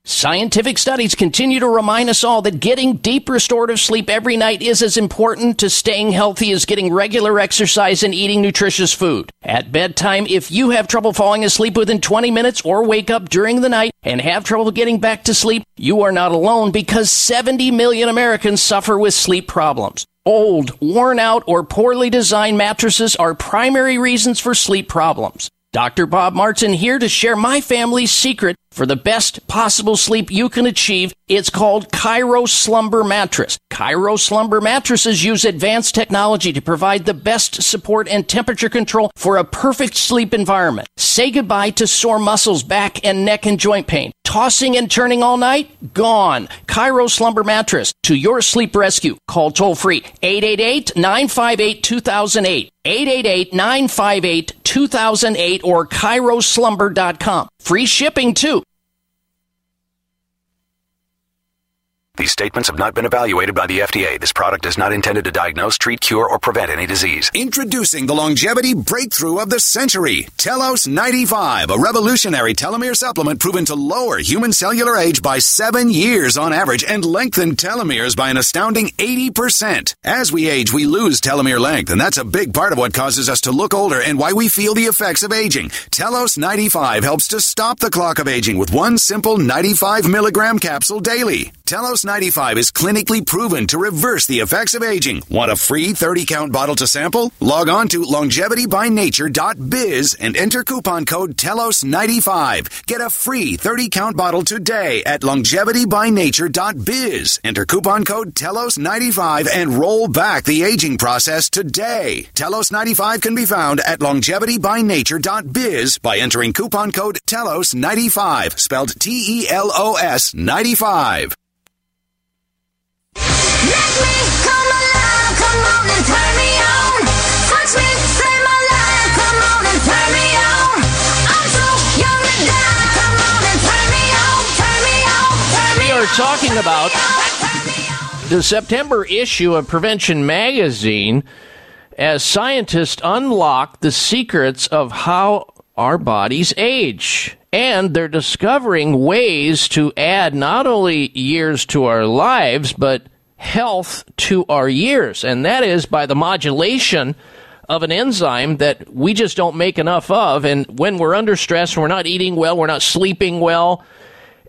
Scientific studies continue to remind us all that getting deep restorative sleep every night is as important to staying healthy as getting regular exercise and eating nutritious food. At bedtime, if you have trouble falling asleep within 20 minutes or wake up during the night and have trouble getting back to sleep, you are not alone because 70 million Americans suffer with sleep problems. Old, worn out, or poorly designed mattresses are primary reasons for sleep problems. Dr. Bob Martin here to share my family's secret for the best possible sleep you can achieve. It's called Kairo Slumber Mattress. Kairo Slumber mattresses use advanced technology to provide the best support and temperature control for a perfect sleep environment. Say goodbye to sore muscles, back and neck and joint pain. Tossing and turning all night? Gone. Kairo Slumber Mattress to your sleep rescue. Call toll free 888-958-2008. 888-958-2008 or kairoslumber.com. Free shipping too. These statements have not been evaluated by the FDA. This product is not intended to diagnose, treat, cure, or prevent any disease. Introducing the longevity breakthrough of the century, Telos 95, a revolutionary telomere supplement proven to lower human cellular age by seven years on average and lengthen telomeres by an astounding 80%. As we age, we lose telomere length, and that's a big part of what causes us to look older and why we feel the effects of aging. Telos 95 helps to stop the clock of aging with one simple 95 milligram capsule daily. Telos 95 is clinically proven to reverse the effects of aging. Want a free 30 count bottle to sample? Log on to longevitybynature.biz and enter coupon code TELOS95. Get a free 30 count bottle today at longevitybynature.biz. Enter coupon code TELOS95 and roll back the aging process today. Telos 95 can be found at longevitybynature.biz by entering coupon code TELOS95, spelled T E L O S 95. We are talking about the September issue of Prevention Magazine as scientists unlock the secrets of how our bodies age. And they're discovering ways to add not only years to our lives, but health to our years. And that is by the modulation of an enzyme that we just don't make enough of. And when we're under stress, we're not eating well, we're not sleeping well,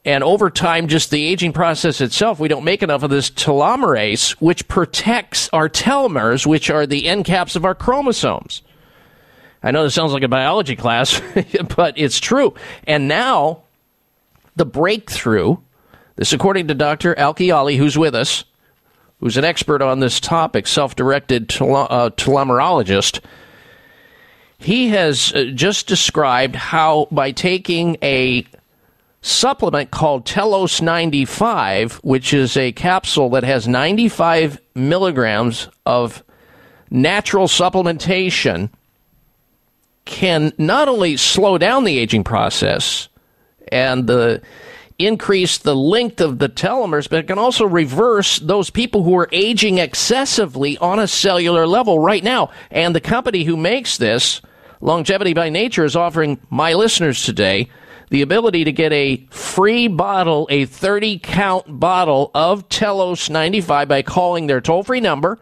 and over time, just the aging process itself, we don't make enough of this telomerase, which protects our telomeres, which are the end caps of our chromosomes. I know this sounds like a biology class, but it's true. And now, the breakthrough, this according to Dr. Alkayali, who's with us, who's an expert on this topic, self directed telo- uh, telomerologist, he has uh, just described how by taking a supplement called Telos 95, which is a capsule that has 95 milligrams of natural supplementation, can not only slow down the aging process and the increase the length of the telomeres, but it can also reverse those people who are aging excessively on a cellular level right now. And the company who makes this, Longevity by Nature, is offering my listeners today the ability to get a free bottle, a 30 count bottle of Telos 95 by calling their toll free number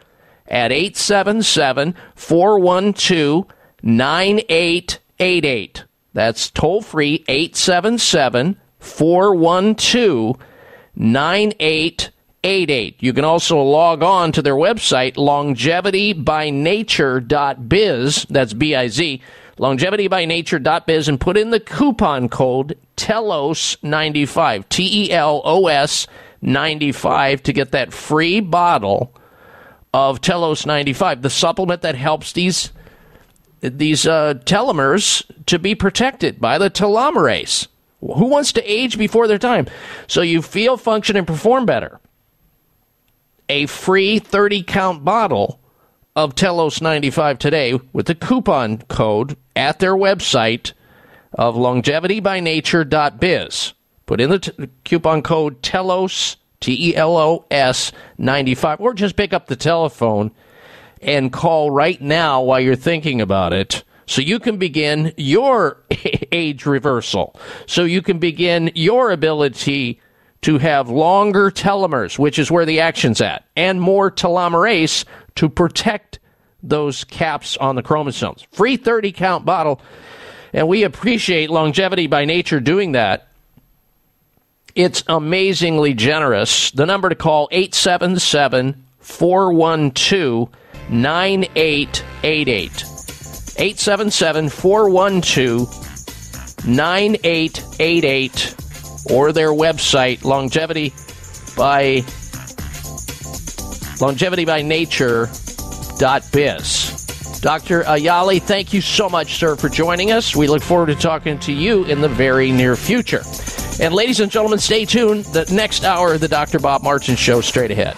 at 877 412 9888. That's toll free 877 412 9888. You can also log on to their website, longevitybynature.biz. That's B I Z longevitybynature.biz and put in the coupon code TELOS95, T E L O S 95 to get that free bottle of Telos 95, the supplement that helps these these uh, telomeres to be protected by the telomerase. Who wants to age before their time? So you feel, function, and perform better. A free 30 count bottle of Telos 95 today with the coupon code at their website of longevitybynature.biz. Put in the t- coupon code TELOS, T E L O S 95, or just pick up the telephone and call right now while you're thinking about it so you can begin your age reversal. So you can begin your ability to have longer telomeres, which is where the action's at, and more telomerase to protect those caps on the chromosomes. Free 30 count bottle. And we appreciate longevity by nature doing that. It's amazingly generous. The number to call 877 412 9888. 877 412 9888 or their website longevity by longevitybynature.biz. Dr. Ayali, thank you so much, sir, for joining us. We look forward to talking to you in the very near future. And ladies and gentlemen, stay tuned. The next hour of the Dr. Bob Martin Show straight ahead.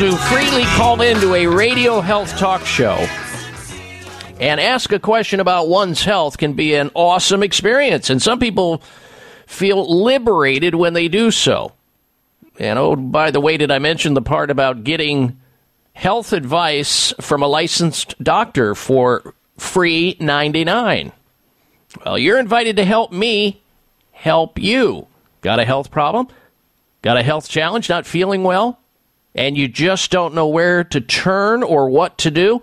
To freely call into a radio health talk show and ask a question about one's health can be an awesome experience. And some people feel liberated when they do so. And oh, by the way, did I mention the part about getting health advice from a licensed doctor for free 99? Well, you're invited to help me help you. Got a health problem? Got a health challenge? Not feeling well? And you just don't know where to turn or what to do?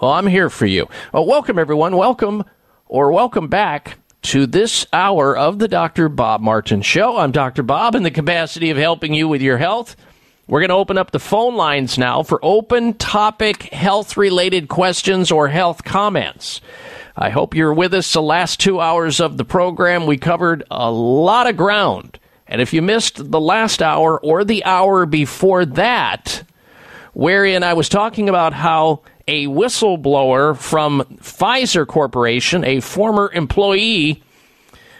Well, I'm here for you. Well, welcome, everyone. Welcome or welcome back to this hour of the Dr. Bob Martin Show. I'm Dr. Bob in the capacity of helping you with your health. We're going to open up the phone lines now for open topic health related questions or health comments. I hope you're with us the last two hours of the program. We covered a lot of ground. And if you missed the last hour or the hour before that, wherein I was talking about how a whistleblower from Pfizer Corporation, a former employee,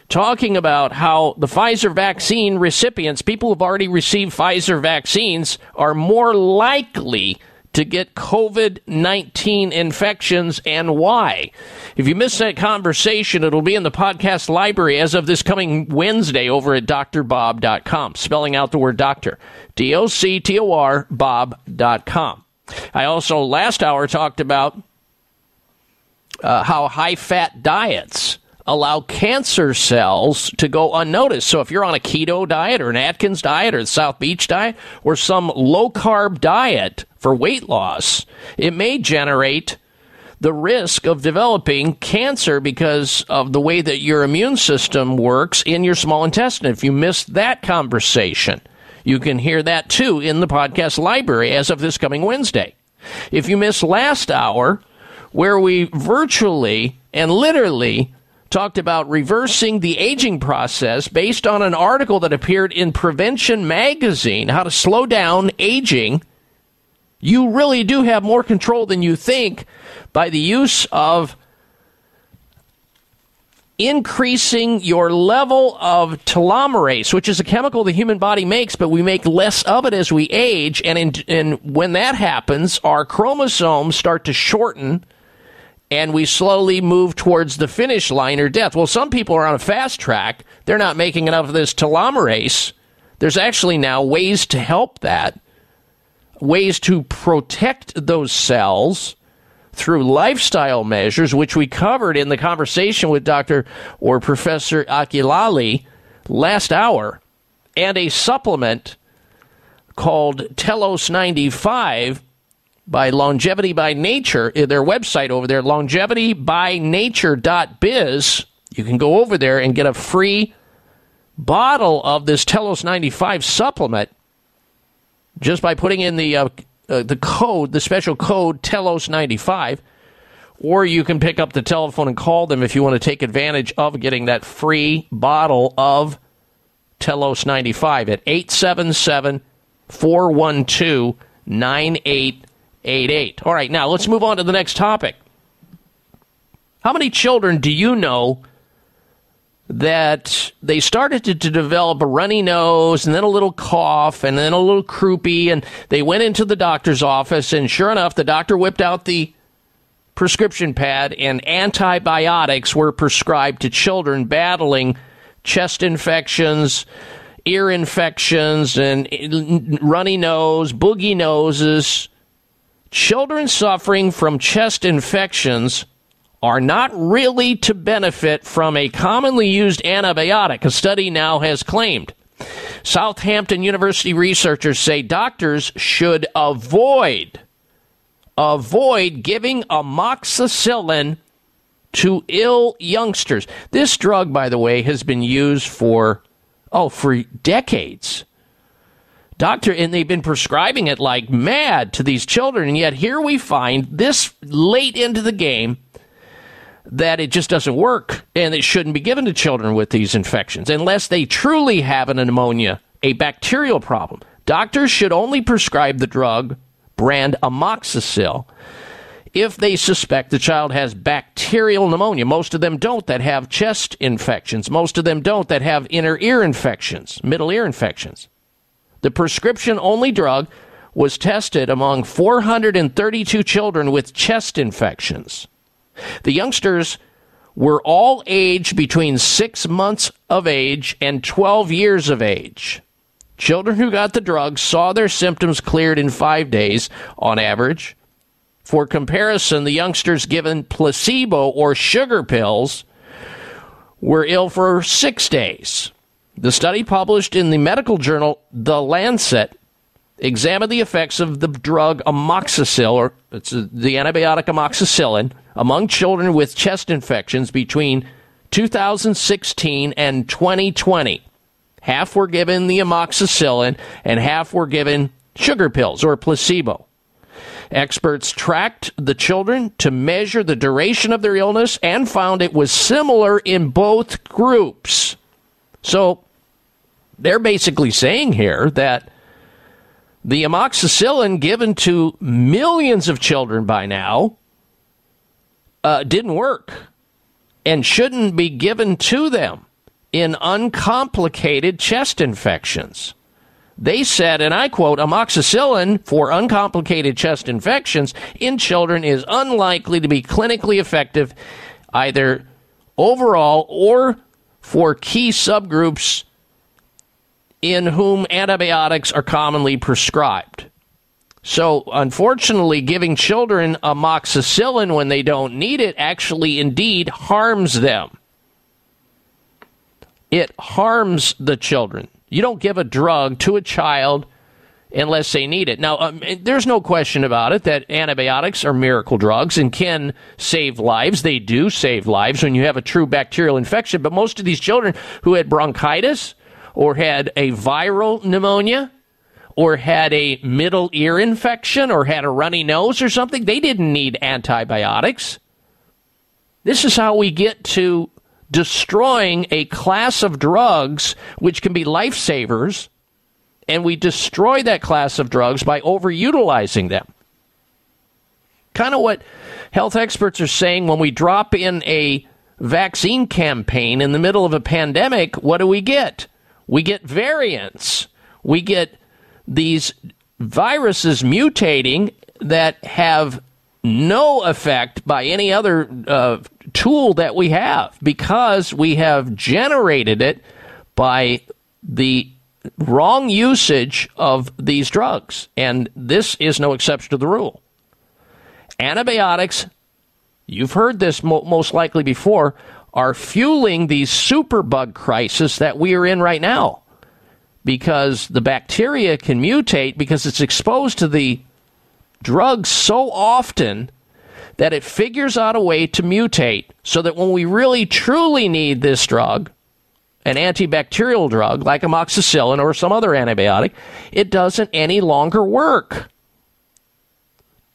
talking about how the Pfizer vaccine recipients, people who've already received Pfizer vaccines, are more likely to get COVID 19 infections and why. If you missed that conversation, it'll be in the podcast library as of this coming Wednesday over at drbob.com, spelling out the word doctor. D O C T O R Bob.com. I also last hour talked about uh, how high fat diets allow cancer cells to go unnoticed. So if you're on a keto diet or an Atkins diet or the South Beach diet or some low carb diet for weight loss, it may generate the risk of developing cancer because of the way that your immune system works in your small intestine. If you missed that conversation, you can hear that too in the podcast library as of this coming Wednesday. If you missed last hour, where we virtually and literally talked about reversing the aging process based on an article that appeared in Prevention Magazine, how to slow down aging, you really do have more control than you think by the use of increasing your level of telomerase, which is a chemical the human body makes, but we make less of it as we age. And, in, and when that happens, our chromosomes start to shorten and we slowly move towards the finish line or death. Well, some people are on a fast track. They're not making enough of this telomerase. There's actually now ways to help that, ways to protect those cells through lifestyle measures, which we covered in the conversation with Dr. or Professor Akilali last hour, and a supplement called Telos 95 by Longevity by Nature, uh, their website over there, longevitybynature.biz. You can go over there and get a free bottle of this Telos 95 supplement just by putting in the uh, uh, the code, the special code Telos 95. Or you can pick up the telephone and call them if you want to take advantage of getting that free bottle of Telos 95 at 877 412 9888. All right, now let's move on to the next topic. How many children do you know that they started to, to, develop a runny nose and then a little cough and then a little croupy and they went into the doctor's office and sure enough the doctor whipped out the prescription pad and antibiotics were prescribed to children battling chest infections ear infections and runny nose boogie noses children suffering from chest infections are not really to benefit from a commonly used antibiotic, a study now has claimed. Southampton University researchers say doctors should avoid avoid giving amoxicillin to ill youngsters. This drug, by the way, has been used for oh for decades. Doctor, and they've been prescribing it like mad to these children, and yet here we find this late into the game that it just doesn't work, and it shouldn't be given to children with these infections unless they truly have an pneumonia, a bacterial problem. Doctors should only prescribe the drug brand amoxicillin if they suspect the child has bacterial pneumonia. Most of them don't that have chest infections. Most of them don't that have inner ear infections, middle ear infections. The prescription only drug was tested among 432 children with chest infections. The youngsters were all aged between six months of age and 12 years of age. Children who got the drug saw their symptoms cleared in five days on average. For comparison, the youngsters given placebo or sugar pills were ill for six days. The study published in the medical journal The Lancet examined the effects of the drug amoxicillin, or it's the antibiotic amoxicillin, among children with chest infections between 2016 and 2020. Half were given the amoxicillin and half were given sugar pills or placebo. Experts tracked the children to measure the duration of their illness and found it was similar in both groups. So they're basically saying here that the amoxicillin given to millions of children by now uh, didn't work and shouldn't be given to them in uncomplicated chest infections. They said, and I quote, amoxicillin for uncomplicated chest infections in children is unlikely to be clinically effective either overall or for key subgroups in whom antibiotics are commonly prescribed. So, unfortunately, giving children amoxicillin when they don't need it actually indeed harms them. It harms the children. You don't give a drug to a child unless they need it. Now, um, there's no question about it that antibiotics are miracle drugs and can save lives. They do save lives when you have a true bacterial infection. But most of these children who had bronchitis or had a viral pneumonia or had a middle ear infection or had a runny nose or something, they didn't need antibiotics. This is how we get to destroying a class of drugs which can be lifesavers, and we destroy that class of drugs by overutilizing them. Kind of what health experts are saying when we drop in a vaccine campaign in the middle of a pandemic, what do we get? We get variants. We get these viruses mutating that have no effect by any other uh, tool that we have because we have generated it by the wrong usage of these drugs. And this is no exception to the rule. Antibiotics, you've heard this mo- most likely before, are fueling the superbug crisis that we are in right now because the bacteria can mutate because it's exposed to the drugs so often that it figures out a way to mutate so that when we really truly need this drug, an antibacterial drug like amoxicillin or some other antibiotic, it doesn't any longer work.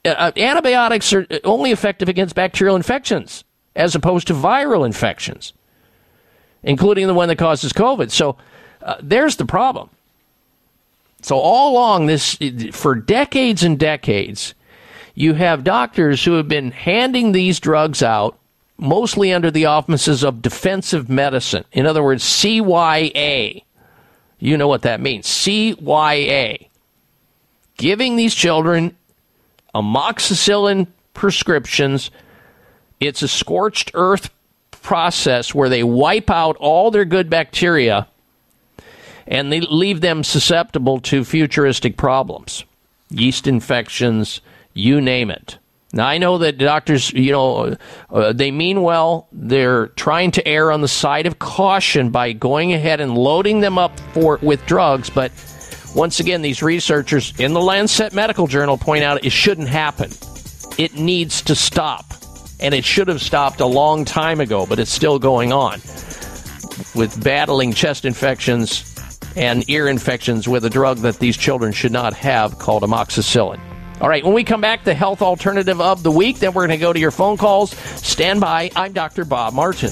Uh, uh antibiotics are only effective against bacterial infections as opposed to viral infections, including the one that causes COVID. So uh, there's the problem. So all along this, for decades and decades, you have doctors who have been handing these drugs out mostly under the auspices of defensive medicine. In other words, CYA. You know what that means. CYA. Giving these children amoxicillin prescriptions. It's a scorched earth process where they wipe out all their good bacteria and they leave them susceptible to futuristic problems yeast infections, you name it. Now I know that doctors, you know, uh, they mean well. They're trying to err on the side of caution by going ahead and loading them up for with drugs, but once again, these researchers in the Lancet Medical Journal point out it shouldn't happen. It needs to stop. And it should have stopped a long time ago, but it's still going on with battling chest infections and ear infections with a drug that these children should not have called amoxicillin. All right, when we come back, the health alternative of the week, then we're going to go to your phone calls. Stand by. I'm Dr. Bob Martin.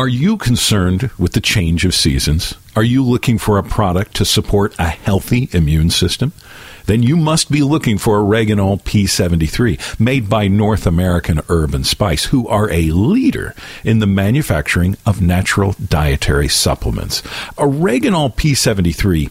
Are you concerned with the change of seasons? Are you looking for a product to support a healthy immune system? Then you must be looking for Oreganol P73, made by North American Herb and Spice, who are a leader in the manufacturing of natural dietary supplements. Oreganol P73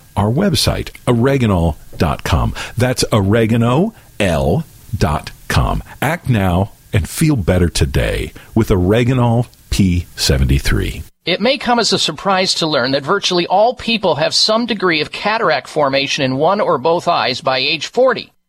our website, oreganol.com. That's oregano.l.com. Act now and feel better today with Oreganol P73. It may come as a surprise to learn that virtually all people have some degree of cataract formation in one or both eyes by age 40.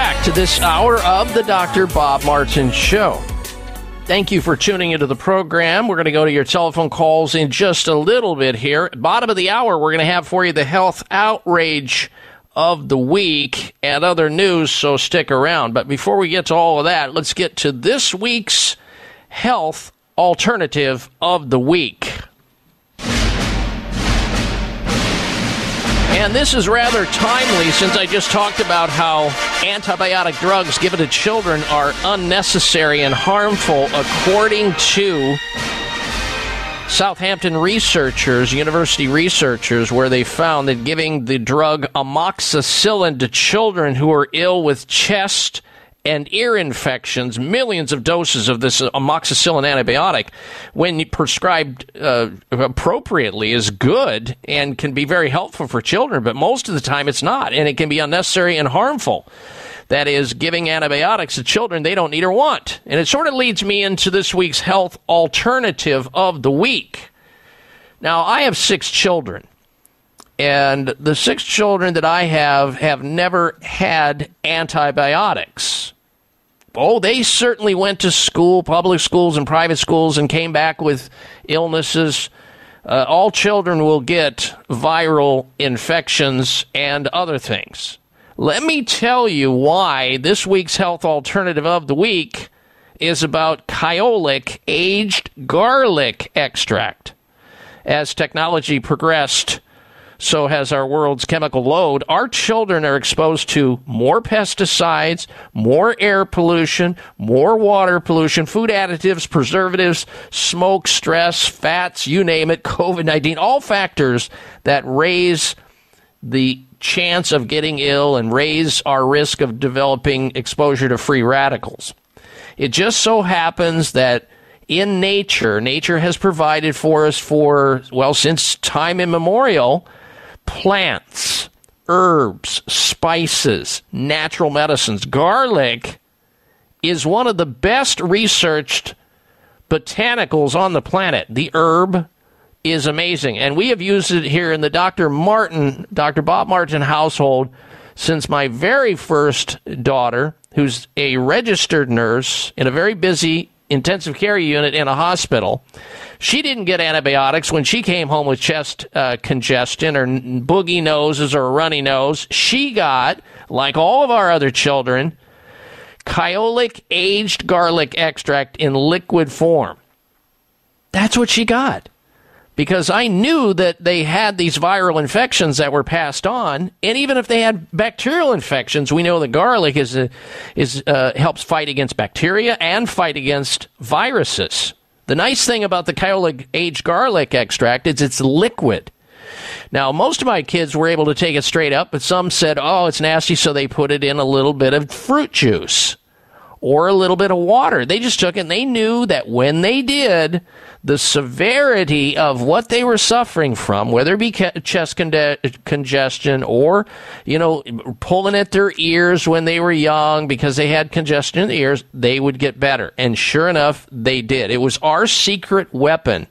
back to this hour of the Dr. Bob Martin Show. Thank you for tuning into the program. We're going to go to your telephone calls in just a little bit here. Bottom of the hour, we're going to have for you the health outrage of the week and other news, so stick around. But before we get to all of that, let's get to this week's health alternative of the week. And this is rather timely since I just talked about how antibiotic drugs given to children are unnecessary and harmful, according to Southampton researchers, university researchers, where they found that giving the drug amoxicillin to children who are ill with chest and ear infections, millions of doses of this amoxicillin antibiotic, when prescribed uh, appropriately, is good and can be very helpful for children, but most of the time it's not, and it can be unnecessary and harmful. That is, giving antibiotics to children they don't need or want. And it sort of leads me into this week's health alternative of the week. Now, I have six children. And the six children that I have have never had antibiotics. Oh, they certainly went to school, public schools and private schools, and came back with illnesses. Uh, all children will get viral infections and other things. Let me tell you why this week's health alternative of the week is about Kyolic aged garlic extract. As technology progressed, so has our world's chemical load. Our children are exposed to more pesticides, more air pollution, more water pollution, food additives, preservatives, smoke, stress, fats, you name it, COVID 19, all factors that raise the chance of getting ill and raise our risk of developing exposure to free radicals. It just so happens that in nature, nature has provided for us for, well, since time immemorial, plants, herbs, spices, natural medicines. Garlic is one of the best researched botanicals on the planet. The herb is amazing. And we have used it here in the Dr. Martin, Dr. Bob Martin household since my very first daughter, who's a registered nurse in a very busy intensive care unit in a hospital. She didn't get antibiotics when she came home with chest uh, congestion or boogie noses or a runny nose. She got, like all of our other children, Kyolic aged garlic extract in liquid form. That's what she got. Because I knew that they had these viral infections that were passed on, and even if they had bacterial infections, we know that garlic is a, is uh, helps fight against bacteria and fight against viruses. The nice thing about the Kyolic aged garlic extract is it's liquid. Now, most of my kids were able to take it straight up, but some said, oh, it's nasty, so they put it in a little bit of fruit juice or a little bit of water. They just took it and they knew that when they did, the severity of what they were suffering from, whether it be chest con- congestion or, you know, pulling at their ears when they were young because they had congestion in the ears, they would get better. And sure enough, they did. It was our secret weapon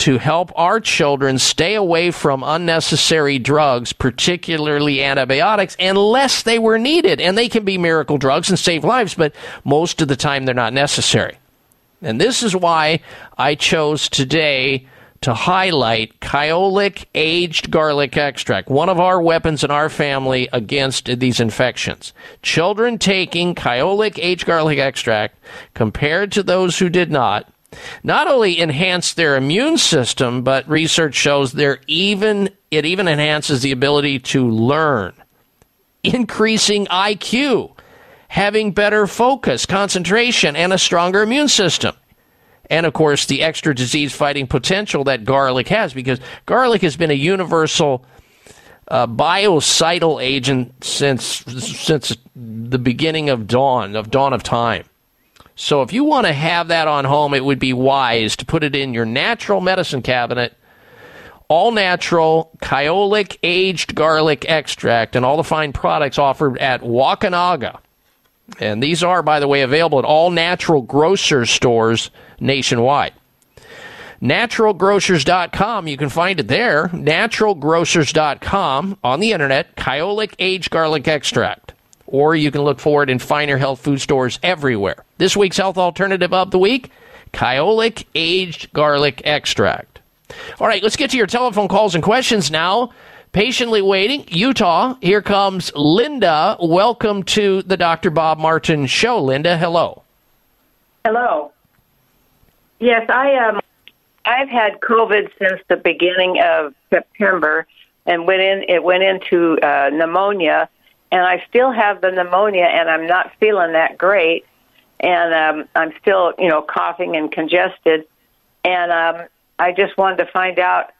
to help our children stay away from unnecessary drugs, particularly antibiotics, unless they were needed. And they can be miracle drugs and save lives, but most of the time they're not necessary. And this is why I chose today to highlight Kyolic aged garlic extract, one of our weapons in our family against these infections. Children taking Kyolic aged garlic extract compared to those who did not not only enhance their immune system, but research shows they're even it even enhances the ability to learn, increasing IQ, having better focus, concentration, and a stronger immune system. And of course, the extra disease fighting potential that garlic has, because garlic has been a universal uh, biocidal agent since since the beginning of dawn of dawn of time. So if you want to have that on home, it would be wise to put it in your natural medicine cabinet. All natural, Kyolic aged garlic extract, and all the fine products offered at Wakunaga. And these are, by the way, available at all natural grocer stores nationwide. Naturalgrocers.com, you can find it there. Naturalgrocers.com on the internet, Kyolic aged garlic extract or you can look for it in finer health food stores everywhere. This week's health alternative of the week Kyolic aged garlic extract. All right, let's get to your telephone calls and questions now. Patiently waiting, Utah. Here comes Linda. Welcome to the Dr. Bob Martin Show. Linda, hello. Hello. Yes, I um, I've had COVID since the beginning of September, and went in. It went into uh, pneumonia, and I still have the pneumonia, and I'm not feeling that great, and um, I'm still, you know, coughing and congested, and um, I just wanted to find out.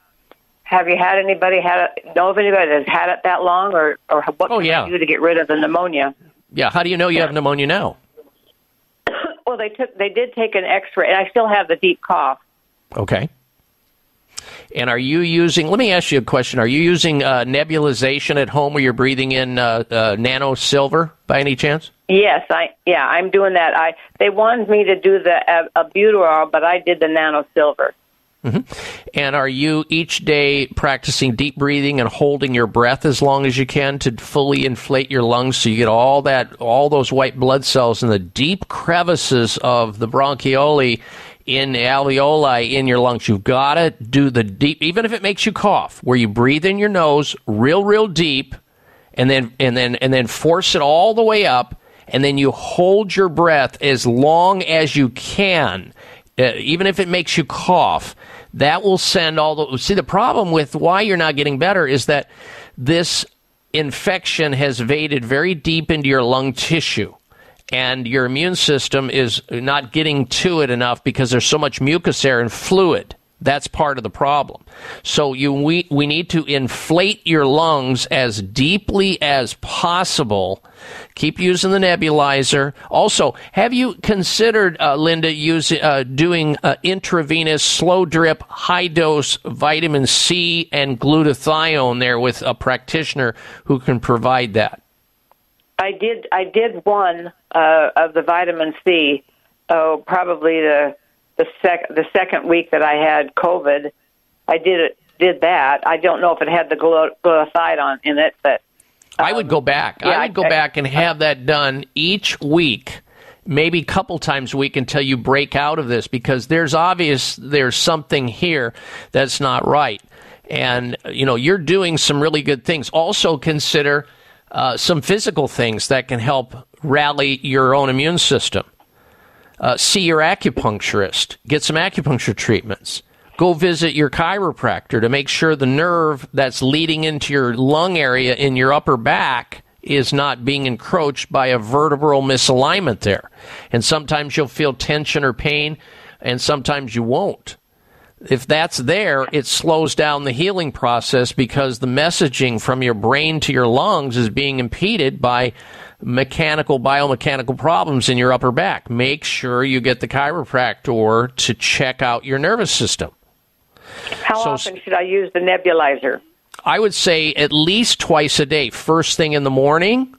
Have you had anybody had it, know of anybody that's had it that long, or or what oh, can yeah. I do to get rid of the pneumonia? Yeah. How do you know you have pneumonia now? Well, they took they did take an X-ray, and I still have the deep cough. Okay. And are you using? Let me ask you a question. Are you using uh, nebulization at home, where you're breathing in uh, uh, nano silver by any chance? Yes, I yeah, I'm doing that. I they wanted me to do the uh, albuterol, but I did the nano silver. hmm And are you each day practicing deep breathing and holding your breath as long as you can to fully inflate your lungs so you get all that all those white blood cells in the deep crevices of the bronchioli in the alveoli in your lungs. You've got to do the deep even if it makes you cough, where you breathe in your nose real real deep and then and then and then force it all the way up and then you hold your breath as long as you can uh, even if it makes you cough that will send all the see the problem with why you're not getting better is that this infection has evaded very deep into your lung tissue and your immune system is not getting to it enough because there's so much mucus there and fluid that's part of the problem. So you we we need to inflate your lungs as deeply as possible. Keep using the nebulizer. Also, have you considered, uh, Linda, using uh, doing uh, intravenous slow drip, high dose vitamin C and glutathione there with a practitioner who can provide that? I did I did one uh, of the vitamin C. Oh, probably the the sec the second week that I had COVID. I did it did that. I don't know if it had the glu- glutathione in it, but I would go back. yeah, I would go I- back and have that done each week, maybe a couple times a week until you break out of this because there's obvious there's something here that's not right. And you know, you're doing some really good things. Also consider uh, some physical things that can help rally your own immune system. Uh, see your acupuncturist. Get some acupuncture treatments. Go visit your chiropractor to make sure the nerve that's leading into your lung area in your upper back is not being encroached by a vertebral misalignment there. And sometimes you'll feel tension or pain, and sometimes you won't. If that's there, it slows down the healing process because the messaging from your brain to your lungs is being impeded by mechanical, biomechanical problems in your upper back. Make sure you get the chiropractor to check out your nervous system. how So- often should I use the nebulizer? I would say at least twice a day. First thing in the morning,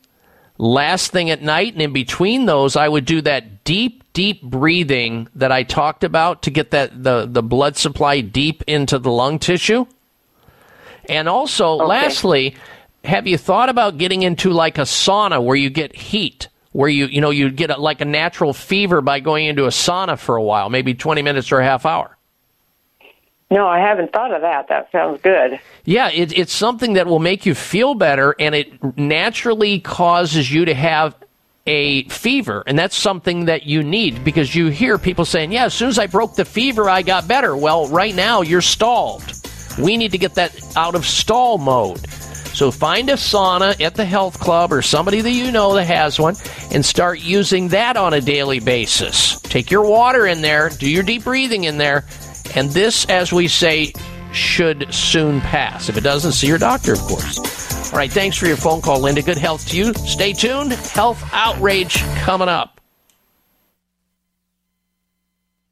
last thing at night, and in between those, I would do that deep, deep breathing that I talked about to get that the, the blood supply deep into the lung tissue. And also, lastly, have you thought about getting into like a sauna where you get heat? Where you you know you get a, like a natural fever by going into a sauna for a while, maybe twenty minutes or a half hour. No, I haven't thought of that. That sounds good. Yeah, it, it's something that will make you feel better, and it naturally causes you to have a fever, and that's something that you need because you hear people saying, "Yeah, as soon as I broke the fever, I got better." Well, right now you're stalled. We need to get that out of stall mode. So find a sauna at the health club or somebody that you know that has one and start using that on a daily basis. Take your water in there, do your deep breathing in there, and this, as we say, should soon pass. If it doesn't, see your doctor, of course. All right, thanks for your phone call, Linda. Good health to you. Stay tuned. Health outrage coming up.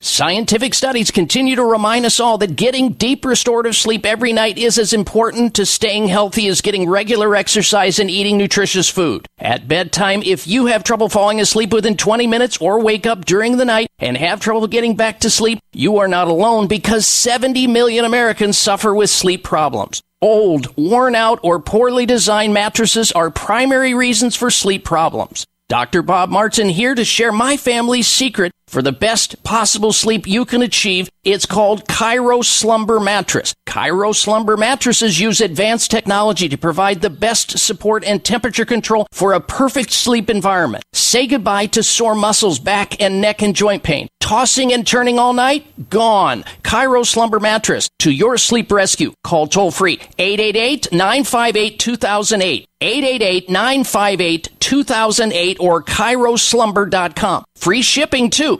Scientific studies continue to remind us all that getting deep restorative sleep every night is as important to staying healthy as getting regular exercise and eating nutritious food. At bedtime, if you have trouble falling asleep within 20 minutes or wake up during the night and have trouble getting back to sleep, you are not alone because 70 million Americans suffer with sleep problems. Old, worn out, or poorly designed mattresses are primary reasons for sleep problems. Dr. Bob Martin here to share my family's secret for the best possible sleep you can achieve. It's called Kairo Slumber Mattress. Kairo Slumber mattresses use advanced technology to provide the best support and temperature control for a perfect sleep environment. Say goodbye to sore muscles, back and neck and joint pain. Tossing and turning all night? Gone. Kairo Slumber Mattress to your sleep rescue. Call toll free 888-958-2008. 888-958-2008 or KairoSlumber.com. Free shipping too.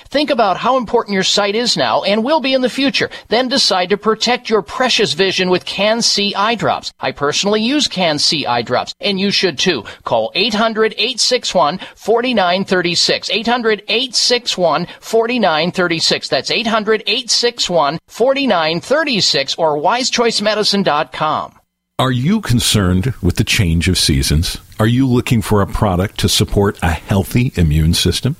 Think about how important your sight is now and will be in the future. Then decide to protect your precious vision with CAN-C eye drops. I personally use CAN-C eye drops, and you should too. Call 800-861-4936. 800-861-4936. That's 800-861-4936 or wisechoicemedicine.com. Are you concerned with the change of seasons? Are you looking for a product to support a healthy immune system?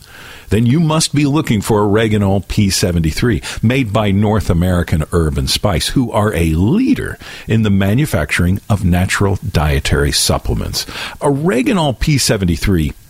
Then you must be looking for Oreganol P73, made by North American Herb and Spice, who are a leader in the manufacturing of natural dietary supplements. Oreganol P73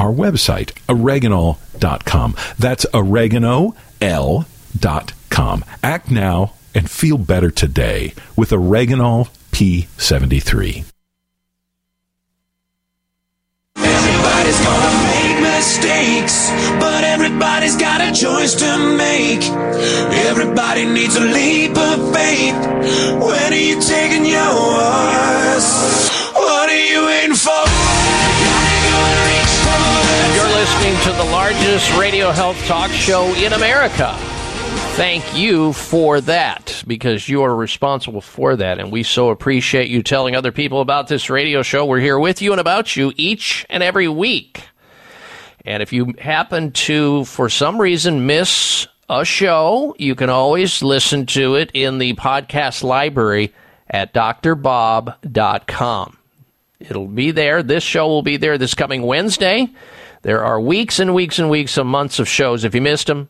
our website, oreganol.com. That's oregano.l.com. Act now and feel better today with Oreganol P73. Everybody's gonna make mistakes, but everybody's got a choice to make. Everybody needs a leap of faith. When are you taking yours? What are you waiting for? Listening to the largest radio health talk show in America. Thank you for that because you are responsible for that. And we so appreciate you telling other people about this radio show. We're here with you and about you each and every week. And if you happen to, for some reason, miss a show, you can always listen to it in the podcast library at drbob.com. It'll be there. This show will be there this coming Wednesday. There are weeks and weeks and weeks and months of shows. If you missed them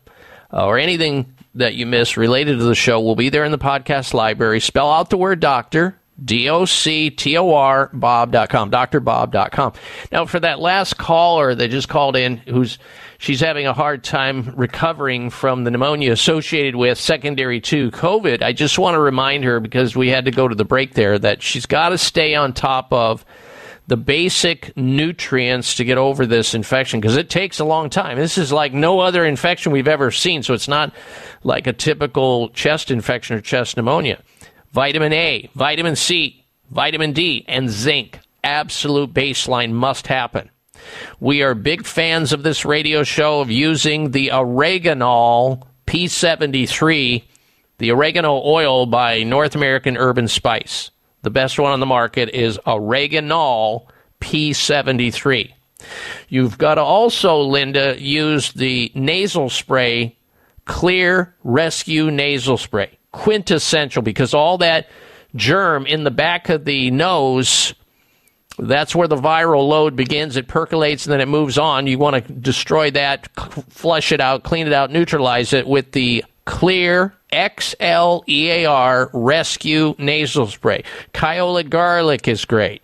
uh, or anything that you missed related to the show will be there in the podcast library. Spell out the word doctor, D O C T O R, Bob.com, drbob.com. Now, for that last caller that just called in, who's she's having a hard time recovering from the pneumonia associated with secondary to COVID, I just want to remind her because we had to go to the break there that she's got to stay on top of the basic nutrients to get over this infection because it takes a long time. This is like no other infection we've ever seen, so it's not like a typical chest infection or chest pneumonia. Vitamin A, vitamin C, vitamin D, and zinc. Absolute baseline must happen. We are big fans of this radio show of using the Oreganol P73, the oregano oil by North American Herb and Spice. The best one on the market is Oreganol P73. You've got to also, Linda, use the nasal spray, Xlear Rescue Nasal Spray. Quintessential because all that germ in the back of the nose, that's where the viral load begins. It percolates and then it moves on. You want to destroy that, flush it out, clean it out, neutralize it with the Clear XLEAR Rescue Nasal Spray. Kyolic garlic is great.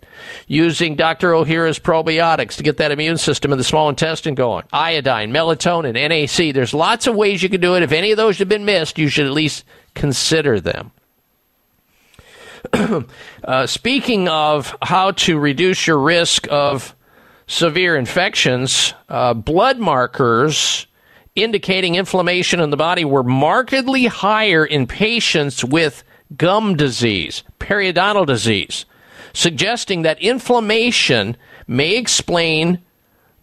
Using Dr. Ohhira's probiotics to get that immune system in the small intestine going. Iodine, melatonin, NAC. There's lots of ways you can do it. If any of those have been missed, you should at least consider them. uh, speaking of how to reduce your risk of severe infections, uh, blood markers indicating inflammation in the body were markedly higher in patients with gum disease, periodontal disease, suggesting that inflammation may explain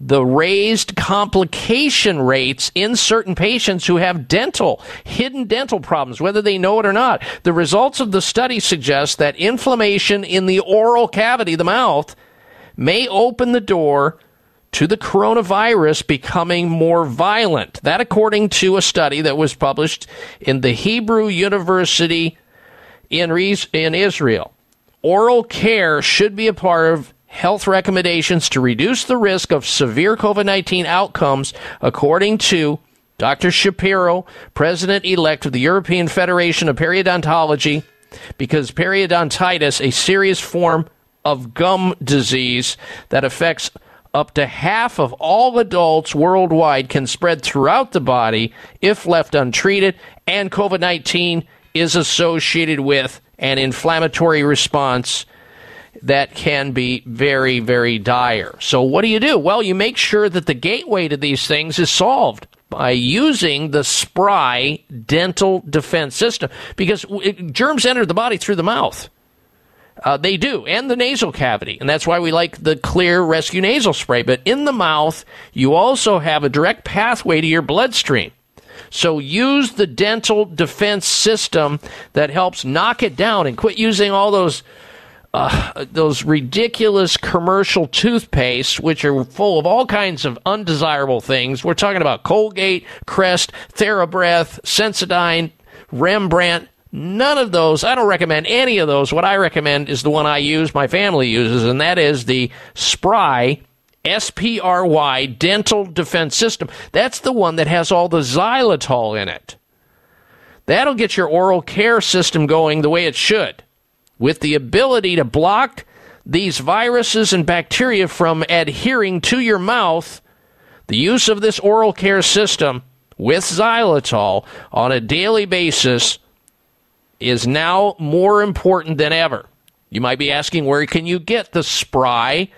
the raised complication rates in certain patients who have dental, hidden dental problems, whether they know it or not. The results of the study suggest that inflammation in the oral cavity, the mouth, may open the door to the coronavirus becoming more violent. That, according to a study that was published in the Hebrew University in, in Israel. Oral care should be a part of health recommendations to reduce the risk of severe COVID 19 outcomes, according to Dr. Shapiro, president elect of the European Federation of Periodontology, because periodontitis, a serious form of gum disease that affects up to half of all adults worldwide, can spread throughout the body if left untreated, and COVID 19 is associated with an inflammatory response that can be very, very dire. So, what do you do? Well, you make sure that the gateway to these things is solved by using the spry dental defense system because germs enter the body through the mouth. Uh, they do, and the nasal cavity. And that's why we like the Xlear rescue nasal spray. But in the mouth, you also have a direct pathway to your bloodstream. So use the dental defense system that helps knock it down and quit using all those uh, those ridiculous commercial toothpastes, which are full of all kinds of undesirable things. We're talking about Colgate, Crest, TheraBreath, Sensodyne, Rembrandt. None of those, I don't recommend any of those. What I recommend is the one I use, my family uses, and that is the Spry, S P R Y, Dental Defense System. That's the one that has all the xylitol in it. That'll get your oral care system going the way it should, with the ability to block these viruses and bacteria from adhering to your mouth. The use of this oral care system with xylitol on a daily basis is now more important than ever. You might be asking, where can you get the spry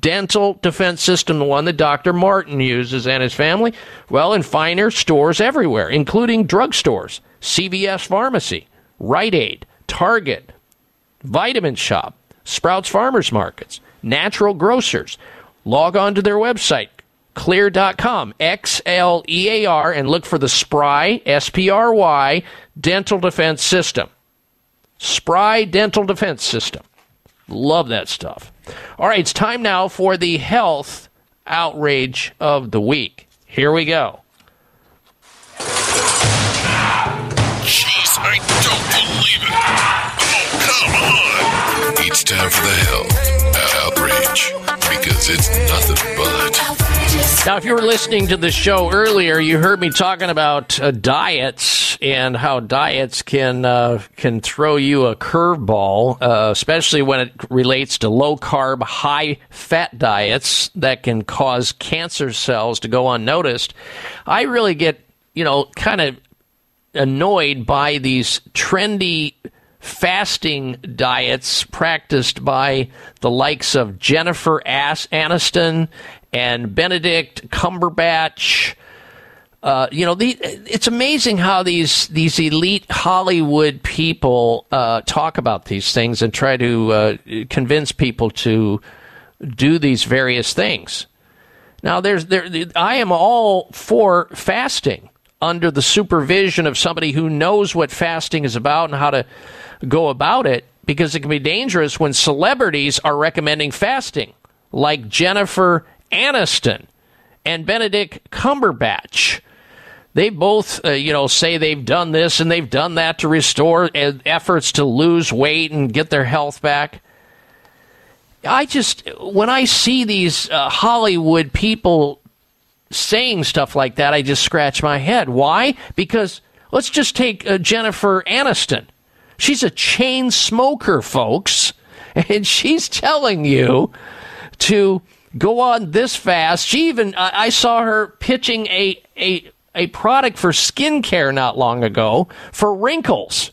dental defense system, the one that Dr. Martin uses and his family? Well, in finer stores everywhere, including drugstores, CVS Pharmacy, Rite Aid, Target, Vitamin Shoppe, Sprouts Farmers Markets, Natural Grocers. Log on to their website, xlear.com, X L E A R, and look for the Spry, S P R Y, Dental Defense System. Spry Dental Defense System. Love that stuff. All right, it's time now for the health outrage of the week. Here we go. Jeez, I don't believe it. Oh, come on. It's time for the health because it's nothing but. Now, if you were listening to the show earlier, you heard me talking about uh, diets and how diets can uh, can throw you a curveball, uh, especially when it relates to low carb, high fat diets that can cause cancer cells to go unnoticed. I really get you know kind of annoyed by these trendy fasting diets practiced by the likes of Jennifer Aniston and Benedict Cumberbatch. Uh, you know, the, it's amazing how these these elite Hollywood people uh, talk about these things and try to uh, convince people to do these various things. Now, there's there. I am all for fasting under the supervision of somebody who knows what fasting is about and how to go about it, because it can be dangerous when celebrities are recommending fasting, like Jennifer Aniston and Benedict Cumberbatch. They both, uh, you know, say they've done this and they've done that to restore uh, efforts to lose weight and get their health back. I just, when I see these uh, Hollywood people saying stuff like that, I just scratch my head. Why? Because let's just take uh, Jennifer Aniston. She's a chain smoker, folks, and she's telling you to go on this fast. She even I I saw her pitching a a a product for skincare not long ago for wrinkles.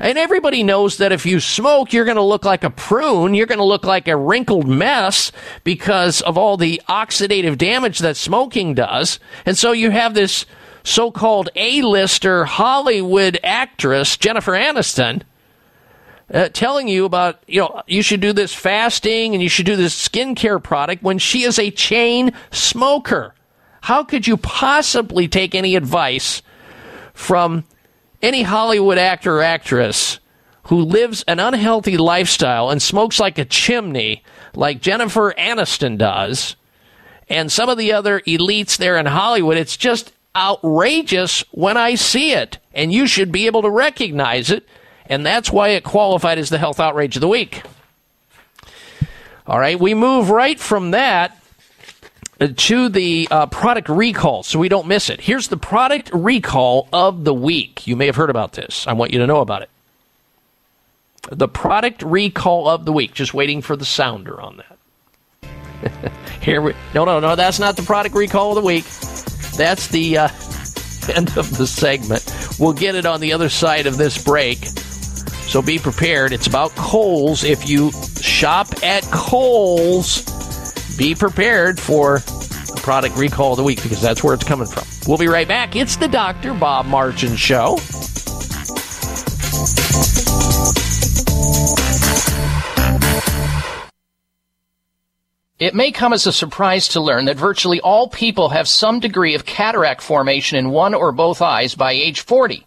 And everybody knows that if you smoke, you're going to look like a prune. You're going to look like a wrinkled mess because of all the oxidative damage that smoking does. And so you have this so called A-lister Hollywood actress, Jennifer Aniston, uh, telling you about, you know, you should do this fasting and you should do this skincare product when she is a chain smoker. How could you possibly take any advice from any Hollywood actor or actress who lives an unhealthy lifestyle and smokes like a chimney, like Jennifer Aniston does, and some of the other elites there in Hollywood. It's just outrageous when I see it, and you should be able to recognize it, and that's why it qualified as the health outrage of the week. All right, we move right from that to the uh, product recall so we don't miss it. Here's the product recall of the week. You may have heard about this. I want you to know about it. The product recall of the week. Just waiting for the sounder on that. Here we No, no, no, that's not the product recall of the week. That's the uh, end of the segment. We'll get it on the other side of this break. So be prepared. It's about Kohl's. If you shop at Kohl's, be prepared for the product recall of the week because that's where it's coming from. We'll be right back. It's the Dr. Bob Martin Show. It may come as a surprise to learn that virtually all people have some degree of cataract formation in one or both eyes by age 40.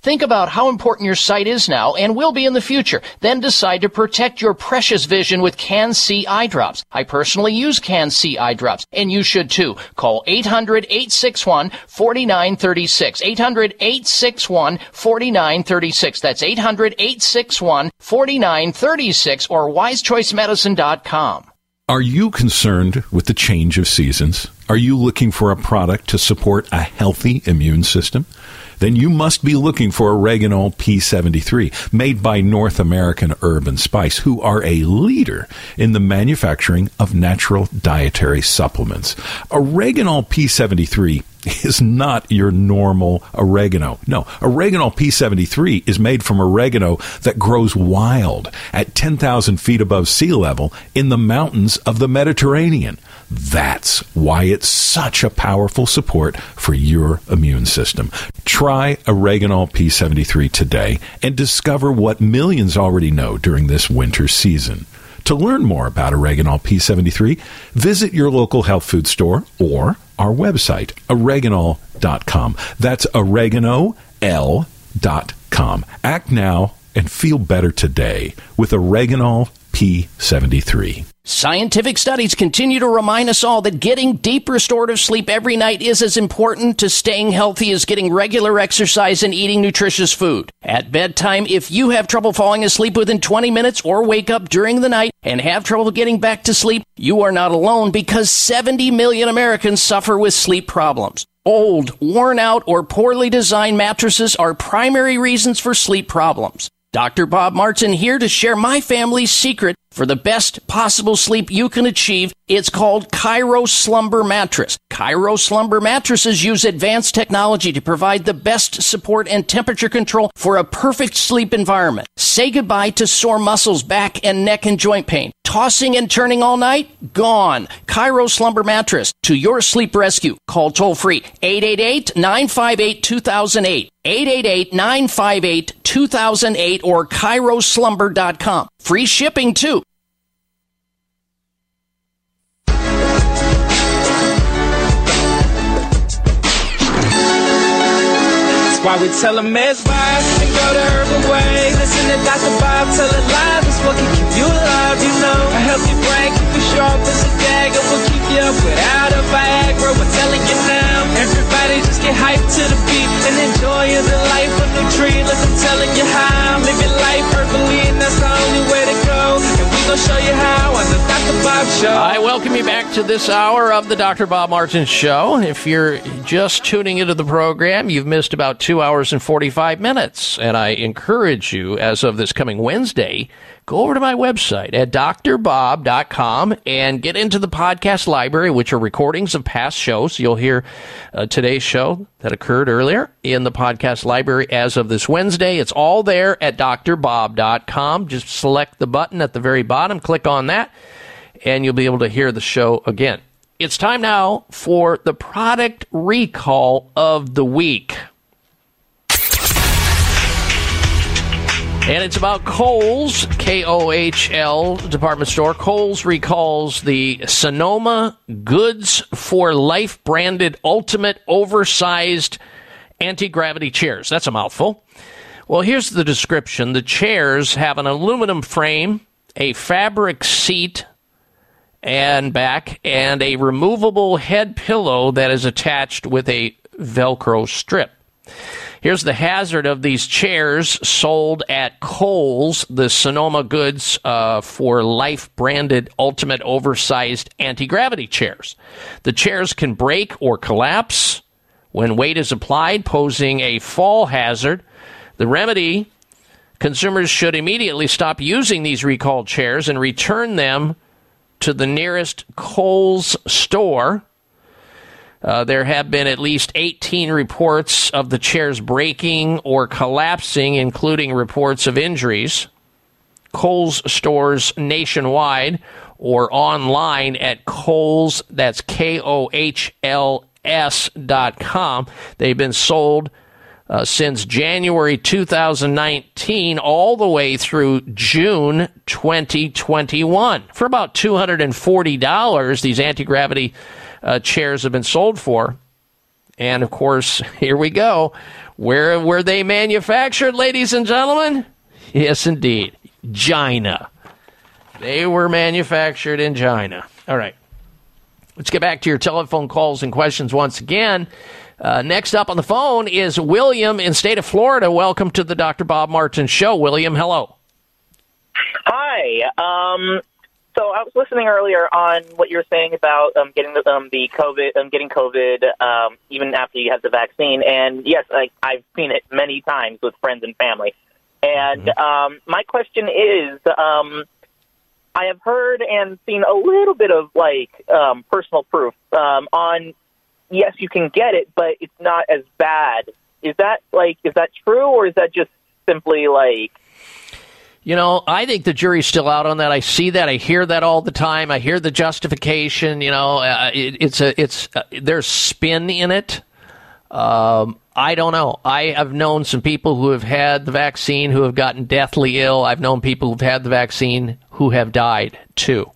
Think about how important your sight is now and will be in the future. Then decide to protect your precious vision with CAN-C eye drops. I personally use CAN-C eye drops, and you should too. Call 800-861-4936. 800-861-4936. That's 800-861-4936 or wisechoicemedicine.com. Are you concerned with the change of seasons? Are you looking for a product to support a healthy immune system? Then you must be looking for Oreganol P73, made by North American Herb and Spice, who are a leader in the manufacturing of natural dietary supplements. Oreganol P73 is not your normal oregano. No, Oreganol P73 is made from oregano that grows wild at 10,000 feet above sea level in the mountains of the Mediterranean. That's why it's such a powerful support for your immune system. Try Oreganol P73 today and discover what millions already know during this winter season. To learn more about Oreganol P73, visit your local health food store or our website, oreganol.com. That's oregano.l.com. Act now and feel better today with Oreganol P73. Scientific studies continue to remind us all that getting deep restorative sleep every night is as important to staying healthy as getting regular exercise and eating nutritious food. At bedtime, if you have trouble falling asleep within 20 minutes or wake up during the night and have trouble getting back to sleep, you are not alone because 70 million Americans suffer with sleep problems. Old, worn out, or poorly designed mattresses are primary reasons for sleep problems. Dr. Bob Martin here to share my family's secret for the best possible sleep you can achieve. It's called Kairo Slumber Mattress. Kairo Slumber mattresses use advanced technology to provide the best support and temperature control for a perfect sleep environment. Say goodbye to sore muscles, back and neck and joint pain. Tossing and turning all night? Gone. Kairo Slumber Mattress to your sleep rescue. Call toll free 888-958-2008. 888-958-2008 or kairoslumber.com. Free shipping too. Why we tell them mesmerize and go herbal way. Listen to Dr. Bob tell it live. It's you you know. A healthy brain, keep you sharp as a dagger. Will keep you up without a Viagra. We're telling you now. Everybody just get hyped to the beat and enjoy the life of the tree. Listen, telling you how. Life and that's the only way to go. And we show you how on the Dr. Bob Show. I welcome you back to this hour of the Dr. Bob Martin Show. If you're just tuning into the program, you've missed about two hours and 45 minutes. And I encourage you, as of this coming Wednesday, go over to my website at drbob.com and get into the podcast library, which are recordings of past shows. You'll hear uh, today's show that occurred earlier in the podcast library as of this Wednesday. It's all there at drbob.com. Just select the button at the very bottom, click on that, and you'll be able to hear the show again. it's time now for the product recall of the week. And it's about Kohl's, K O H L department store. Kohl's recalls the Sonoma Goods for Life branded ultimate oversized anti gravity chairs. That's a mouthful. Well, here's the description the chairs have an aluminum frame, a fabric seat and back, and a removable head pillow that is attached with a Velcro strip. Here's the hazard of these chairs sold at Kohl's, the Sonoma Goods uh, for Life branded ultimate oversized anti gravity chairs. The chairs can break or collapse when weight is applied, posing a fall hazard. The remedy consumers should immediately stop using these recalled chairs and return them to the nearest Kohl's store. Uh, there have been at least 18 reports of the chairs breaking or collapsing, including reports of injuries. Kohl's stores nationwide or online at Kohl's, that's K O H L S dot com. They've been sold uh, since January 2019 all the way through June 2021 for about $240. These anti gravity uh, chairs have been sold for. And of course, here we go. Where were they manufactured, ladies and gentlemen? Yes, indeed. China. They were manufactured in China. All right. Let's get back to your telephone calls and questions once again. Uh, next up on the phone is William in state of Florida. Welcome to the Dr. Bob Martin Show. William, hello. Hi. Um, so I was listening earlier on what you were saying about um, getting the, um, the COVID, um, getting COVID um, even after you have the vaccine. And yes, I, I've seen it many times with friends and family. And um, my question is, um, I have heard and seen a little bit of like um, personal proof um, on yes, you can get it, but it's not as bad. Is that like is that true or is that just simply like You know, I think the jury's still out on that. I see that. I hear that all the time. I hear the justification. You know, uh, it, it's a it's uh, there's spin in it. Um, I don't know. I have known some people who have had the vaccine who have gotten deathly ill. I've known people who've had the vaccine who have died too.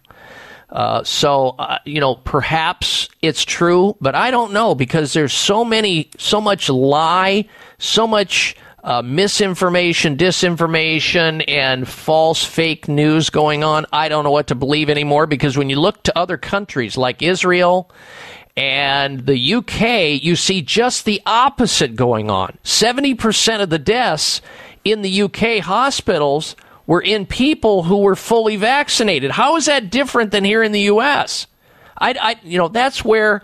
Uh, so uh, you know, perhaps it's true, but I don't know because there's so many, so much lie, so much uh, misinformation, disinformation, and false fake news going on. I don't know what to believe anymore because when you look to other countries like Israel and the UK, you see just the opposite going on. 70% of the deaths in the UK hospitals were in people who were fully vaccinated. How is that different than here in the US? I, I you know, that's where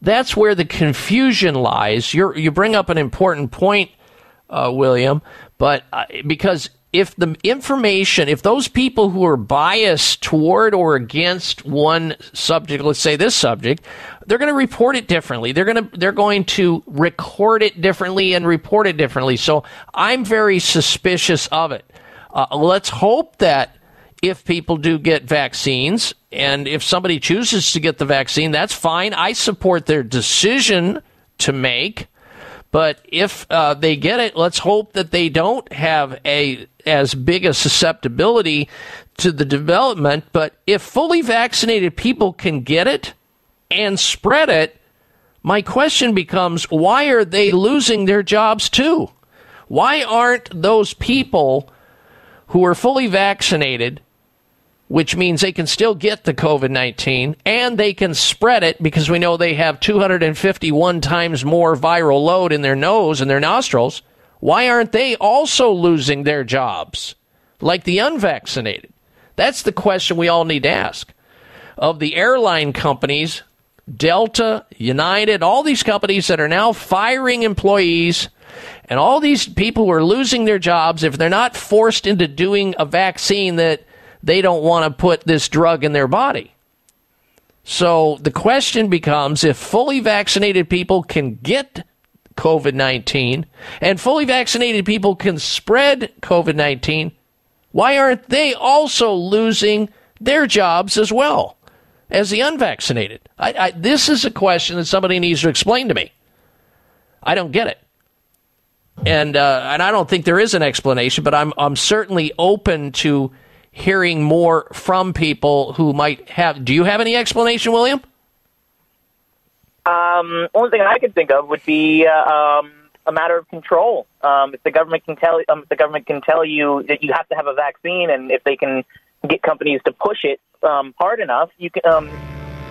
that's where the confusion lies. you you bring up an important point, uh, William, but uh, because if the information, if those people who are biased toward or against one subject, let's say this subject, they're going to report it differently. They're going to they're going to record it differently and report it differently. So I'm very suspicious of it. Uh, let's hope that if people do get vaccines and if somebody chooses to get the vaccine, that's fine. I support their decision to make. But if uh, they get it, let's hope that they don't have a as big a susceptibility to the development. But if fully vaccinated people can get it and spread it, my question becomes why are they losing their jobs too? Why aren't those people who are fully vaccinated, which means they can still get the COVID 19 and they can spread it because we know they have 251 times more viral load in their nose and their nostrils. Why aren't they also losing their jobs like the unvaccinated? That's the question we all need to ask. Of the airline companies, Delta, United, all these companies that are now firing employees and all these people who are losing their jobs if they're not forced into doing a vaccine that they don't want to put this drug in their body. So the question becomes if fully vaccinated people can get COVID 19 and fully vaccinated people can spread COVID 19, why aren't they also losing their jobs as well? as the unvaccinated? I, I, this is a question that somebody needs to explain to me. I don't get it. And uh, and I don't think there is an explanation, but I'm I'm certainly open to hearing more from people who might have. Do you have any explanation, William? Um, only thing I could think of would be uh, um, a matter of control. Um, if the government can tell, um, if the government can tell you that you have to have a vaccine, and if they can get companies to push it um, hard enough, you can. Um,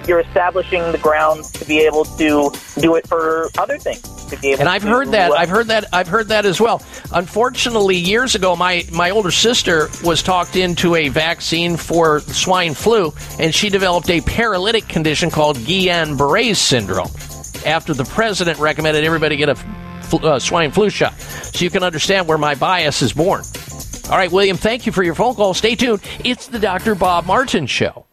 you're establishing the grounds to be able to do it for other things. To be able And I've to, heard that. uh, I've heard that. I've heard that as well. Unfortunately, years ago, my my older sister was talked into a vaccine for swine flu, and she developed a paralytic condition called Guillain-Barré syndrome. After the president recommended everybody get a fl- uh, swine flu shot, so you can understand where my bias is born. All right, William. Thank you for your phone call. Stay tuned. It's the Dr. Bob Martin Show.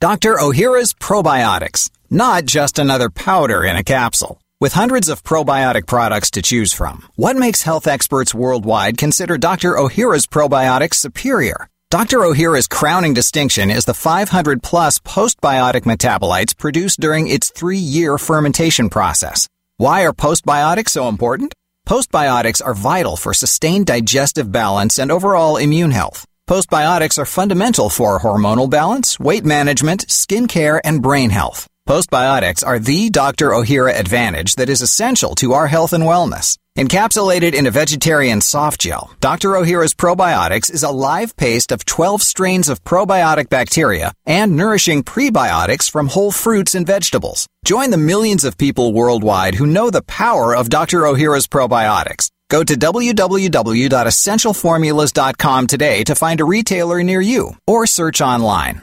Dr. Ohhira's Probiotics, not just another powder in a capsule. With hundreds of probiotic products to choose from, what makes health experts worldwide consider Dr. Ohhira's probiotics superior? Dr. Ohhira's crowning distinction is the 500 plus postbiotic metabolites produced during its three year fermentation process. Why are postbiotics so important? Postbiotics are vital for sustained digestive balance and overall immune health. Postbiotics are fundamental for hormonal balance, weight management, skin care, and brain health. Postbiotics are the Dr. Ohhira advantage that is essential to our health and wellness. Encapsulated in a vegetarian soft gel, Dr. Ohhira's Probiotics is a live paste of 12 strains of probiotic bacteria and nourishing prebiotics from whole fruits and vegetables. Join the millions of people worldwide who know the power of Dr. Ohhira's probiotics. Go to www.essentialformulas.com today to find a retailer near you or search online.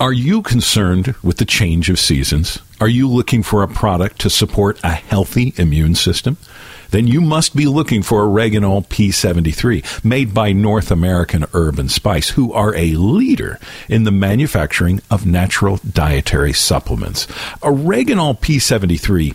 Are you concerned with the change of seasons? Are you looking for a product to support a healthy immune system? Then you must be looking for Oreganol P73, made by North American Herb and Spice, who are a leader in the manufacturing of natural dietary supplements. Oreganol P73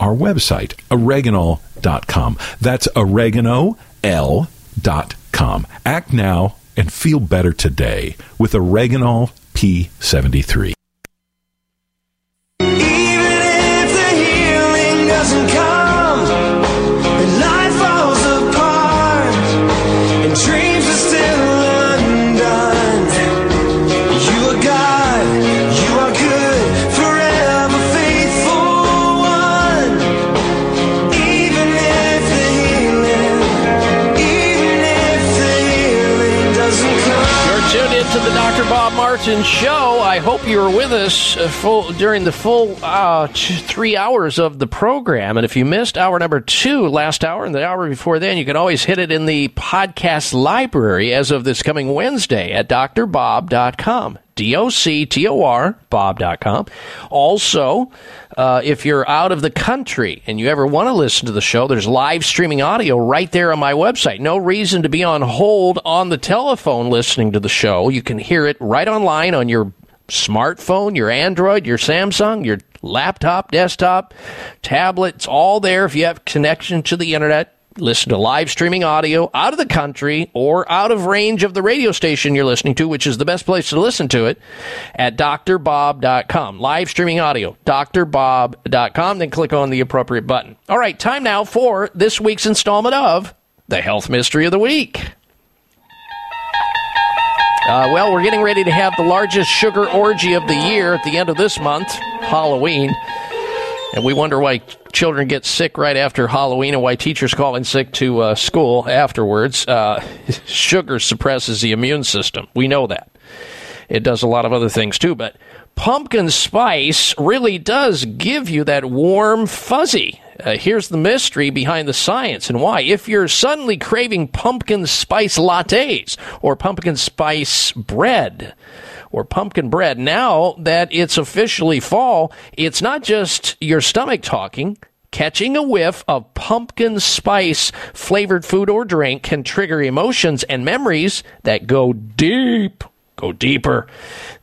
our website, oreganol.com. That's oregano.l.com. Act now and feel better today with Oreganol P73. Were with us uh, full, during the full uh, t- three hours of the program. And if you missed hour number two last hour and the hour before then, you can always hit it in the podcast library as of this coming Wednesday at drbob.com. D-O-C-T-O-R, bob.com. Also, uh, if you're out of the country and you ever want to listen to the show, there's live streaming audio right there on my website. No reason to be on hold on the telephone listening to the show. You can hear it right online on your smartphone, your Android, your Samsung, your laptop, desktop, tablet. It's all there if you have connection to the internet. Listen to live streaming audio out of the country or out of range of the radio station you're listening to, which is the best place to listen to it, at drbob.com. Live streaming audio, drbob.com. Then click on the appropriate button. All right, time now for this week's installment of the Health Mystery of the Week. Uh, well, we're getting ready to have the largest sugar orgy of the year at the end of this month, Halloween. And we wonder why children get sick right after Halloween and why teachers call in sick to uh, school afterwards. Uh, sugar suppresses the immune system. We know that. It does a lot of other things too, but pumpkin spice really does give you that warm fuzzy. Uh, here's the mystery behind the science and why. If you're suddenly craving pumpkin spice lattes or pumpkin spice bread, or pumpkin bread. Now that it's officially fall, it's not just your stomach talking. Catching a whiff of pumpkin spice flavored food or drink can trigger emotions and memories that go deep, go deeper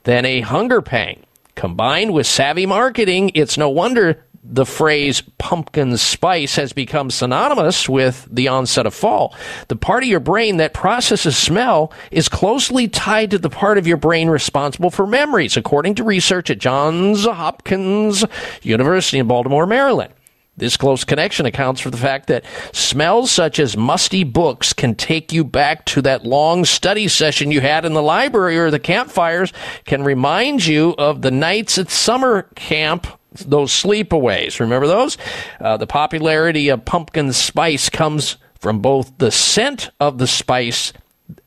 than a hunger pang. Combined with savvy marketing, it's no wonder the phrase pumpkin spice has become synonymous with the onset of fall. The part of your brain that processes smell is closely tied to the part of your brain responsible for memories, according to research at Johns Hopkins University in Baltimore, Maryland. This close connection accounts for the fact that smells such as musty books can take you back to that long study session you had in the library or the campfires, can remind you of the nights at summer camp those sleepaways. Remember those? Uh, the popularity of pumpkin spice comes from both the scent of the spice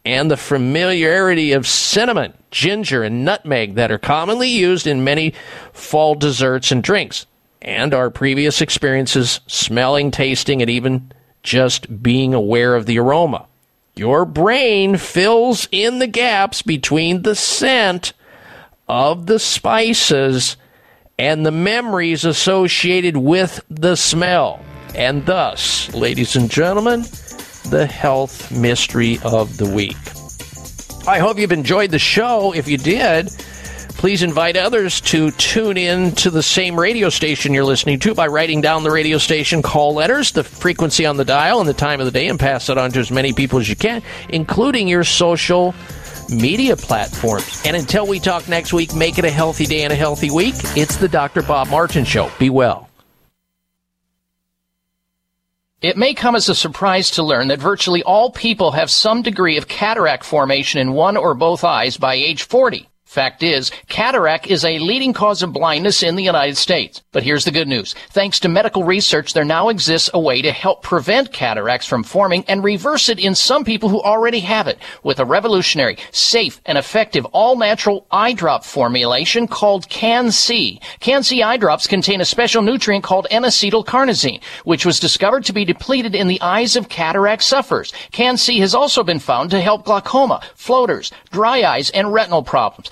and the familiarity of cinnamon, ginger, and nutmeg that are commonly used in many fall desserts and drinks, and our previous experiences smelling, tasting, and even just being aware of the aroma. Your brain fills in the gaps between the scent of the spices and the memories associated with the smell. And thus, ladies and gentlemen, the health mystery of the week. I hope you've enjoyed the show. If you did, please invite others to tune in to the same radio station you're listening to by writing down the radio station call letters, the frequency on the dial, and the time of the day, and pass it on to as many people as you can, including your social media platforms. And until we talk next week, make it a healthy day and a healthy week. It's the Dr. Bob Martin Show. Be well. It may come as a surprise to learn that virtually all people have some degree of cataract formation in one or both eyes by age 40. Fact is, cataract is a leading cause of blindness in the United States. But here's the good news. Thanks to medical research, there now exists a way to help prevent cataracts from forming and reverse it in some people who already have it with a revolutionary, safe, and effective all-natural eye drop formulation called CAN-C. CAN-C eye drops contain a special nutrient called N-acetylcarnosine, which was discovered to be depleted in the eyes of cataract sufferers. CAN-C has also been found to help glaucoma, floaters, dry eyes, and retinal problems.